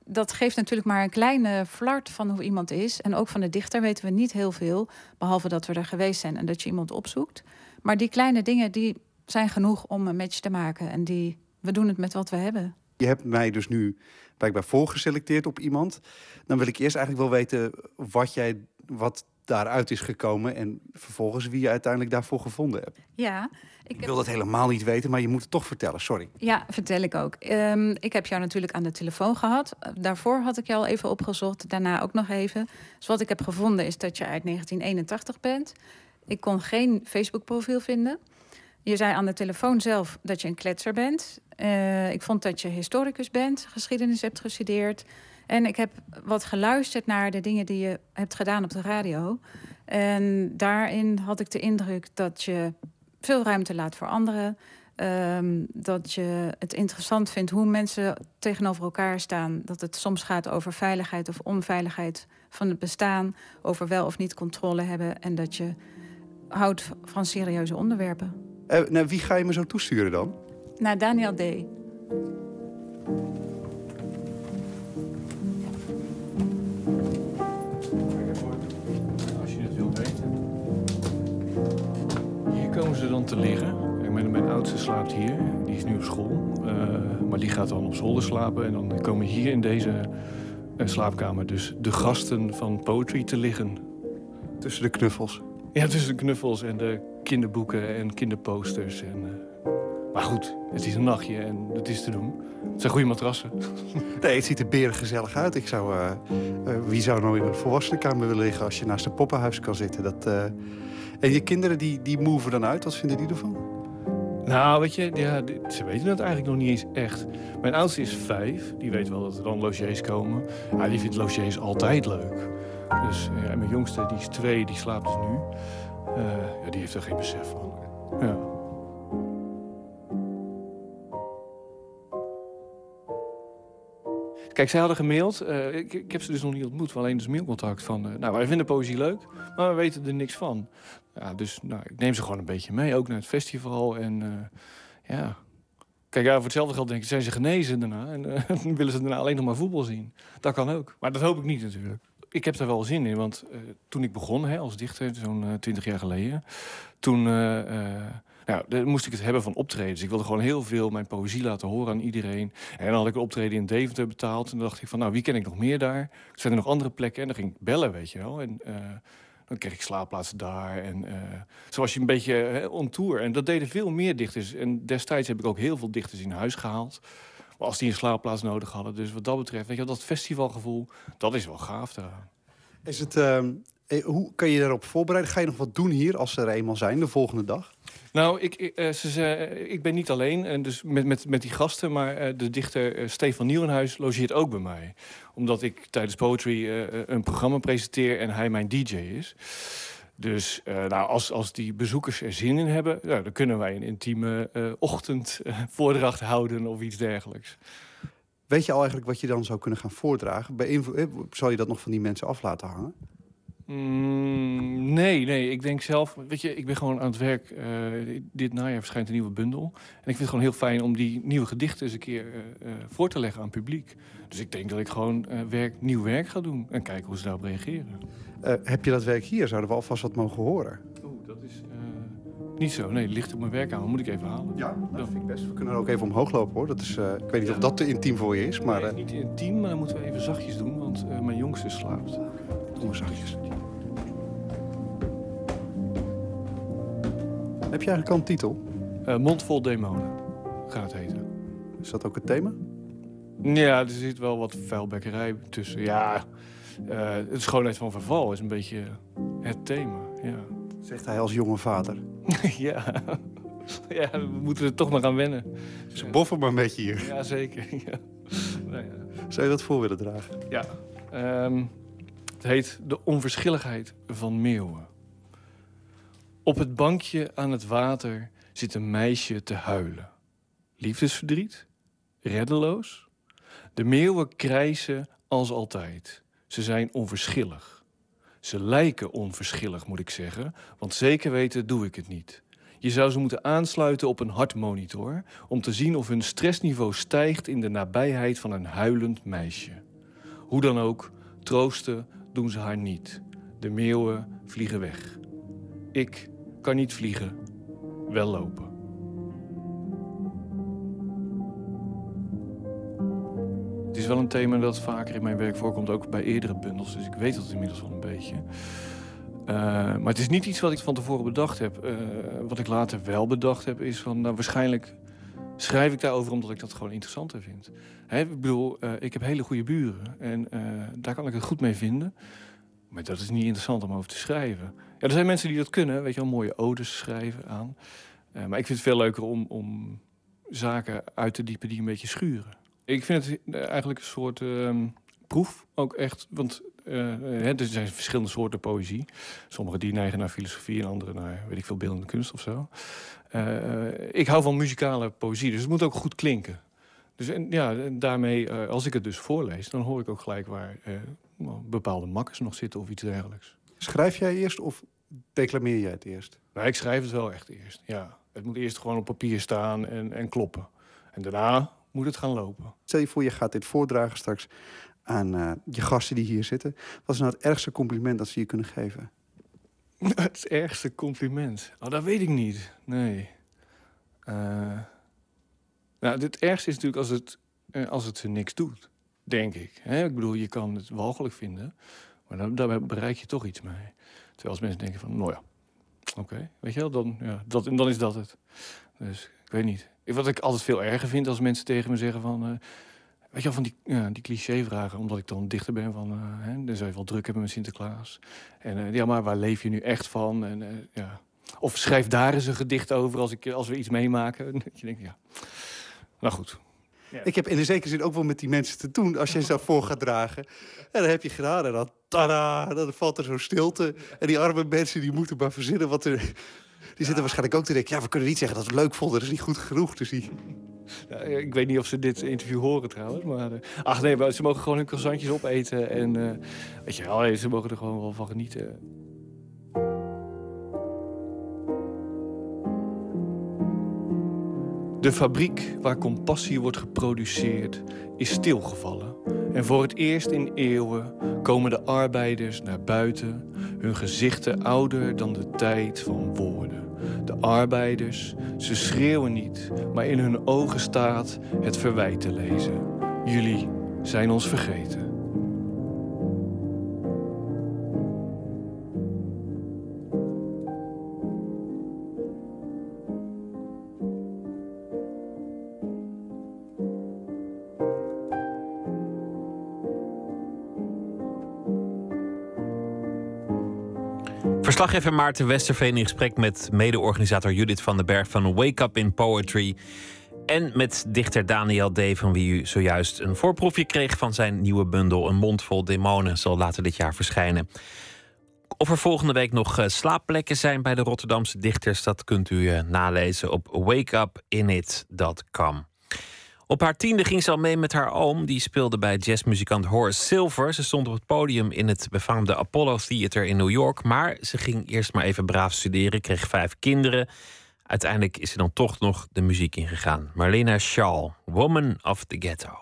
dat geeft natuurlijk maar een kleine flart van hoe iemand is. En ook van de dichter weten we niet heel veel, behalve dat we er geweest zijn en dat je iemand opzoekt. Maar die kleine dingen, die zijn genoeg om een match te maken. En die, we doen het met wat we hebben. Je hebt mij dus nu blijkbaar voorgeselecteerd op iemand. Dan wil ik eerst eigenlijk wel weten wat jij, wat daaruit is gekomen en vervolgens wie je uiteindelijk daarvoor gevonden hebt. Ja, Ik wil dat helemaal niet weten, maar je moet het toch vertellen. Sorry. Ja, vertel ik ook. Ehm, ik heb jou natuurlijk aan de telefoon gehad. Daarvoor had ik jou al even opgezocht, daarna ook nog even. Dus wat ik heb gevonden is dat je uit 1981 bent. Ik kon geen Facebook-profiel vinden. Je zei aan de telefoon zelf dat je een kletser bent. Eh, ik vond dat je historicus bent, geschiedenis hebt gestudeerd. En ik heb wat geluisterd naar de dingen die je hebt gedaan op de radio. En daarin had ik de indruk dat je veel ruimte laat voor anderen. Ehm, dat je het interessant vindt hoe mensen tegenover elkaar staan. Dat het soms gaat over veiligheid of onveiligheid van het bestaan. Over wel of niet controle hebben. En dat je houdt van serieuze onderwerpen. Eh, nou, wie ga je me zo toesturen dan? Naar Daniel D. Als je het wilt weten. Hier komen ze dan te liggen. En Mijn, mijn oudste slaapt hier. Die is nu op school. Eh, maar die gaat dan op zolder slapen. En dan komen hier in deze eh, slaapkamer dus de gasten van Poetry te liggen. Tussen de knuffels? Ja, tussen de knuffels en de kinderboeken en kinderposters. En, eh, Maar goed, het is een nachtje en het is te doen. Het zijn goede matrassen. Nee, het ziet er beren gezellig uit. Ik zou, eh, eh, wie zou nou in een volwassenenkamer willen liggen als je naast een poppenhuis kan zitten? Dat, eh, En je kinderen die, die moven dan uit. Wat vinden die ervan? Nou, weet je, ja, ze weten het eigenlijk nog niet eens echt. Mijn oudste is vijf. Die weet wel dat er dan logiers komen. Ja, die vindt logiers altijd leuk. Dus ja, en mijn jongste, die is twee, die slaapt dus nu. Ja, die heeft er geen besef van. Ja. Kijk, zij hadden gemaild. eh, ik, ik heb ze dus nog niet ontmoet, alleen dus mailcontact van... eh, nou, wij vinden poëzie leuk, maar we weten er niks van. Ja, dus nou, ik neem ze gewoon een beetje mee, ook naar het festival. En eh, ja... Kijk, ja, voor hetzelfde geld denk ik, zijn ze genezen daarna. En willen ze daarna alleen nog maar voetbal zien. Dat kan ook. Maar dat hoop ik niet natuurlijk. Ik heb daar wel zin in, want toen ik begon hè, als dichter, zo'n twintig jaar geleden... toen nou, dan moest ik het hebben van optredens. Ik wilde gewoon heel veel mijn poëzie laten horen aan iedereen. En dan had ik een optreden in Deventer betaald. En dan dacht ik van, nou, wie ken ik nog meer daar? Zijn er nog andere plekken? En dan ging ik bellen, weet je wel. En eh, dan kreeg ik slaapplaatsen daar. En eh, zo was je een beetje on tour. En dat deden veel meer dichters. En destijds heb ik ook heel veel dichters in huis gehaald. Maar als die een slaapplaats nodig hadden. Dus wat dat betreft, weet je wel, dat festivalgevoel, dat is wel gaaf daaraan. Is het, ehm, eh, hoe kan je daarop voorbereiden? Ga je nog wat doen hier als ze er eenmaal zijn, de volgende dag? Nou, ik, ik, eh, ze, ze- ik ben niet alleen en dus met, met, met die gasten, maar eh, de dichter eh, Stefan Nieuwenhuis logeert ook bij mij. Omdat ik tijdens Poetry eh, eh, een programma presenteer en hij mijn DJ is. Dus eh, nou, als, als die bezoekers er zin in hebben, nou, dan kunnen wij een intieme eh ochtendvoordracht houden of iets dergelijks. Weet je al eigenlijk wat je dan zou kunnen gaan voordragen? Eh, zal je dat nog van die mensen af laten hangen? Mm, nee, nee. Ik denk zelf, weet je, ik ben gewoon aan het werk. eh, dit najaar verschijnt een nieuwe bundel. En ik vind het gewoon heel fijn om die nieuwe gedichten eens een keer eh, eh, voor te leggen aan het publiek. Dus ik denk dat ik gewoon werk, nieuw werk ga doen en kijken hoe ze daarop reageren. Heb je dat werk hier? Zouden we alvast wat mogen horen? Oeh, dat is niet zo. Nee, het ligt op mijn werk aan. Dat moet ik even halen. Ja, dat vind ik best. We kunnen er ook even omhoog lopen hoor. Dat is, ik weet niet of dat te intiem voor je is, maar... Nee, eh, niet intiem, maar dan moeten we even zachtjes doen, want mijn jongste slaapt. Doe maar zachtjes. Heb je eigenlijk al een titel? Eh, Mondvol demonen gaat het heten. Is dat ook het thema? Ja, er zit wel wat vuilbekkerij tussen. Ja, eh de schoonheid van verval is een beetje het thema. Ja. Zegt hij als jonge vader. ja. ja, we moeten er toch maar aan wennen. Ze boffen maar een beetje hier. Ja, zeker. Ja. Nou ja. Zou je dat voor willen dragen? Ja. ehm, het heet De onverschilligheid van meeuwen. Op het bankje aan het water zit een meisje te huilen. Liefdesverdriet? Reddeloos? De meeuwen krijsen als altijd. Ze zijn onverschillig. Ze lijken onverschillig, moet ik zeggen, want zeker weten doe ik het niet. Je zou ze moeten aansluiten op een hartmonitor om te zien of hun stressniveau stijgt in de nabijheid van een huilend meisje. Hoe dan ook, troosten doen ze haar niet. De meeuwen vliegen weg. Ik kan niet vliegen, wel lopen. Het is wel een thema dat vaker in mijn werk voorkomt, ook bij eerdere bundels. Dus ik weet dat inmiddels wel een beetje. Eh, maar het is niet iets wat ik van tevoren bedacht heb. Eh, wat ik later wel bedacht heb, is van nou, waarschijnlijk schrijf ik daarover omdat ik dat gewoon interessanter vind. Hè, ik bedoel, eh, ik heb hele goede buren en eh, daar kan ik het goed mee vinden. Maar dat is niet interessant om over te schrijven. Ja, er zijn mensen die dat kunnen, weet je wel, mooie odes schrijven aan. Eh, maar ik vind het veel leuker om, om zaken uit te diepen die een beetje schuren. Ik vind het eigenlijk een soort ehm, proef ook echt. Want er zijn verschillende soorten poëzie. Sommige die neigen naar filosofie en andere naar, weet ik veel, beeldende kunst of zo. Eh, ik hou van muzikale poëzie, dus het moet ook goed klinken. Dus en, ja, daarmee, eh, als ik het dus voorlees, dan hoor ik ook gelijk waar eh, bepaalde makkers nog zitten of iets dergelijks. Schrijf jij eerst of declameer jij het eerst? Nou, ik schrijf het wel echt eerst, ja. Het moet eerst gewoon op papier staan en, en kloppen. En daarna moet het gaan lopen. Stel je voor, je gaat dit voordragen straks aan je gasten die hier zitten. Wat is nou het ergste compliment dat ze je kunnen geven? Het ergste compliment? Oh, dat weet ik niet. Nee. Eh, nou, het ergste is natuurlijk als het, eh, als het ze niks doet. Denk ik. Ik bedoel, je kan het walgelijk vinden. Maar dan, daarbij bereik je toch iets mee. Terwijl als mensen denken van, nou ja, oké. Weet je wel, dan, ja, dat, dan is dat het. Dus ik weet niet. Wat ik altijd veel erger vind als mensen tegen me zeggen van... eh, weet je wel, van die, ja, die cliché-vragen. Omdat ik dan dichter ben van... eh, hè, dan zou je wel druk hebben met Sinterklaas. En eh, ja, maar waar leef je nu echt van? En, eh, ja. Of schrijf daar eens een gedicht over als, ik, als we iets meemaken. Dat je denkt, ja... Nou goed. Ik heb in de zekere zin ook wel met die mensen te doen als je ze voor gaat dragen. En dan heb je gedaan en dan, tada, dan valt er zo'n stilte. En die arme mensen die moeten maar verzinnen wat er... Die zitten waarschijnlijk ook te denken, ja, we kunnen niet zeggen dat we het leuk vonden. Dat is niet goed genoeg. Dus die... Ja, ik weet niet of ze dit interview horen trouwens. Maar, eh, ach nee, ze mogen gewoon hun croissantjes opeten. En eh, weet je ze mogen er gewoon wel van genieten. De fabriek waar compassie wordt geproduceerd is stilgevallen. En voor het eerst in eeuwen komen de arbeiders naar buiten, hun gezichten ouder dan de tijd van woorden. De arbeiders, ze schreeuwen niet, maar in hun ogen staat het verwijt te lezen. Jullie zijn ons vergeten. Verslaggever Maarten Westerveen in gesprek met mede-organisator Judith van den Berg van Wake Up in Poetry. En met dichter Daniel D., van wie u zojuist een voorproefje kreeg van zijn nieuwe bundel Een Mond Vol Demonen, zal later dit jaar verschijnen. Of er volgende week nog eh, slaapplekken zijn bij de Rotterdamse dichters, dat kunt u eh, nalezen op wakeupinit.com. Op haar tiende ging ze al mee met haar oom. Die speelde bij jazzmuzikant Horace Silver. Ze stond op het podium in het befaamde Apollo Theater in New York. Maar ze ging eerst maar even braaf studeren, kreeg vijf kinderen. Uiteindelijk is ze dan toch nog de muziek ingegaan. Marlena Shaw, Woman of the Ghetto.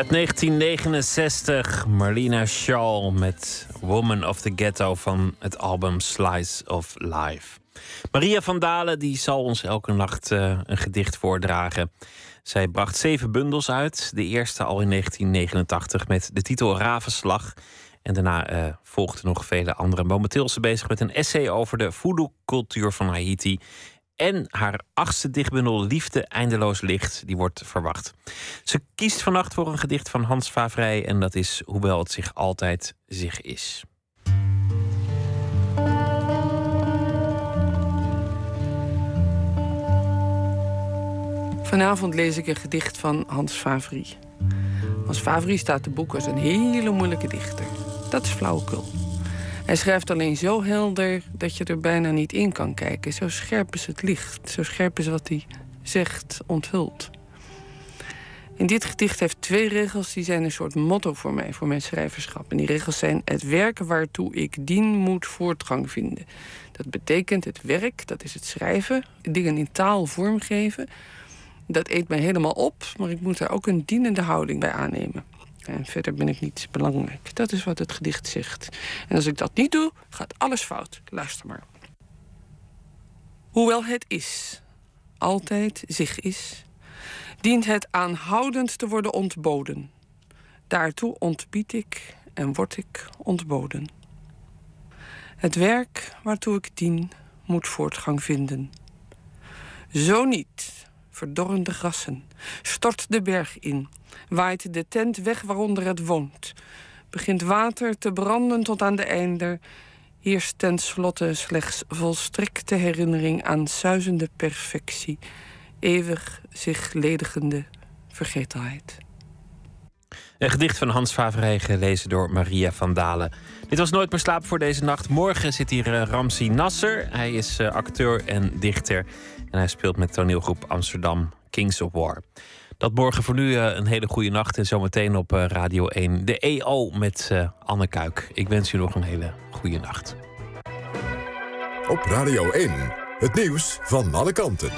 Uit 1969, Marlena Shaw met Woman of the Ghetto van het album Slice of Life. Maria van Dalen die zal ons elke nacht eh, een gedicht voordragen. Zij bracht zeven bundels uit. De eerste al in 1989 met de titel Ravenslag. En daarna eh, volgden nog vele andere. Momenteel is ze bezig met een essay over de voodoo-cultuur van Haiti. En haar achtste dichtbundel Liefde Eindeloos Licht, die wordt verwacht. Ze kiest vannacht voor een gedicht van Hans Favrij. En dat is Hoewel het zich altijd zich is. Vanavond lees ik een gedicht van Hans Favry. Hans Favry staat te boek als een hele moeilijke dichter. Dat is flauwekul. Hij schrijft alleen zo helder dat je er bijna niet in kan kijken. Zo scherp is het licht, zo scherp is wat hij zegt, onthult. In dit gedicht heeft twee regels die zijn een soort motto voor mij, voor mijn schrijverschap. En die regels zijn: het werk waartoe ik dien moet voortgang vinden. Dat betekent het werk, dat is het schrijven, dingen in taal vormgeven. Dat eet mij helemaal op, maar ik moet daar ook een dienende houding bij aannemen. En verder ben ik niet belangrijk. Dat is wat het gedicht zegt. En als ik dat niet doe, gaat alles fout. Luister maar. Hoewel het is, altijd zich is, dient het aanhoudend te worden ontboden. Daartoe ontbied ik en word ik ontboden. Het werk waartoe ik dien moet voortgang vinden. Zo niet, verdorrende grassen, stort de berg in, waait de tent weg waaronder het woont, begint water te branden tot aan de einder, heerst ten slotte slechts volstrekte herinnering aan suizende perfectie, eeuwig zich ledigende vergetelheid. Een gedicht van Hans Favrij, gelezen door Maria van Dalen. Dit was Nooit meer slapen voor deze nacht. Morgen zit hier uh, Ramsi Nasser. Hij is uh, acteur en dichter. En hij speelt met toneelgroep Amsterdam Kings of War. Dat morgen voor nu uh, een hele goede nacht. En zometeen op Radio 1 de EO met Anne Kuik. Ik wens u nog een hele goede nacht. Op Radio 1 het nieuws van alle kanten.